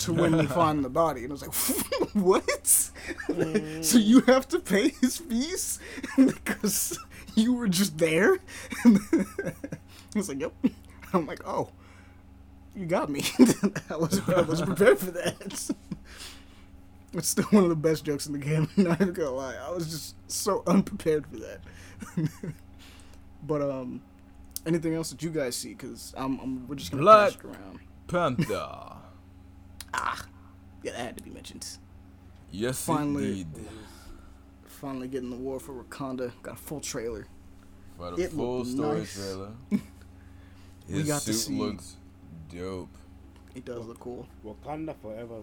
to when they find the body. And I was like, what? Mm. so you have to pay his fees because you were just there? I was like, yep. I'm like, oh, you got me. I wasn't, I wasn't prepared for that. It's still one of the best jokes in the game. I'm not even gonna lie, I was just so unprepared for that. but um, anything else that you guys see? Because I'm, I'm we're just gonna Black- pass it around. Panther. Ah, yeah, that had to be mentioned. Yes, Finally- indeed. Finally getting the war for Wakanda. Got a full trailer. For a It full story nice. trailer. We His got to suit see- looks dope. It does look cool. Wakanda forever.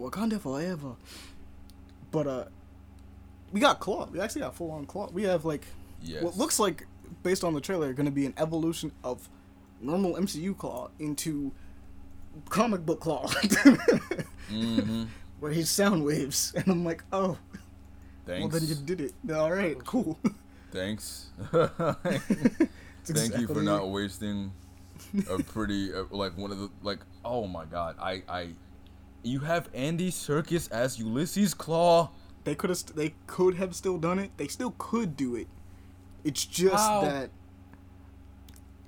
Wakanda forever. But uh, we got Claw. We actually got full on Claw. We have like Yes. what looks like, based on the trailer, going to be an evolution of normal MCU Claw into comic book Claw, hmm where he's sound waves, and I'm like, oh, Thanks. well then you did it. All right, cool. Thanks. Thank you for not wasting a pretty uh, like one of the like oh my god I I you have Andy Serkis as Ulysses Claw. They could have. St- they could have still done it. They still could do it. It's just How? that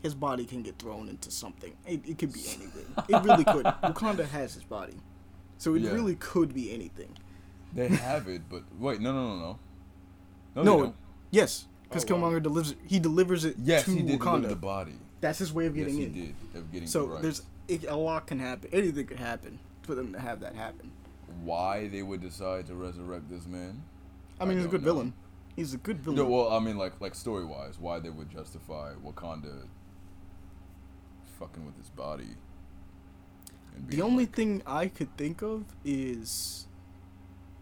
his body can get thrown into something. It, it could be anything. It really could. Wakanda has his body, so it Yeah. really could be anything. They have it, but wait, no, no, no, no. No, No, yes, because Oh, wow. Killmonger delivers. He delivers it Yes, to he did Wakanda. the body. That's his way of Yes, getting he in. did. Of getting So there's it, a lot can happen. Anything could happen for them to have that happen. why they would decide to resurrect this man. I mean, he's a good know. villain. He's a good villain. No, well, I mean, like, like story wise, why they would justify Wakanda fucking with his body. The only like- thing I could think of is,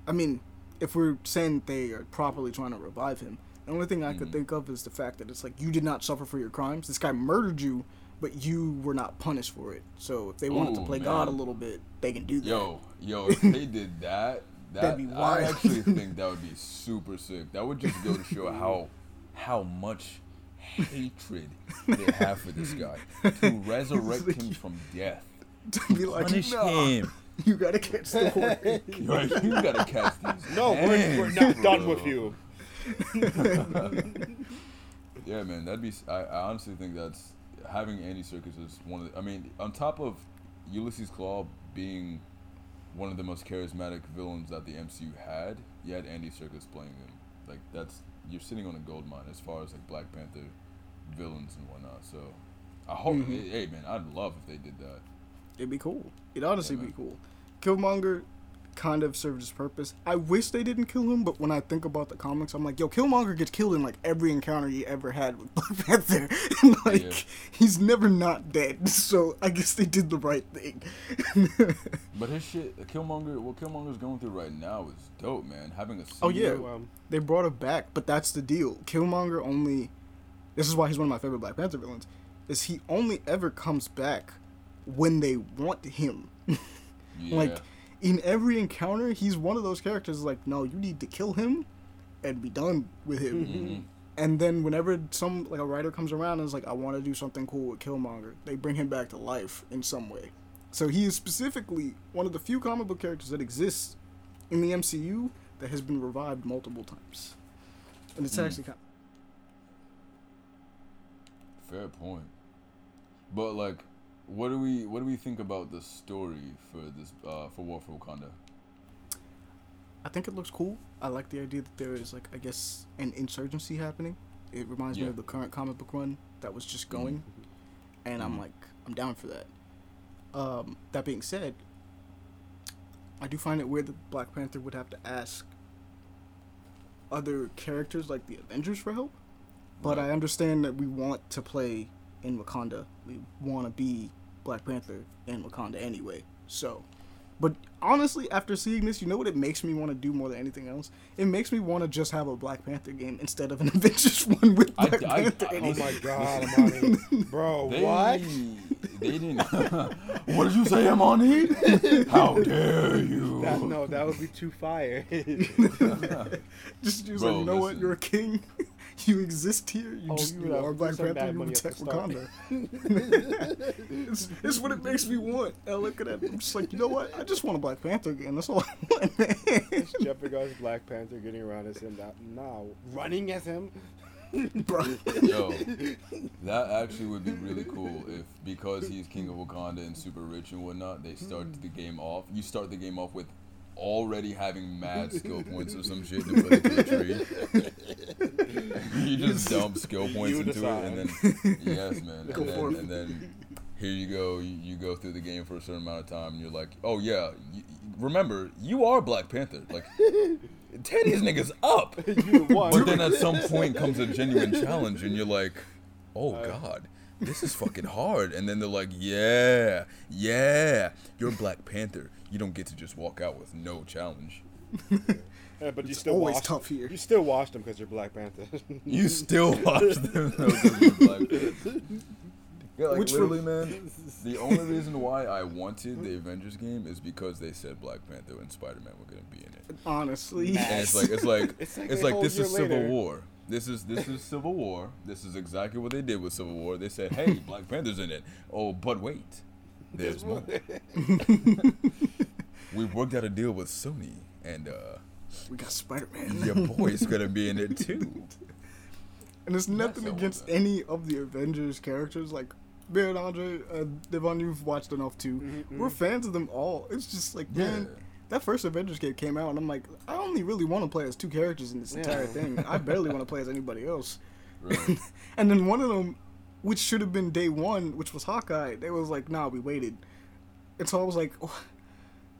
I mean, if we're saying they are properly trying to revive him, the only thing I could Mhm. think of is the fact that it's like you did not suffer for your crimes. This guy murdered you, but you were not punished for it. So if they wanted to Ooh, play God a little bit, they can do that. Yo, yo, if they did that, that That'd be I actually think that would be super sick. That would just go to show how how much hatred they have for this guy to resurrect him from death. to be like, Punish nah, him. you gotta catch the horn. You're like, you gotta catch these. No, we're, we're not done with you. Yeah, man, that'd be. I, I honestly think that's having Andy Serkis is one of. The, I mean, on top of Ulysses Claw being one of the most charismatic villains that the MCU had, you had Andy Serkis playing him. Like that's you're sitting on a gold mine as far as like Black Panther villains and whatnot. So I hope. Mhm. Hey, man, I'd love if they did that. It'd be cool. It'd honestly Yeah, be cool. Killmonger kind of served his purpose. I wish they didn't kill him, but when I think about the comics, I'm like, yo, Killmonger gets killed in like every encounter he ever had with Black Panther. And, like, Yeah. he's never not dead. So I guess they did the right thing. But his shit, Killmonger, what Killmonger's going through right now is dope, man. Having a Oh, yeah. um, they brought him back, but that's the deal. Killmonger only. This is why he's one of my favorite Black Panther villains. Is he only ever comes back when they want him. yeah. Like in every encounter, he's one of those characters. Like, no, you need to kill him and be done with him. Mhm. And then whenever some like a writer comes around and is like, I want to do something cool with Killmonger, they bring him back to life in some way. So he is specifically one of the few comic book characters that exists in the MCU that has been revived multiple times. And it's Mm. actually kind. Of- Fair point. But like, what do we what do we think about the story for this uh, for War for Wakanda? I think it looks cool. I like the idea that there is like I guess an insurgency happening. It reminds me of the current comic book run that was just going, and I'm Mhm. like I'm down for that. Um, that being said, I do find it weird that Black Panther would have to ask other characters like the Avengers for help. But I understand that we want to play in Wakanda. We want to be Black Panther and Wakanda anyway. So, but honestly, after seeing this, you know what it makes me want to do more than anything else? It makes me want to just have a Black Panther game instead of an Avengers one with I- Black I- Panther. I- in oh my god, Ahmani. Bro, They, what? They didn't. what did you say, Ahmani? How dare you? That, no, that would be too fire. Just, just Bro, like, you know what? You're a king. you exist here. You Oh, just you you would are Black Panther. You money at protect. Wakanda. it's, it's what it makes me want. I look at it. I'm just like, you know what? I just want a Black Panther again. That's all I want, man. It's Jeff Bezos, Black Panther getting around as him. Now running as him. Bro. Yo, that actually would be really cool if because he's king of Wakanda and super rich and whatnot, they start the game off. You start the game off with already having mad skill points or some shit to put into the tree. you just dump skill points You into decide. it, and then yes, man, and then, and then here you go. You, you go through the game for a certain amount of time, and you're like, oh yeah, you, remember, you are Black Panther. Like, tear these niggas up. But then at some point comes a genuine challenge, and you're like, oh god, this is fucking hard. And then they're like, yeah, yeah, you're Black Panther. You don't get to just walk out with no challenge. Yeah, but you It's still always watch, tough here. You still watch them because you're Black Panther. You still watch them. though, 'cause Black Panther. Yeah, like Which literally, man. The only reason why I wanted the Avengers game is because they said Black Panther and Spider Man were gonna be in it. Honestly, And it's like it's like It's it's like like, a whole this year is Civil. War. This is this is Civil War. This is exactly what they did with Civil War. They said, "Hey, Black Panther's in it." Oh, but wait, there's more. We've worked out a deal with Sony, and uh, we got Spider Man. your boy's gonna be in it too. And it's nothing so against well any of the Avengers characters. Like, Bear and Andre, uh, Devaughn, you've watched enough too. Mm-hmm, We're fans of them all. It's just like, man, that first Avengers game came out, and I'm like, I only really want to play as two characters in this entire thing. I barely want to play as anybody else. Right. And then one of them, which should have been day one, which was Hawkeye, they was like, nah, we waited. And so I was like,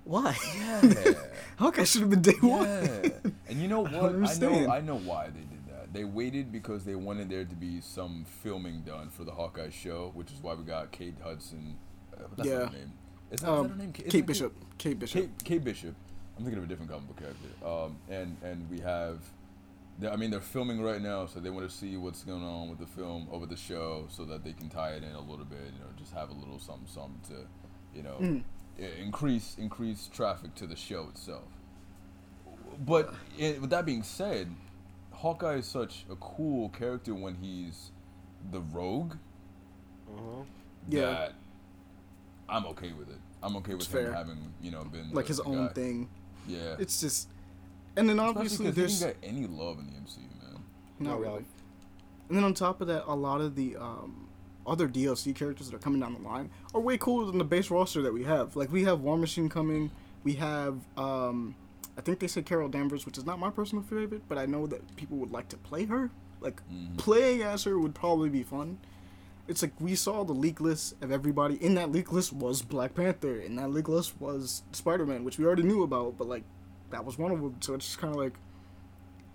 why? Yeah. Hawkeye should have been day Yeah. one. And you know what? I, understand. know I know why they did that. They waited because they wanted there to be some filming done for the Hawkeye show, which is why we got Kate Hudson. Uh, that's Yeah. her name. Is that, is that her Um, name? Is Kate Bishop. Kate Bishop. Kate, Kate Bishop. I'm thinking of a different comic book character. Um, and and we have, I mean, they're filming right now, so they want to see what's going on with the film over the show, so that they can tie it in a little bit. You know, just have a little something, something to, you know, Mm. increase increase traffic to the show itself. But it, with that being said, Hawkeye is such a cool character when he's the rogue uh-huh. Yeah. that I'm okay with it. I'm okay with It's him fair. having you know been like the- his the own guy. thing. Yeah. It's just, and then obviously obviously 'cause he there's didn't get any love in the MCU, man. not really. And then on top of that, a lot of the um, other DLC characters that are coming down the line are way cooler than the base roster that we have. Like we have War Machine coming. We have, um, I think they said Carol Danvers, which is not my personal favorite, but I know that people would like to play her. Like Mhm. playing as her would probably be fun. It's like we saw the leak list of everybody. In that leak list was Black Panther. In that leak list was Spider Man, which we already knew about, but like that was one of them. So it's just kind of like,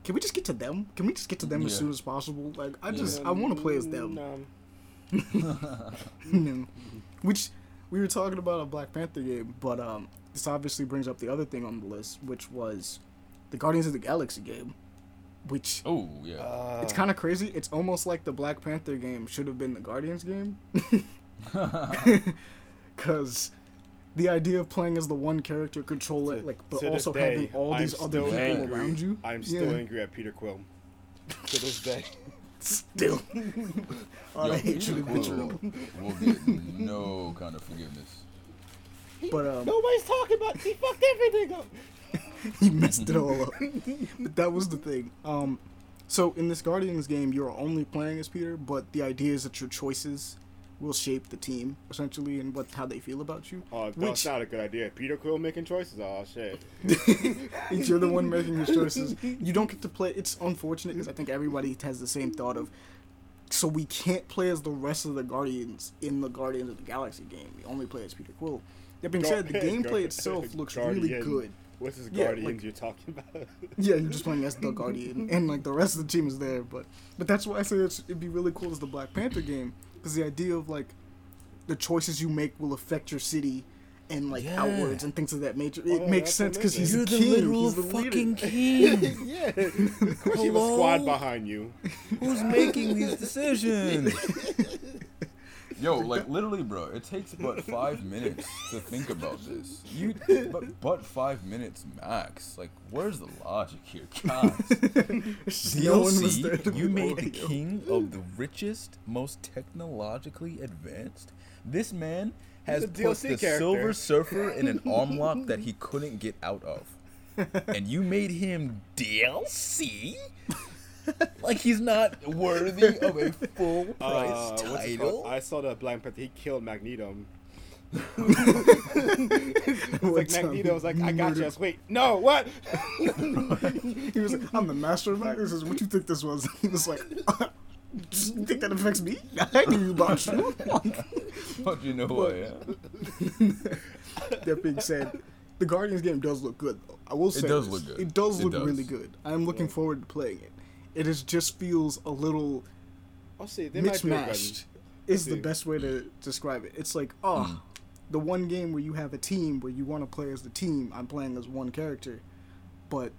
can we just get to them? Can we just get to them as soon as possible? Like I Yeah. just I want to play as them. No. which we were talking about a Black Panther game, but um, this obviously brings up the other thing on the list, which was the Guardians of the Galaxy game, which Oh yeah. uh, it's kind of crazy. It's almost like the Black Panther game should have been the Guardians game, because the idea of playing as the one character, control it, like, but also day, having all I'm these other still people angry. around you. I'm still Yeah. angry at Peter Quill. to this day. Still, all Yo, the hatred Peter and vitriol. Quill will get no kind of forgiveness. But um, Nobody's talking about. He fucked everything up. he messed it all up. but that was the thing. Um, so in this Guardians game, you're only playing as Peter, but the idea is that your choices will shape the team essentially and what how they feel about you. Oh, that's Which- not a good idea. Peter Quill making choices. Oh shit. You're the one making his choices, you don't get to play. It's unfortunate because I think everybody has the same thought of. So we can't play as the rest of the Guardians in the Guardians of the Galaxy game. We only play as Peter Quill. That being Gar- said, the gameplay itself looks really good. What's his Yeah, Guardians like- you're talking about? Yeah, you're just playing as the Guardian, and like the rest of the team is there. But but that's why I say it's, it'd be really cool as the Black Panther game, because the idea of like the choices you make will affect your city, and like Yeah. outwards and things of that nature. It Oh, makes sense because he's amazing. the king. he's the leader. king. yeah. Of course, you have a squad behind you. Who's making these decisions? Yo, like literally, bro, it takes but five minutes to think about this. You, but but five minutes max. Like, where's the logic here, guys? Just no one was there to DLC, you made the king of the richest, most technologically advanced. This man has put DLC the character. Silver Surfer in an arm lock that he couldn't get out of, and you made him DLC. like he's not worthy of a full price Uh, what's it called? title. I saw the Black Panther. He killed Magneto. What like Magneto was like, I got murdered- you. Wait, no, what? He was like, I'm the master of madness. What you think this was? He was like, you think that affects me? I knew you about you. But you know who I am. that being said, the Guardians game does look good though. I will say it does this. look good. It does It look does. really good. I'm looking Yeah. forward to playing it. It is just feels a little I'll see. They might do a mismatched. Is the best way to describe it. It's like, oh, Mm. the one game where you have a team where you want to play as the team. I'm playing as one character, but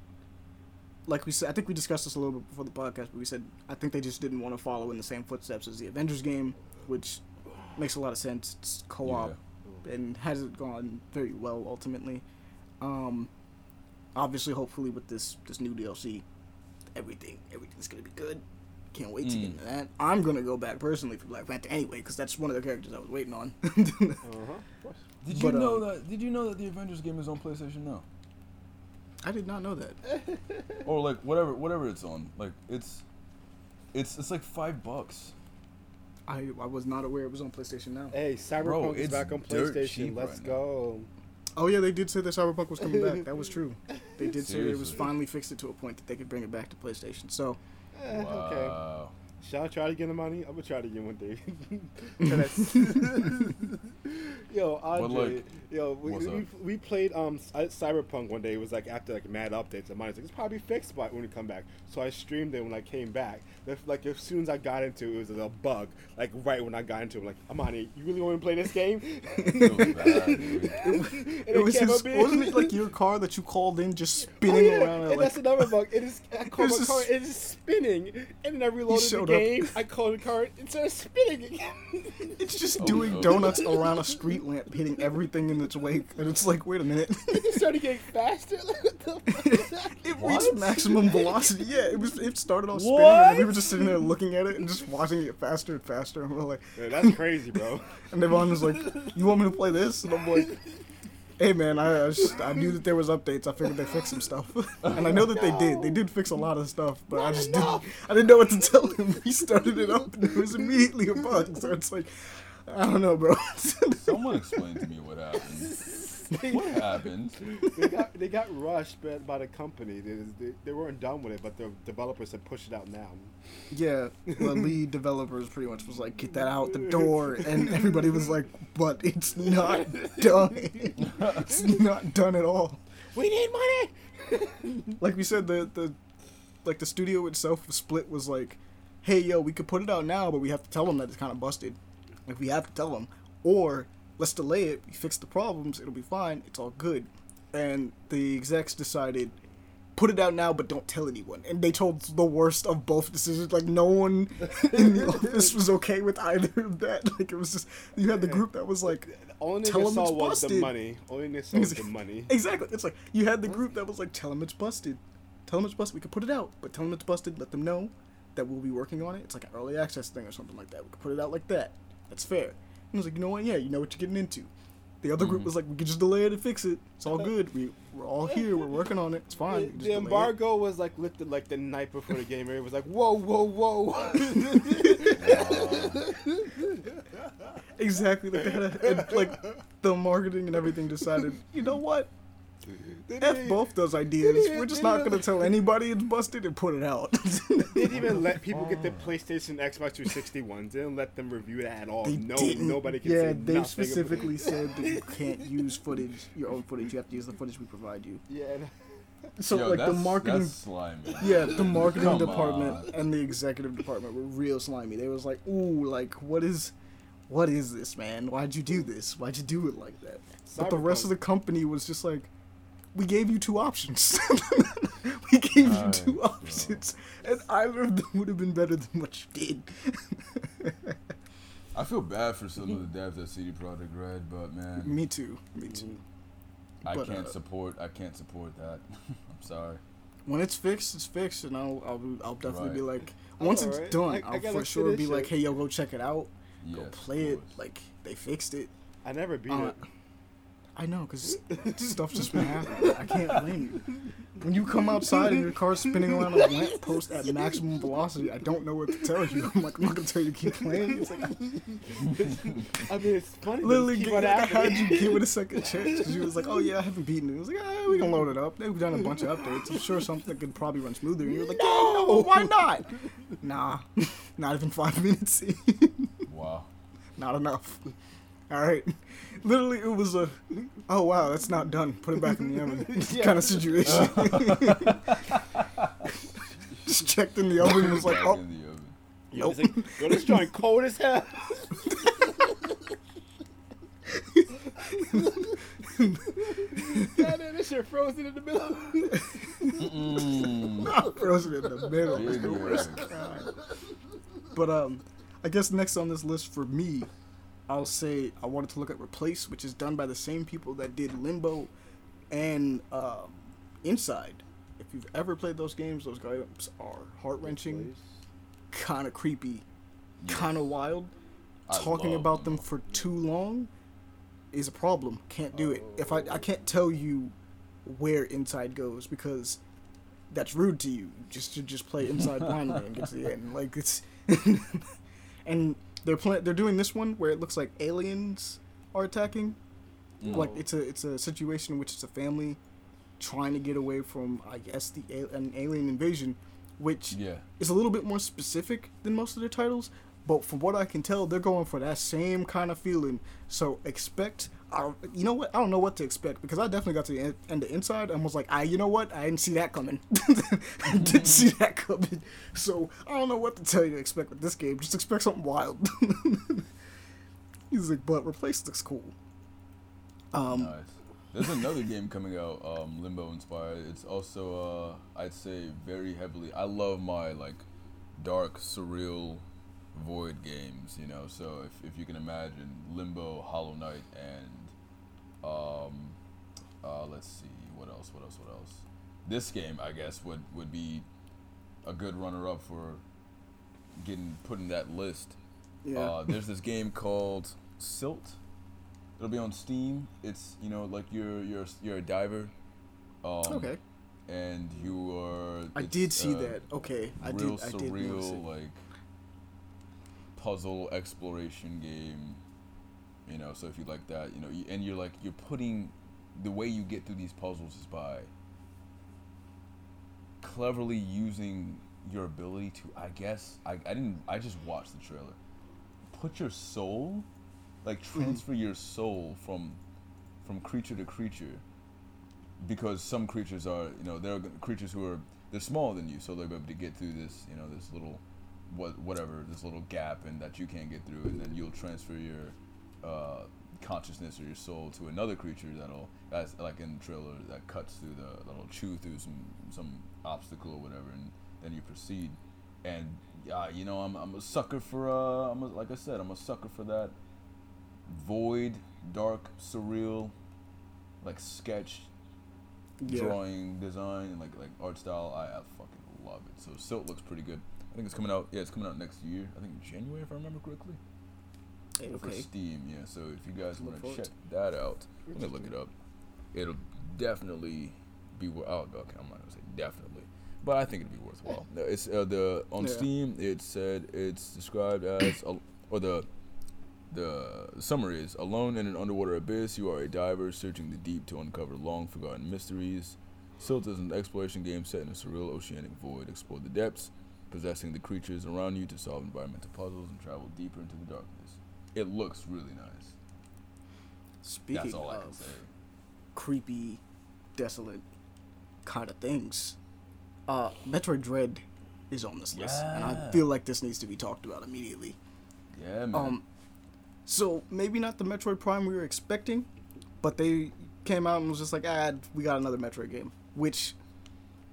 like we said, I think we discussed this a little bit before the podcast. But we said I think they just didn't want to follow in the same footsteps as the Avengers game, which makes a lot of sense. It's co-op and hasn't gone very well ultimately. Um, obviously, hopefully with this this new DLC, everything everything's gonna be good. Can't wait to get Mm. into that. I'm gonna go back personally for Black Panther anyway because that's one of the characters I was waiting on. Uh huh. Did you But, know um, that? Did you know that the Avengers game is on PlayStation now? I did not know that. Or like whatever, whatever it's on. Like it's, it's it's like five bucks. I I was not aware it was on PlayStation now. Hey, Cyberpunk Bro, is it's back on PlayStation. Let's right now. Go. Oh yeah, they did say that Cyberpunk was coming back. That was true. They did say it was finally fixed it to a point that they could bring it back to PlayStation. So Eh, Okay. Wow. Shall I try to get the money? I'm gonna try to get one day. That's- yo, Andre, like, yo, we, what's we, we played um Cyberpunk one day. It was like after like mad updates. And mine's like it's probably fixed by when we come back. So I streamed it when I came back. Like as soon as I got into it, it was a bug. Like right when I got into it, like Ahmani, you really want to play this game? Feels bad, dude. And it was came his, wasn't it like your car that you called in just spinning Oh, spinning yeah, around? and At, that's another bug. It is. I called It's my car. just- It is spinning, and then I reloaded the showed up. game. I called the car. It started spinning again. it's just Oh, doing no. donuts around a street lamp, hitting everything in its wake, and it's like, wait a minute. it started getting faster. What it What? reached maximum velocity. Yeah, it was. It started off spinning, and we were just sitting there looking at it and just watching it faster and faster. And we're like, Yeah, that's crazy, bro. and Devaughn was like, "You want me to play this?" And I'm like, "Hey, man, I I, just, I knew that there was updates. I figured they fixed some stuff, and I know that they did. They did fix a lot of stuff, but I just didn't. I didn't know what to tell him. He started it up, and it was immediately a bug. So it's like, I don't know, bro. Someone explain to me what happened. What happened? they got they got rushed by, by the company. They, they, they weren't done with it, but the developers had pushed it out now. Yeah, the lead developers pretty much was like, "Get that out the door," and everybody was like, "But it's not done. it's not done at all." We need money. Like we said, the the like the studio itself, split was like, "Hey, yo, we could put it out now, but we have to tell them that it's kind of busted. Like we have to tell them, or let's delay it. We fix the problems. It'll be fine. It's all good." And the execs decided put it out now, but don't tell anyone. And they told the worst of both decisions. Like no one in the office was okay with either of that. Like it was just you had the group that was like, Only Tell them it's was the busted. money. Only they saw was the money. exactly. It's like you had the group that was like, tell them it's busted. Tell them it's busted. We could put it out, but tell them it's busted. Let them know that we'll be working on it. It's like an early access thing or something like that. We could put it out like that. That's fair. And I was like, you know what? Yeah, you know what you're getting into. The other group Mhm. was like, we could just delay it and fix it. It's all good. We we're all here. We're working on it. It's fine. The, the delay it." embargo was like lifted like the night before the game. It was like whoa, whoa, whoa. Exactly. Like they had a, and, like the marketing and everything decided. You know what? They F both those ideas. We're just not gonna tell anybody it's busted and put it out. They didn't even let people get the oh. PlayStation, Xbox 360 ones. They didn't let them review it at all. They no, didn't. nobody can Yeah, say they nothing about- specifically said that you can't use footage, your own footage. You have to use the footage we provide you. Yeah. So Yo, like the marketing, That's slimy. yeah, the marketing Come department on. and the executive department were real slimy. They was like, ooh, like what is, what is this, man? Why'd you do this? Why'd you do it like that? But the rest of the company was just like, we gave you two options. we gave you two bro. options, and either of them would have been better than what you did. I feel bad for some of the devs at CD Projekt Red, but man, Me too. Me too. I but, can't uh, support. I can't support that. I'm sorry. When it's fixed, it's fixed, and I'll I'll, I'll definitely be like, once it's Alright, done, I- I I, will gotta for sure be finish like, hey yo, go check it out, Yes, go play it. Like they fixed it. I never beat Uh, it. I know, cause stuff just been happening. I can't blame you. When you come outside and your car's spinning around a lamp post at maximum velocity, I don't know what to tell you. I'm like, I'm not gonna tell you to keep playing. It's like, I mean, it's funny. but literally, keep get, like, I had you give it a second chance because you was like, oh yeah, I haven't beaten it. It was like, ah, we can load it up. They've done a bunch of updates. I'm sure something could probably run smoother. And you're like, no, no, why not? Nah, not even five minutes. Wow. not enough. All right, literally, it was a, oh wow, that's not done. Put it back in the oven, kind of situation. Just checked in the oven and was like, oh, in the oven. Yo, Nope. it's like, yo, this joint cold as hell. God, damn, this shit frozen in the middle. Mm. frozen in the middle. Big It's the worst yeah. But um, I guess next on this list for me, I'll say I wanted to look at Replace, which is done by the same people that did Limbo and um, Inside. If you've ever played those games, those games are heart wrenching, kind of creepy, kind of wild. I Talking about them for too long is a problem. Can't do it. If I I can't tell you where Inside goes because that's rude to you. Just to just play Inside blindly and get to the end. Like it's and they're play, they're doing this one where it looks like aliens are attacking. Mm. Like it's a it's a situation in which it's a family trying to get away from I guess the a- an alien invasion, which Yeah. is a little bit more specific than most of their titles. But from what I can tell, they're going for that same kind of feeling. So expect, I you know what? I don't know what to expect because I definitely got to the end, end the inside and was like, I, you know what? I didn't see that coming. I didn't see that coming. So I don't know what to tell you to expect with this game. Just expect something wild. He's like, but replace looks cool. Um, Nice. There's another game coming out, um, Limbo inspired. It's also, uh, I'd say, very heavily. I love my like dark, surreal, void games. You know, so if if you can imagine Limbo, Hollow Knight, and um, uh, let's see, what else? What else? What else? This game, I guess, would would be a good runner-up for getting put in that list. yeah. Uh, there's this game called Silt. It'll be on Steam. It's you know like you're you're you're a diver. Um, okay. And you are. I did see uh, that. Okay. I real did. I did surreal like puzzle exploration game. You know, so if you like that, you know, and you're like you're putting the way you get through these puzzles is by cleverly using your ability to I guess I, I didn't I just watched the trailer. Put your soul like mm-hmm. transfer your soul from from creature to creature because some creatures are you know there are creatures who are they're smaller than you so they'll be able to get through this you know this little what whatever this little gap and that you can't get through and then you'll transfer your uh, consciousness or your soul to another creature that'll that's like in the trailer that cuts through the that'll chew through some some obstacle or whatever and then you proceed. And uh, you know I'm, I'm a sucker for uh I'm a, like I said I'm a sucker for that void dark surreal like sketch Yeah. drawing design and like like art style. I, I fucking love it. So Silt looks pretty good. I think it's coming out yeah it's coming out next year. I think January if I remember correctly Hey, for okay. Steam. Yeah, so if you guys want to check that out, let me look it up. It'll definitely be. worth. Oh, okay, I'm not gonna say definitely, but I think it'd be worthwhile. No, It's uh, the on Yeah. Steam. It said it's described as a, or the the summary is alone in an underwater abyss. You are a diver searching the deep to uncover long forgotten mysteries. Silt is an exploration game set in a surreal oceanic void. Explore the depths, possessing the creatures around you to solve environmental puzzles and travel deeper into the darkness. It looks really nice. Speaking That's all I of can say. creepy, desolate kind of things, uh, Metroid Dread is on this list, and I feel like this needs to be talked about immediately. Yeah, man. Um, so maybe not the Metroid Prime we were expecting, but they came out and was just like, ah, we got another Metroid game, which,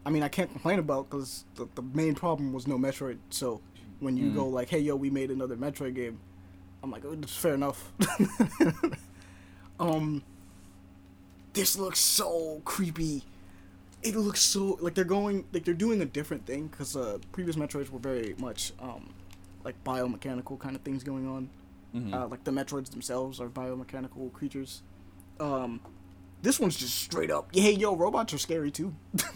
I mean, I can't complain about because the, the main problem was no Metroid. So when you Mhm. go like, hey, yo, we made another Metroid game, I'm like, oh, it's fair enough. um, this looks so creepy. It looks so like they're going like they're doing a different thing because uh, previous Metroids were very much um, like biomechanical kind of things going on. Mhm. Uh, like the Metroids themselves are biomechanical creatures. Um, this one's just straight up. Hey, yo, robots are scary too.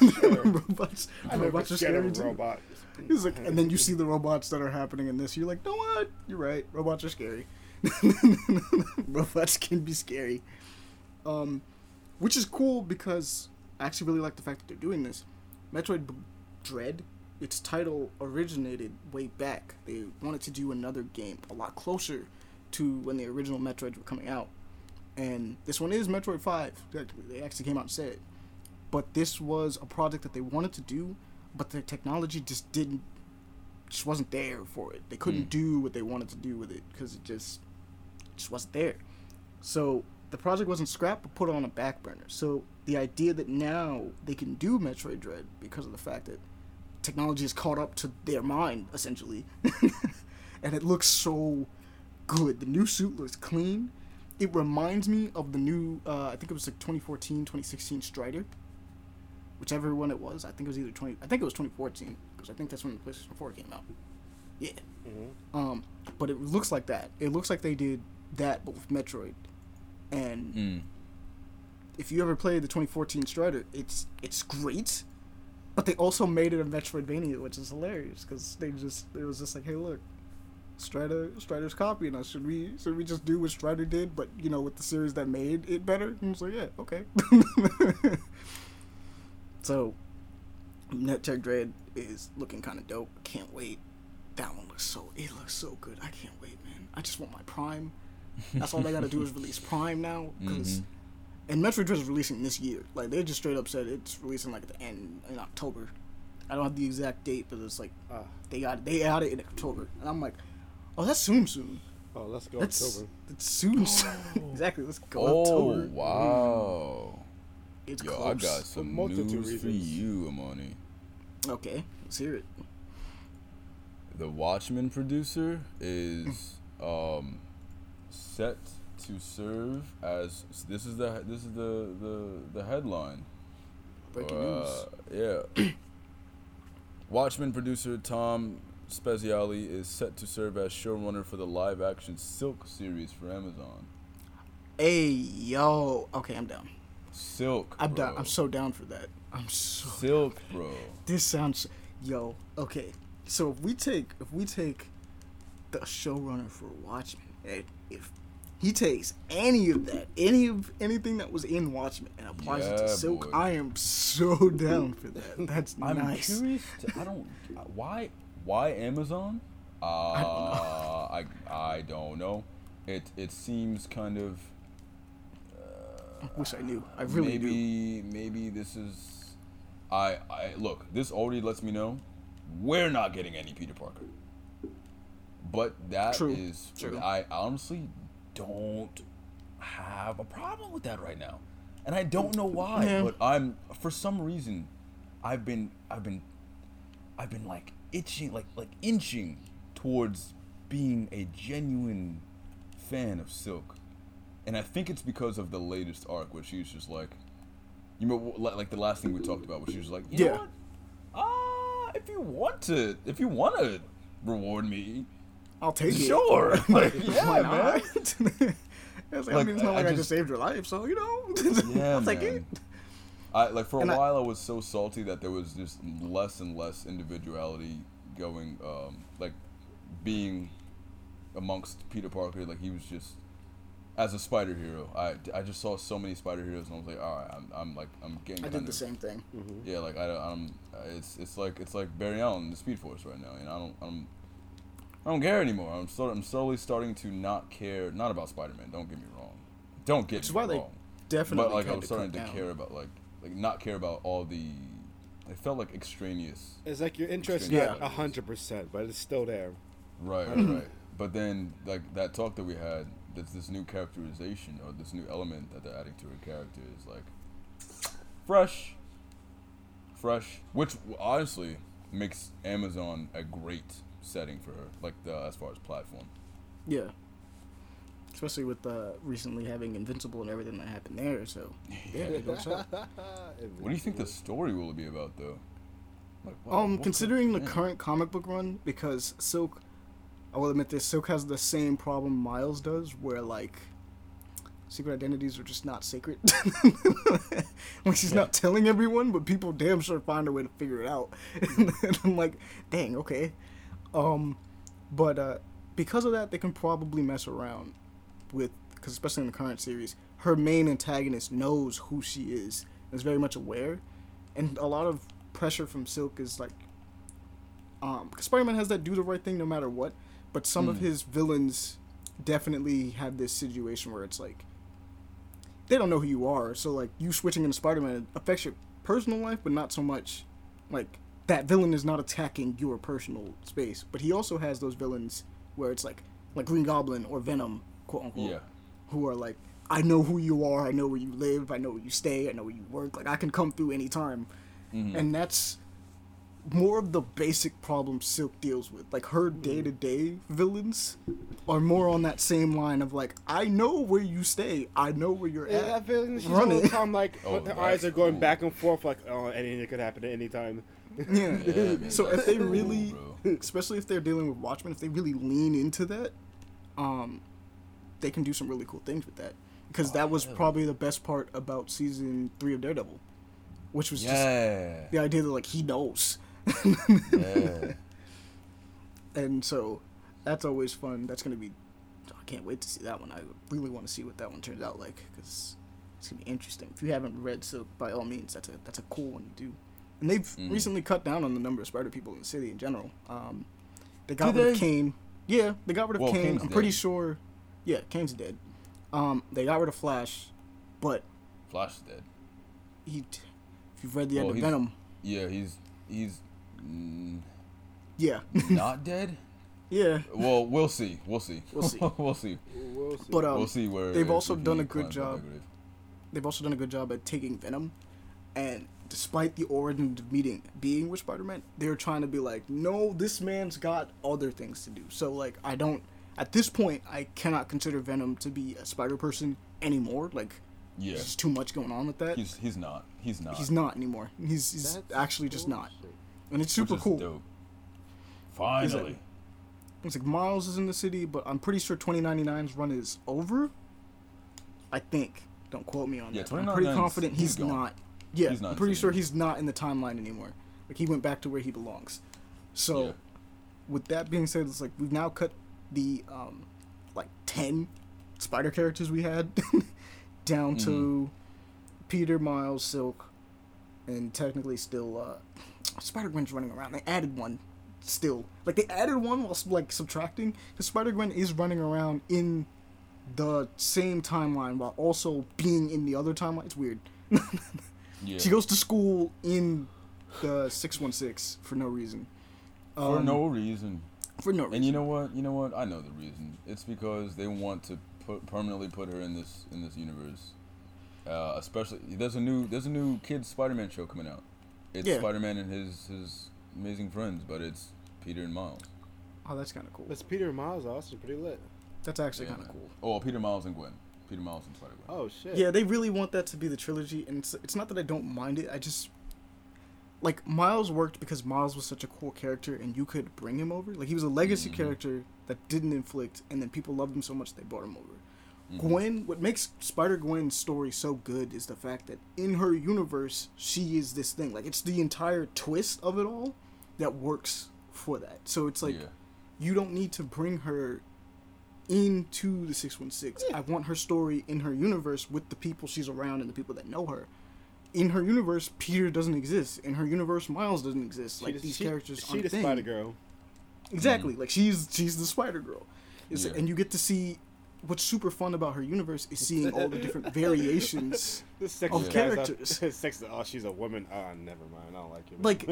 robots, I never robots are scared scary of too. a robot. He's like, and then you see the robots that are happening in this. You're like, no, what? You're right. Robots are scary. robots can be scary. Um, which is cool because I actually really like the fact that they're doing this. Metroid B- Dread, its title originated way back. They wanted to do another game a lot closer to when the original Metroids were coming out, and this one is Metroid Five. Actually, they actually came out and said it, but this was a project that they wanted to do, but the technology just didn't, just wasn't there for it. They couldn't Mm. do what they wanted to do with it because it just, just wasn't there. So the project wasn't scrapped, but put on a back burner. So the idea that now they can do Metroid Dread because of the fact that technology has caught up to their mind essentially, and it looks so good. The new suit looks clean. It reminds me of the new, uh, I think it was like 2014, 2016 Strider, whichever one it was. I think it was either 20. I think it was 2014 because I think that's when the PlayStation 4 came out. Yeah. Um, but it looks like that. It looks like they did that, but with Metroid. And Mm. if you ever played the 2014 Strider, it's it's great, but they also made it a Metroidvania, which is hilarious because they just it was just like, hey, look, Strider Strider's copying us. Should we should we just do what Strider did, but you know, with the series that made it better? And it's like, yeah, okay. so, Metroid Dread is looking kind of dope. Can't wait. That one looks so it looks so good. I can't wait, man. I just want my Prime. That's all they got to do is release Prime now, because Mhm. and Metroid Dread is releasing this year. Like they just straight up said it's releasing like at the end in October. I don't have the exact date, but it's like Ah. they got they got it in October, and I'm like, oh, that's soon, soon. Oh, let's go That's October. that's soon. soon. exactly. Let's go Oh October. wow! It's Yo, close. I got some news for you, Ahmani. Okay, let's hear it. The Watchmen producer is um, set to serve as this is the this is the the, the headline. Breaking Uh, yeah. Watchmen producer Tom Spezialy is set to serve as showrunner for the live action Silk series for Amazon. news. Hey yo. Okay, I'm down. Silk. I'm bro. down. I'm so down for that. I'm so. Silk, bro. This sounds. Yo. Okay. So if we take if we take the showrunner for Watchmen, if he takes any of that, any of anything that was in Watchmen and applies it to Silk, boy. I am so down for that. That's I'm nice. curious. To, I don't. Why? Why Amazon? Uh, I I don't know. It it seems kind of. I wish I knew. I really do. maybe maybe this is. I I look. This already lets me know we're not getting any Peter Parker. But that is. True, true. I honestly don't have a problem with that right now, and I don't know why. Yeah. But I'm for some reason, I've been I've been I've been like itching, like like inching towards being a genuine fan of Silk, and I think it's because of the latest arc where she's just like, you know, like the last thing we talked about, where she was like, you Yeah. know what, ah, if you want to, if you want to reward me, I'll take it. sure, like, yeah, Why man. not? it's like, I mean, it's not I- like I I, just- just saved your life, so you know. Yeah, I'll take man. it. I like for a And I- while I, was so salty that there was just less and less individuality going um like being amongst Peter Parker like he was just as a spider hero I, I just saw so many spider heroes and I was like all right I'm, I'm like I'm getting I did the of- same thing. yeah like I don't I'm it's it's like it's like Barry Allen in the Speed Force right now and I don't I'm I don't care anymore I'm sort I'm slowly starting to not care not about Spider Man don't get me wrong don't get Which me why they wrong Definitely. but like I had was starting to down. care about like like not care about all the. It felt like extraneous. It's like your interest Yeah. not hundred percent, but it's still there. Right, right, Mm-hmm. right. But then like that talk that we had, there's this new characterization or this new element that they're adding to her character is like fresh, fresh, which honestly makes Amazon a great setting for her, like the as far as platform. Yeah. Especially with uh, recently having Invincible and everything that happened there, so yeah, it. What do you think the story will be about though? Like, what- Um, considering the could- current comic book run, because Silk, I will admit this, Silk has the same problem Miles does, where like secret identities are just not secret. like she's not telling everyone, but people damn sure find a way to figure it out. and I'm like, dang, okay. Um, but uh, because of that, they can probably mess around with, because especially in the current series, her main antagonist knows who she is, and is very much aware, and a lot of pressure from Silk is like, um, 'cause Spider-Man has that do the right thing no matter what, but some of Mm. his villains definitely have this situation where it's like they don't know who you are, so like you switching into Spider-Man affects your personal life, but not so much like that villain is not attacking your personal space. But he also has those villains where it's like like Green Goblin or Venom, quote unquote, Yeah. who are like, I know who you are, I know where you live, I know where you stay, I know where you work. Like I can come through anytime, Mhm. and that's more of the basic problems Silk deals with. Like her day to day villains are more on that same line of like, I know where you stay, I know where you're Yeah, at. that feeling, she's Run all it. the time like Oh, her eyes are going cool. back and forth like oh anything could happen at any time. Yeah. Yeah, man, so if they cool, really, bro. especially if they're dealing with Watchmen, if they really lean into that, um, they can do some really cool things with that. Because that was hell. probably the best part about season three of Daredevil, which was just Yeah. the idea that like he knows, yeah. and so that's always fun. That's gonna be. I can't wait to see that one. I really want to see what that one turns out like because it's gonna be interesting. If you haven't read Silk, by all means, that's a that's a cool one to do. And they've Mhm. recently cut down on the number of spider people in the city in general. Um, they got Did rid of? Kaine. Yeah, they got rid of Well, Kaine. Kaine's I'm pretty sure. Yeah, Kaine's dead. Um, they got rid of Flash, but Flash is dead. he. If you've read the end of Venom, Yeah, he's he's mm, yeah, not dead. yeah. Well, we'll see. We'll see. We'll see. we'll see. We'll see. But um, we'll see where they've also done a good job. they've also done a good job at taking Venom, and despite the origin of meeting being with Spider-Man, they're trying to be like, no, this man's got other things to do. So like, I don't. At this point, I cannot consider Venom to be a Spider Person anymore. Like, Yeah, there's just too much going on with that. he's he's not. He's not. He's not anymore. He's, he's That's actually just not, bullshit. And it's super cool. Dope. Finally. It's like Miles is in the city, but I'm pretty sure 2099's run is over. I think. Don't quote me on Yeah, that. I'm pretty confident he's, he's not. Yeah, He's not I'm pretty sure he's not in the timeline anymore. Like he went back to where he belongs. So, Yeah. with that being said, it's like we've now cut the um, like ten spider characters we had down Mm-hmm. to Peter, Miles, Silk, and technically still uh, Spider Gwen's running around. They added one still. Like they added one while like subtracting. Because Spider Gwen is running around in the same timeline while also being in the other timeline. It's weird. Yeah. She goes to school in the six one six for no reason. for Um, no reason. For no reason. And you know what? You know what? I know the reason. It's because they want to put permanently put her in this in this universe. Uh, especially there's a new there's a new kid Spider-Man show coming out. It's Yeah. Spider-Man and his his amazing friends, but it's Peter and Miles. oh, that's kind of cool. That's Peter and Miles. Also pretty lit. That's actually Yeah, kind of cool. Oh, Peter Miles and Gwen. Peter Miles and Spider-Gwen. Oh shit. Yeah, they really want that to be the trilogy, and it's, it's not that I don't mind it. I just like Miles worked because Miles was such a cool character, and you could bring him over. Like he was a legacy Mhm. character that didn't inflict, and then people loved him so much they brought him over. Mhm. Gwen, what makes Spider Gwen's story so good is the fact that in her universe, she is this thing. Like it's the entire twist of it all that works for that. So it's like yeah. you don't need to bring her into the 616. I want her story in her universe with the people she's around and the people that know her. In her universe, Peter doesn't exist. In her universe, Miles doesn't exist. She Like the- these she- characters She aren't the. Spider Girl. Exactly. Like she's she's the Spider Girl. Yeah. And you get to see what's super fun about her universe is seeing all the different variations. This sexy Of guy's characters. A, sexy. Oh, she's a woman. Oh, never mind. I don't like it. Like,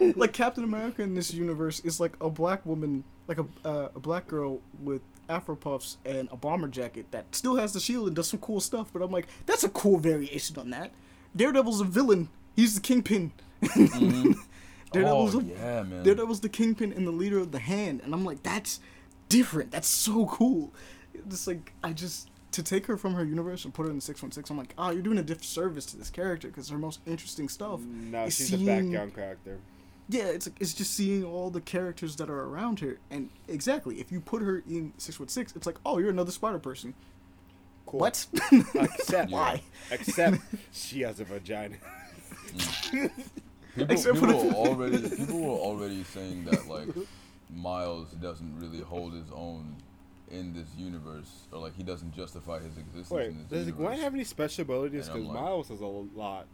like, like Captain America in this universe is like a black woman, like a uh, a black girl with afro puffs and a bomber jacket that still has the shield and does some cool stuff. But I'm like, that's a cool variation on that. Daredevil's a villain. He's the kingpin. Daredevil's oh, a, yeah, man. Daredevil's the kingpin and the leader of the hand, and I'm like, that's different. That's so cool. Just like I just to take her from her universe and put her in the six one six. I'm like, oh, you're doing a disservice to this character because her most interesting stuff. no, is she's a seeing- background character. Yeah, it's like, it's just seeing all the characters that are around her, and exactly if you put her in six one six, it's like, oh, you're another Spider person. Cool. What? Except, Why? except she has a vagina. Mm. People, Except people were already people were already saying that like Miles doesn't really hold his own in this universe, or like he doesn't justify his existence Wait, in this does universe. Gwen have any special abilities? Because like- Miles has a lot.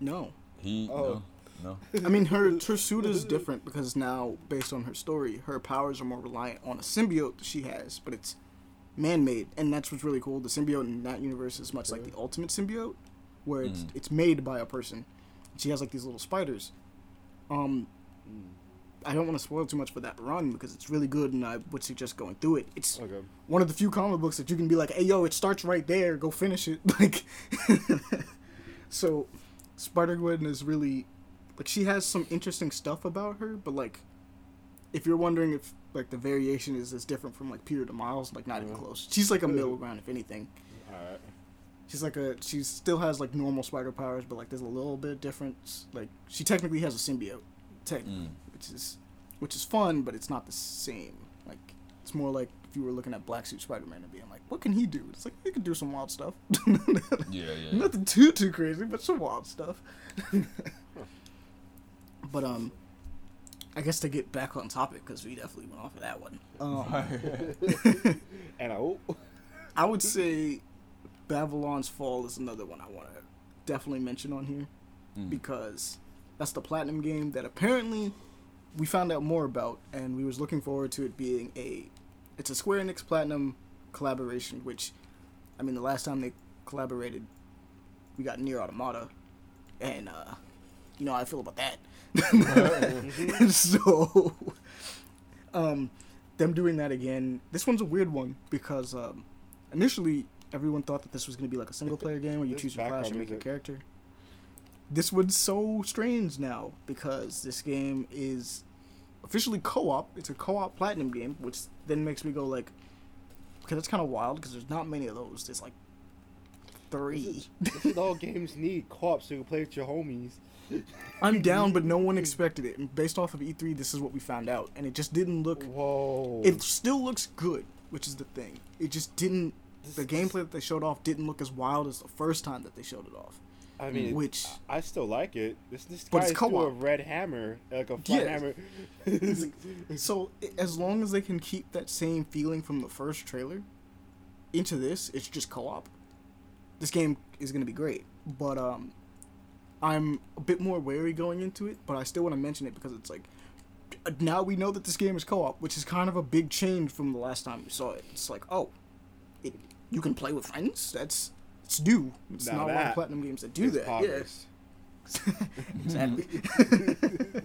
no. He Oh. no, No. I mean, her her suit is different because now, based on her story, her powers are more reliant on a symbiote that she has, but it's man-made, and that's what's really cool. The symbiote in that universe is much like the ultimate symbiote, where it's Mhm. it's made by a person. She has like these little spiders. Um, I don't want to spoil too much for that run because it's really good, and I would suggest going through it. It's Okay. one of the few comic books that you can be like, "Hey, yo, it starts right there. Go finish it." Like, so Spider Gwen is really like she has some interesting stuff about her, but like, if you're wondering if like the variation is as different from like Peter to Miles, like not even close. She's like a middle ground, if anything. Right. She's like a she still has like normal spider powers, but like there's a little bit of difference. Like she technically has a symbiote, technically, Mm. Which is which is fun, but it's not the same. Like it's more like if you were looking at Black Suit Spider Man and being like, what can he do? It's like he can do some wild stuff. Yeah, yeah. yeah. Nothing too too crazy, but some wild stuff. but um, I guess to get back on topic because we definitely went off of that one. Um, And I, oh, I would say Babylon's Fall is another one I want to definitely mention on here Mm. because that's the platinum game that apparently we found out more about and we was looking forward to it being a it's a Square Enix Platinum collaboration which I mean the last time they collaborated we got NieR Automata and uh you know how I feel about that. So um them doing that again this one's a weird one because um initially everyone thought that this was going to be like a single player game where you choose your class and make your character this one's so strange now because this game is officially co-op. It's a co-op platinum game, which then makes me go like, okay, that's kind of wild because there's not many of those. There's like three. this is all games need co-op so you can play with your homies. I'm down, but no one expected it. And based off of E3, this is what we found out, and it just didn't look. Whoa. It still looks good, which is the thing. It just didn't. The gameplay that they showed off didn't look as wild as the first time that they showed it off. I mean, which I still like it. This this it's doing a co-op. red hammer, like a flat Yeah. hammer. So as long as they can keep that same feeling from the first trailer into this, it's just co-op. This game is gonna be great, but um, I'm a bit more wary going into it. But I still want to mention it because it's like now we know that this game is co-op, which is kind of a big change from the last time we saw it. It's like oh, it you can play with friends. That's it's new. It's Now not a lot of that platinum games that do It's that. Yes. Exactly.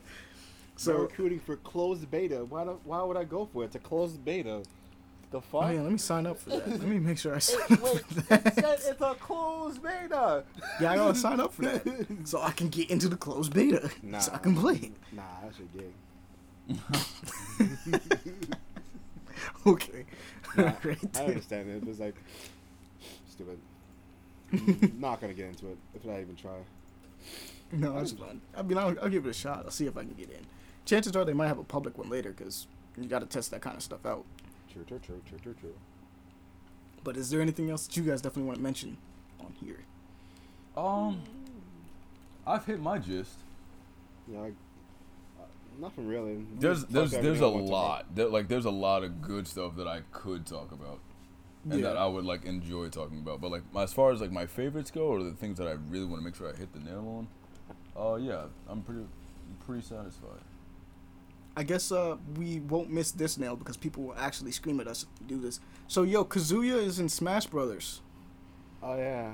So so recruiting for closed beta. Why don't, Why would I go for it? It's a closed beta. The fuck? oh yeah, let me sign up for that. Let me make sure I sign Wait, up wait, for it that. said it's a closed beta. Yeah, I gotta sign up for that so I can get into the closed beta Nah, so I can play. Nah, that's your gig. Okay, Nah, Right I understand it. It was like stupid. Not gonna get into it if I even try. no, that's fun. I mean, I'll, I'll give it a shot. I'll see if I can get in. Chances are they might have a public one later because you got to test that kind of stuff out. True, true, true, true, true, true. But is there anything else that you guys definitely want to mention on here? Um, I've hit my gist. Yeah, like, uh, nothing really. There's Fuck there's there's everything a I want to lot. There, like there's a lot of good stuff that I could talk about, and that I would like enjoy talking about. But like as far as like my favorites go, or the things that I really want to make sure I hit the nail on, uh, yeah, I'm pretty pretty satisfied. I guess uh, we won't miss this nail because people will actually scream at us if we do this. So, yo, Kazuya is in Smash Brothers. Oh yeah.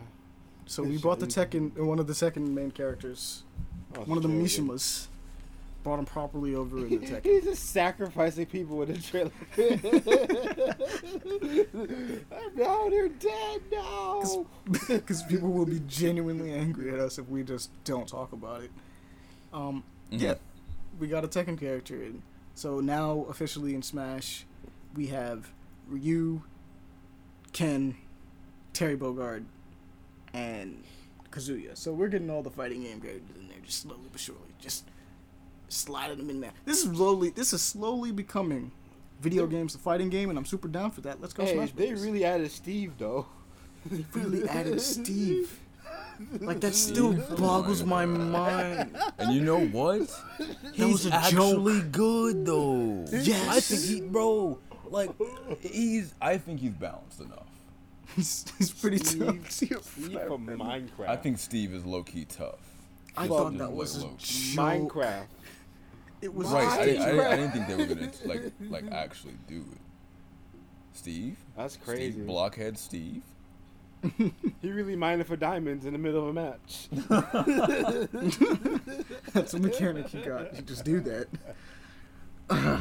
So Good we brought the Tekken, uh, one of the second main characters, Oh, one of the true, yeah. Mishimas, brought him properly over in the Tekken. He's just sacrificing people in the trailer. no, they're dead now. because people will be genuinely angry at us if we just don't talk about it. Um, Mhm. yeah, we got a Tekken character, and so now officially in Smash, we have Ryu, Ken, Terry Bogard, and Kazuya. So we're getting all the fighting game characters in there, just slowly but surely, just sliding them in there. This is slowly, this is slowly becoming video games, the fighting game, and I'm super down for that. Let's go Hey, Smash they Brothers. really added Steve though. They really added Steve. Like that still boggles my mind. And you know what? That was He's a actually good though. Yes. I think he, bro, like he's. I think he's balanced enough. He's, he's pretty Steve, tough. Steve from Minecraft. I think Steve is low key tough. I Well, thought that was a low. joke. Minecraft. It was Right, I, didn't- I, didn't- I didn't think they were gonna like like actually do it. Steve, That's crazy. Steve, Blockhead Steve. He really mined for diamonds in the middle of a match. That's a mechanic you got. You just do that. But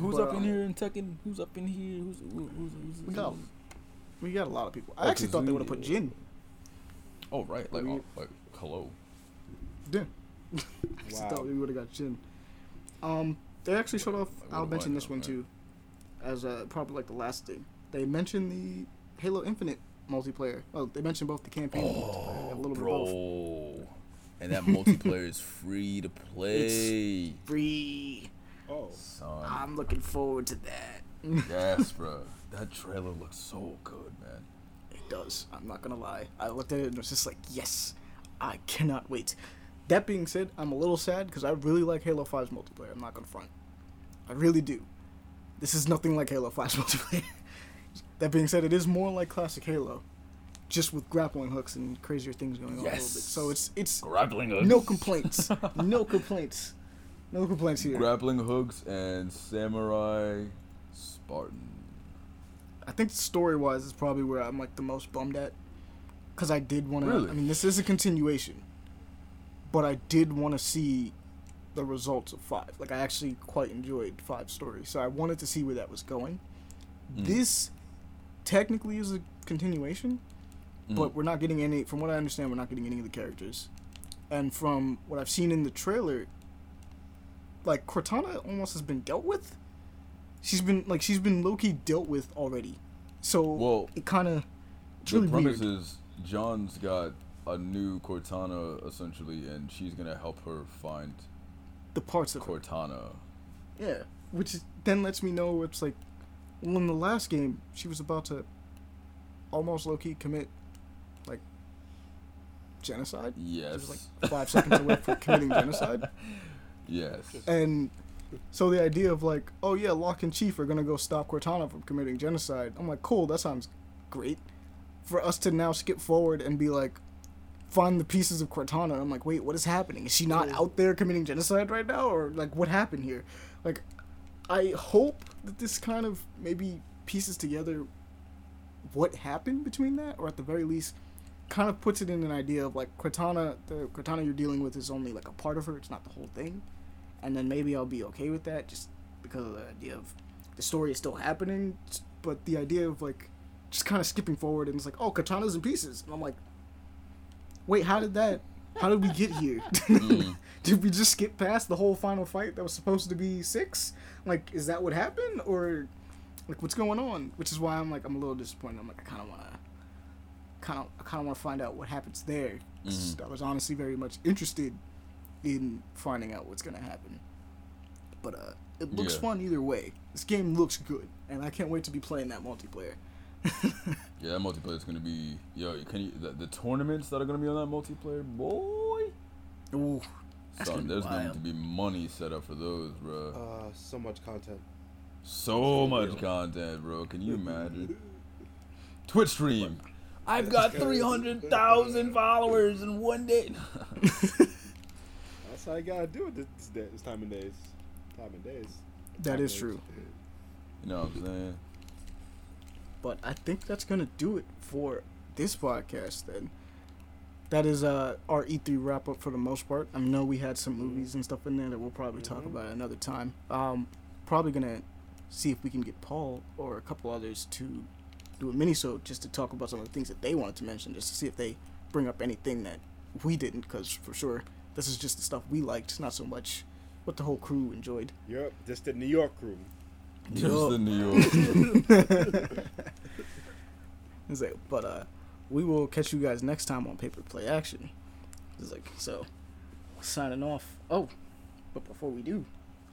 who's But, up in here in Tekken? Who's up in here? Who's who, who's, who's, We got we got a lot of people. I Oh, actually thought they would have put Kazuya. Jin. Oh right, like We- oh, uh, like hello. Yeah. I Wow. thought we would have got Jin. Um, they actually showed off. I'll mention this one right? too, as uh, probably like the last thing. They mentioned the Halo Infinite multiplayer. Oh, they mentioned both the campaign and multiplayer. A little bit both. bro. And that multiplayer is free to play. Free. Oh. Son. I'm looking forward to that. yes, bro. That trailer looks so good, man. It does. I'm not gonna lie. I looked at it and was just like, yes, I cannot wait. That being said, I'm a little sad because I really like Halo 5's multiplayer. I'm not gonna front. I really do. This is nothing like Halo 5's multiplayer. that being said, it is more like classic Halo, just with grappling hooks and crazier things going on a little bit. So it's it's Grappling hooks. no complaints. no complaints. No complaints here. Grappling hooks and samurai Spartan. I think story wise is probably where I'm like the most bummed at. Cause I did want to. Really? I mean, this is a continuation, but I did want to see the results of five. Like I actually quite enjoyed five stories, so I wanted to see where that was going. Mm. This technically is a continuation, Mm. but we're not getting any. From what I understand, we're not getting any of the characters, and from what I've seen in the trailer, like Cortana almost has been dealt with. She's been like she's been low key dealt with already, so Well, it kind of the really premise weird. is John's got a new Cortana essentially, and she's gonna help her find the parts of. Cortana. Yeah, which is, then lets me know it's like, well, in the last game, she was about to almost low key commit, like, genocide. She Yes. was like five seconds away from committing genocide. yes. And so the idea of like, oh yeah, Locke and Chief are gonna go stop Cortana from committing genocide. I'm like, cool, that sounds great. For us to now skip forward and be like, find the pieces of Cortana. I'm like, wait, what is happening? Is she not Yeah. out there committing genocide right now, or like what happened here? Like, I hope that this kind of maybe pieces together what happened between that, or at the very least, kind of puts it in an idea of like Cortana. The Cortana you're dealing with is only like a part of her. It's not the whole thing and then maybe I'll be okay with that just because of the idea of the story is still happening, but the idea of like just kind of skipping forward and it's like, oh, Cortana's in pieces, and I'm like, wait, how did that? How did we get here? Mm. did we just skip past the whole final fight that was supposed to be six? Like, is that what happened, or like what's going on? Which is why I'm like, I'm a little disappointed. I'm like, I kind of want to, kind of, I kind of want to find out what happens there. 'cause I was honestly very much interested in finding out what's gonna happen. But uh, it looks Yeah. fun either way. This game looks good, and I can't wait to be playing that multiplayer. Yeah, that multiplayer is gonna be yo. Can you the, the tournaments that are gonna be on that multiplayer, boy? Ooh, That's gonna Son, be there's going to be money set up for those, bro. Uh, so much content. so much content, bro. Can you imagine? Twitch stream. I've got three hundred thousand followers in one day. That's how you gotta do it this, day, this time of days. Time of days. that Time is of true. days. you know what I'm saying? But I think that's gonna do it for this podcast. Then that is uh our E3 wrap up for the most part. I know we had some movies and stuff in there that we'll probably talk Mhm. about another time. Um, probably gonna see if we can get Paul or a couple others to do a mini-sode just to talk about some of the things that they wanted to mention, just to see if they bring up anything that we didn't, because for sure this is just the stuff we liked, not so much what the whole crew enjoyed. Yep, just the New York crew. Just Yup. the New York. It's like, but uh, we will catch you guys next time on Paper Play Action. It's like so, signing off. Oh, but before we do,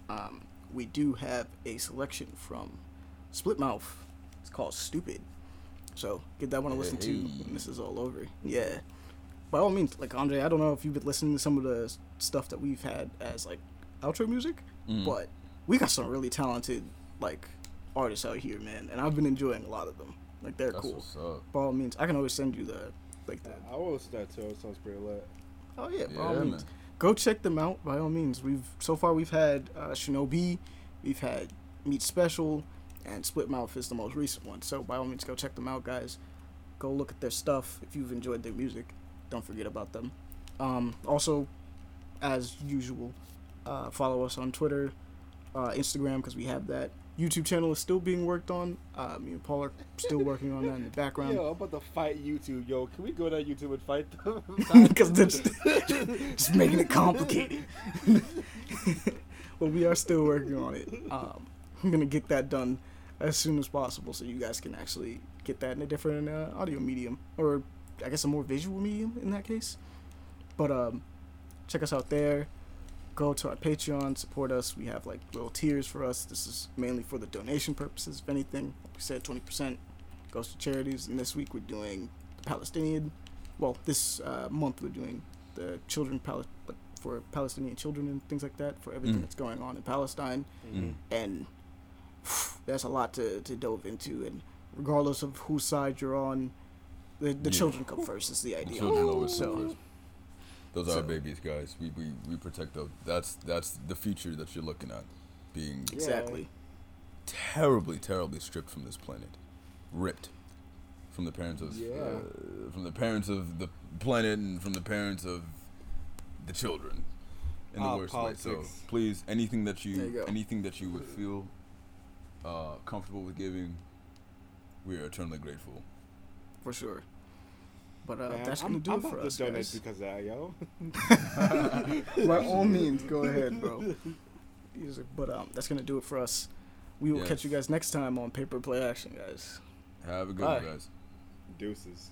um, we do have a selection from Split Mouth. It's called Stupid. So get that one to listen to when this is all over. Yeah. By all means, like Andre, I don't know if you've been listening to some of the stuff that we've had as like outro music, Mm. but we got some really talented like artists out here, man, and I've been enjoying a lot of them. Like they're That's cool. what's up. By all means, I can always send you the like that. I will listen to that too. It sounds pretty lit. Oh yeah, by all Yeah, means. Go check them out by all means. We've so far we've had uh, Shinobi, we've had Meat Special, and Split Mouth is the most recent one. So by all means, go check them out, guys. Go look at their stuff. If you've enjoyed their music, don't forget about them. Um, also, as usual, uh, follow us on Twitter, uh, Instagram because we have that. YouTube channel is still being worked on. Uh, me and Paul are still working on that in the background. Yo, I'm about to fight YouTube. Yo, can we go to YouTube and fight them? because they're just, just making it complicated. but we are still working on it. Um, I'm gonna get that done as soon as possible, so you guys can actually get that in a different uh, audio medium, or I guess a more visual medium in that case. But um, check us out there. Go to our Patreon, support us. We have like little tiers for us. This is mainly for the donation purposes. If anything, like we said, 20% goes to charities. And this week we're doing the Palestinian well, this uh, month we're doing the children Pal- for Palestinian children and things like that for everything Mm. that's going on in Palestine, Mm. and there's a lot to, to delve into. And regardless of whose side you're on, the, the Yeah. children come first. Is the idea. Always So- come first. Those are our babies, guys. We, we we protect those. That's that's the future that you're looking at, being Exactly. terribly, terribly stripped from this planet, ripped from the parents of Yeah. uh, from the parents of the planet and from the parents of the children in the Ah, worst way. So please, anything that you you anything that you would feel uh, comfortable with giving, we are eternally grateful. for sure. But uh, Man, that's I'm, gonna do I'm it for about us, to donate guys. because of that, yo. By all means, go ahead, bro. But um, that's gonna do it for us. We will catch you guys next time on Paper Play Action, guys. Have a good Bye. one, guys. Deuces.